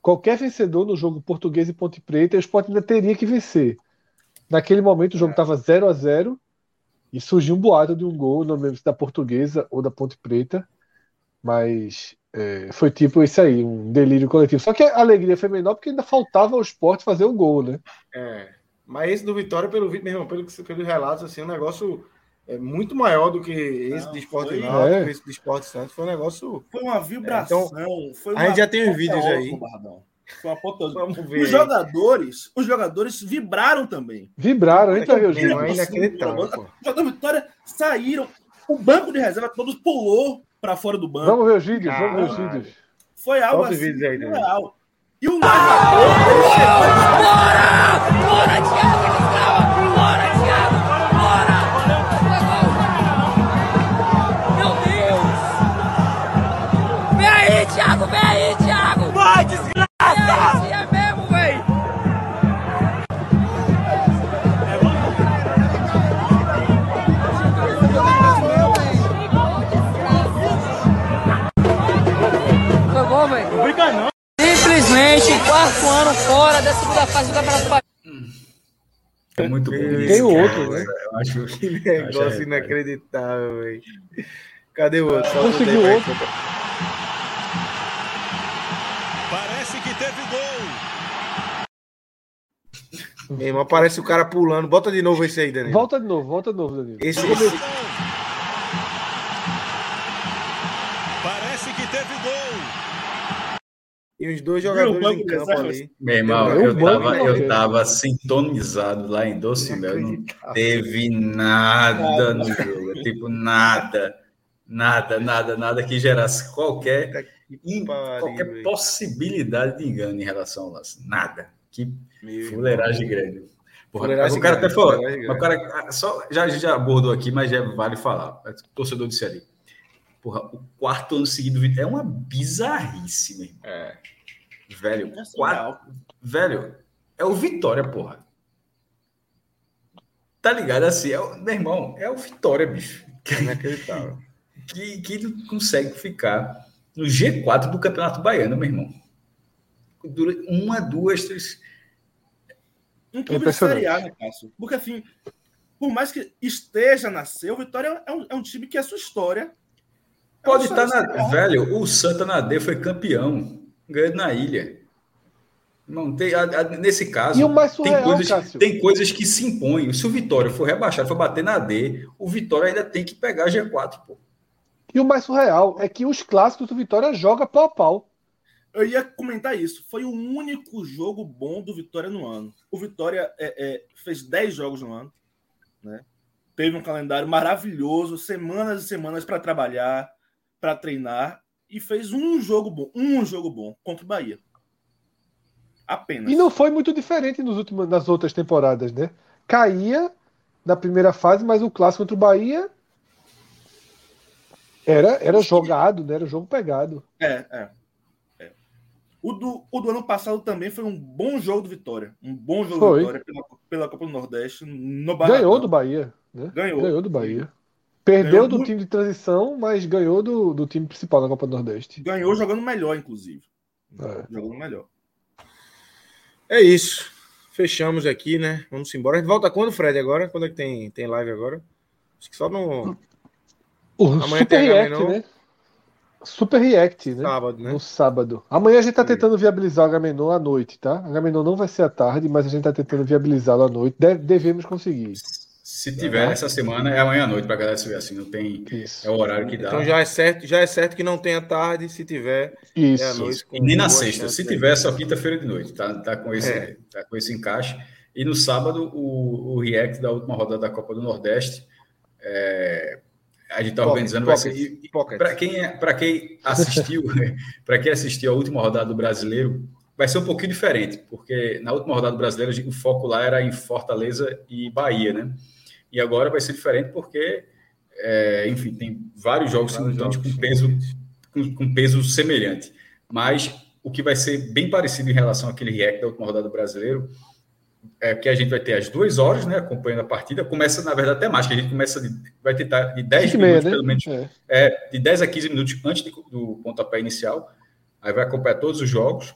Qualquer vencedor no jogo português e Ponte Preta, o esporte ainda teria que vencer. Naquele momento o jogo estava 0 a 0 e surgiu um boato de um gol, não lembro se da Portuguesa ou da Ponte Preta, mas é, foi tipo isso aí, um delírio coletivo. Só que a alegria foi menor porque ainda faltava ao esporte fazer o gol, né? É. Mas esse do Vitória, pelo vídeo, meu irmão, pelo, pelos relatos, assim, é um negócio é, muito maior do que esse Não, de Esporte foi- Náutico, É. esse de Esporte Santos. Foi um negócio. Foi uma vibração. foi É, então, a gente já tem os uma vídeos aí. Bardão. Foi uma ver. Os jogadores, os jogadores vibraram também. Vibraram, Meu irmão, vídeos. é inacreditável, jogadores Vitória saíram. O banco de reserva todos pulou para fora do banco. Vamos ver os vídeos, vamos ver os vídeos. Foi algo assim, vídeos aí, Danilo. surreal. E o narrador, ele É muito bom. Tem isso, o cara. outro, né? Eu acho. (laughs) Que negócio é, inacreditável, velho. Cadê o outro? Conseguiu outro. Parece que teve gol. Meu irmão, parece o cara pulando. Bota de novo esse aí, Danilo. Volta de novo, volta de novo, Danilo. Esse, esse- Parece que teve gol. E os dois jogadores banco em de campo ali. Meu irmão, Eu eu tava, eu tava sintonizado lá em Docimel, não teve nada no jogo, tipo nada, nada, nada, nada que gerasse qualquer, qualquer possibilidade de engano em relação ao lance, nada. Que fuleiragem grande. Porra, Fuleiragem o cara grande, até falou, o cara ah, só já a gente já abordou aqui, mas já vale falar. O torcedor disse ali. Porra, o quarto ano seguido é uma bizarrice, meu irmão. É. Velho, É quatro, Velho, é o Vitória, porra. Tá ligado assim? É o, meu irmão, é o Vitória, bicho. Inacreditável. Que, que não consegue ficar no G4 do Campeonato Baiano, meu irmão. Dura uma, duas, três. Um clube de Impressionante. Série A, né, Cássio? Porque, assim, por mais que esteja na C, o Vitória é um, é um time que a sua história. Pode estar história na. A. Velho, o Santa na D foi campeão, ganhando na ilha. Não tem, a- a- nesse caso, E o mais tem, surreal, coisas, Cássio? tem coisas que se impõem. Se o Vitória for rebaixado, for bater na D, o Vitória ainda tem que pegar G4, pô. E o mais surreal é que os clássicos do Vitória joga pau a pau. Eu ia comentar isso. Foi o único jogo bom do Vitória no ano. O Vitória é, é, fez 10 jogos no ano. Né? Teve um calendário maravilhoso, semanas e semanas para trabalhar, para treinar. E fez um jogo bom. Um jogo bom contra o Bahia. Apenas. E não foi muito diferente nos últimos, nas outras temporadas, né? Caía na primeira fase, mas o clássico contra o Bahia era, era jogado, né? Era jogo pegado. É, é. é. O, do, o do ano passado também foi um bom jogo do Vitória. Um bom jogo Foi. do Vitória pela, pela Copa do Nordeste. No Barradão. Ganhou do Bahia, né? Ganhou. Ganhou do Bahia. Perdeu Ganhou do muito. time de transição, mas ganhou do, do time principal da Copa do Nordeste. Ganhou jogando melhor, inclusive. É. Jogando melhor. É isso. Fechamos aqui, né? Vamos embora. A gente volta quando, Fred, agora? Quando é que tem, tem live agora? Acho que só no O Amanhã Super React, né? Super React, né? sábado, né? No sábado. Amanhã a gente tá tentando viabilizar o Agamenon à noite, tá? Agamenon não vai ser à tarde, mas a gente tá tentando viabilizá-lo à noite. De- devemos conseguir. Se tiver essa semana, é amanhã à noite, pra galera se ver assim. Não tem. Isso. É o horário que dá. Então já é certo, já é certo que não tenha tarde, se tiver, é à Isso. noite. E nem na sexta. Se tiver, é só quinta-feira de noite. Tá, tá, com esse, É. tá com esse encaixe. E no sábado, o, o React da última rodada da Copa do Nordeste. é, a gente tá Pocket, organizando. Vai ser. Para quem, é- pra quem assistiu, (laughs) para quem assistiu a última rodada do brasileiro, vai ser um pouquinho diferente, porque na última rodada do brasileiro o foco lá era em Fortaleza e Bahia, né? E agora vai ser diferente porque, é, enfim, tem vários jogos Vários simultâneos jogos, com peso, com, com peso semelhante. Mas o que vai ser bem parecido em relação àquele react da última rodada do brasileiro é que a gente vai ter as duas horas, né, acompanhando a partida. Começa, na verdade, até mais, que a gente começa de, vai tentar de 10 Cinco e meia, minutos, né? pelo menos, É. é, de 10 a 15 minutos antes de- do pontapé inicial. Aí vai acompanhar todos os jogos.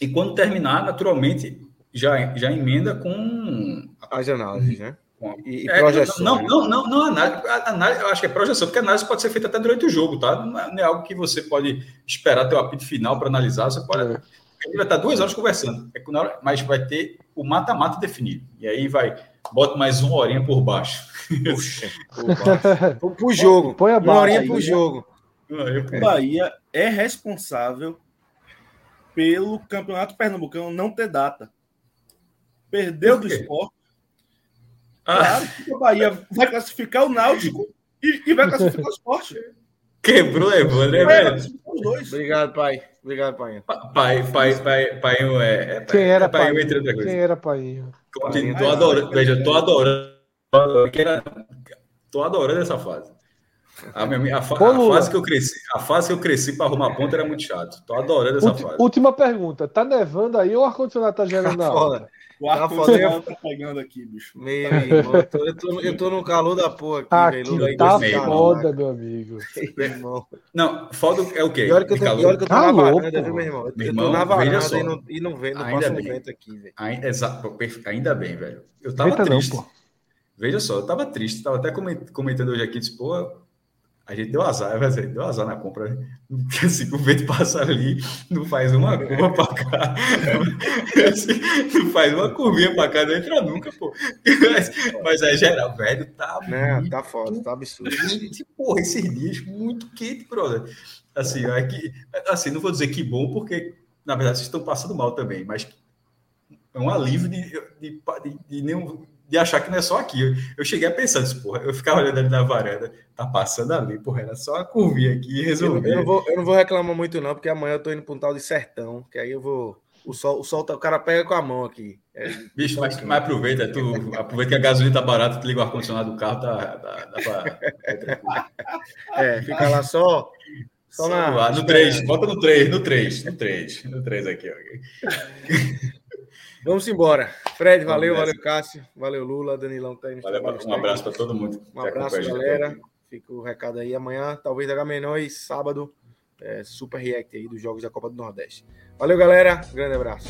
E quando terminar, naturalmente, já, já emenda com. As análises, né? E, e é, projeções. não, né? não, não, não, análise, análise, eu acho que é projeção, porque a análise pode ser feita até durante o jogo, tá? Não é, não é algo que você pode esperar ter o apito final para analisar. Você pode. É. A gente vai estar duas horas conversando, é que na hora- mas vai ter o mata-mata definido. E aí vai, bota mais uma horinha por baixo. Puxa, pro, (laughs) pro jogo. Põe a Uma horinha aí, pro né? jogo. Por O Bahia é responsável pelo Campeonato Pernambucano não ter data. Perdeu Por do esporte. Ah, Claro que o Bahia vai classificar o Náutico e, e vai classificar o esporte. quebrou, Evandro, né, velho? Obrigado, pai. Obrigado, pai. Pai, pai, pai, pai, é, é Quem era pai, Painho? entre outra coisa. Quem era Pai, Tô vai, adorando, veja, tô adorando. tô adorando, Tô adorando essa fase. A, minha- a fa- Ô, a fase que eu cresci, a fase que eu cresci para arrumar ponta era muito chato. Tô adorando essa Ulti- fase. última pergunta. Tá nevando aí ou o ar-condicionado tá (laughs) gerando na Foda. hora? O Tá ar-condicionado tá pegando aqui, bicho. Meu irmão, eu tô, eu, tô, eu tô no calor da porra aqui, velho. Lula, Aqui aí tá foda, meu amigo. (laughs) meu irmão. Não, foda é o quê? E olha que eu tô, De calor? olha que eu tô Calor, na varanda, viu, meu irmão? Eu, Meu eu irmão, tô na veja varanda só. e não, e não vem, não Ainda passa bem. vento aqui, velho. Ai- Exato, ainda bem, velho. Eu tava não, triste. pô. Veja só, eu tava triste. Tava até comen- comentando hoje aqui, disse, pô, A gente deu azar, vai dizer, deu azar na compra. Assim, o vento passa ali, não faz uma curva para cá. Não faz uma curvinha para cá, não entra nunca, pô. Mas, mas é geral, velho, tá. Não, muito, tá foda, tá absurdo. Porra, esses dias muito quente, brother. Assim, é que, assim, não vou dizer que bom, porque na verdade vocês estão passando mal também, mas é um alívio de, de, de, de nenhum de achar que não é só aqui. Eu, cheguei a pensar, disse, porra, eu ficava olhando ali na varanda, tá passando ali, porra, era só a curvinha aqui e resolver. Eu, eu, não vou, eu não vou reclamar muito, não, porque amanhã eu tô indo para um tal de sertão, que aí eu vou. O sol, o sol tá, o cara pega com a mão aqui. É, Bicho, mas, mas, aproveita, tu (laughs) aproveita que a gasolina tá barata, tu liga o ar-condicionado do carro, tá, tá, dá pra... (laughs) É, fica lá só. Só, só na, no 3, bota no 3, no 3, no 3, no 3 aqui. Ó. (laughs) Vamos embora. Fred, valeu, valeu, Cássio. Valeu, Lula, Danilão. Tá valeu, um abraço para todo mundo. Um abraço, galera. Fica o recado aí. Amanhã, talvez H e sábado, é, super react aí dos jogos da Copa do Nordeste. Valeu, galera. Grande abraço.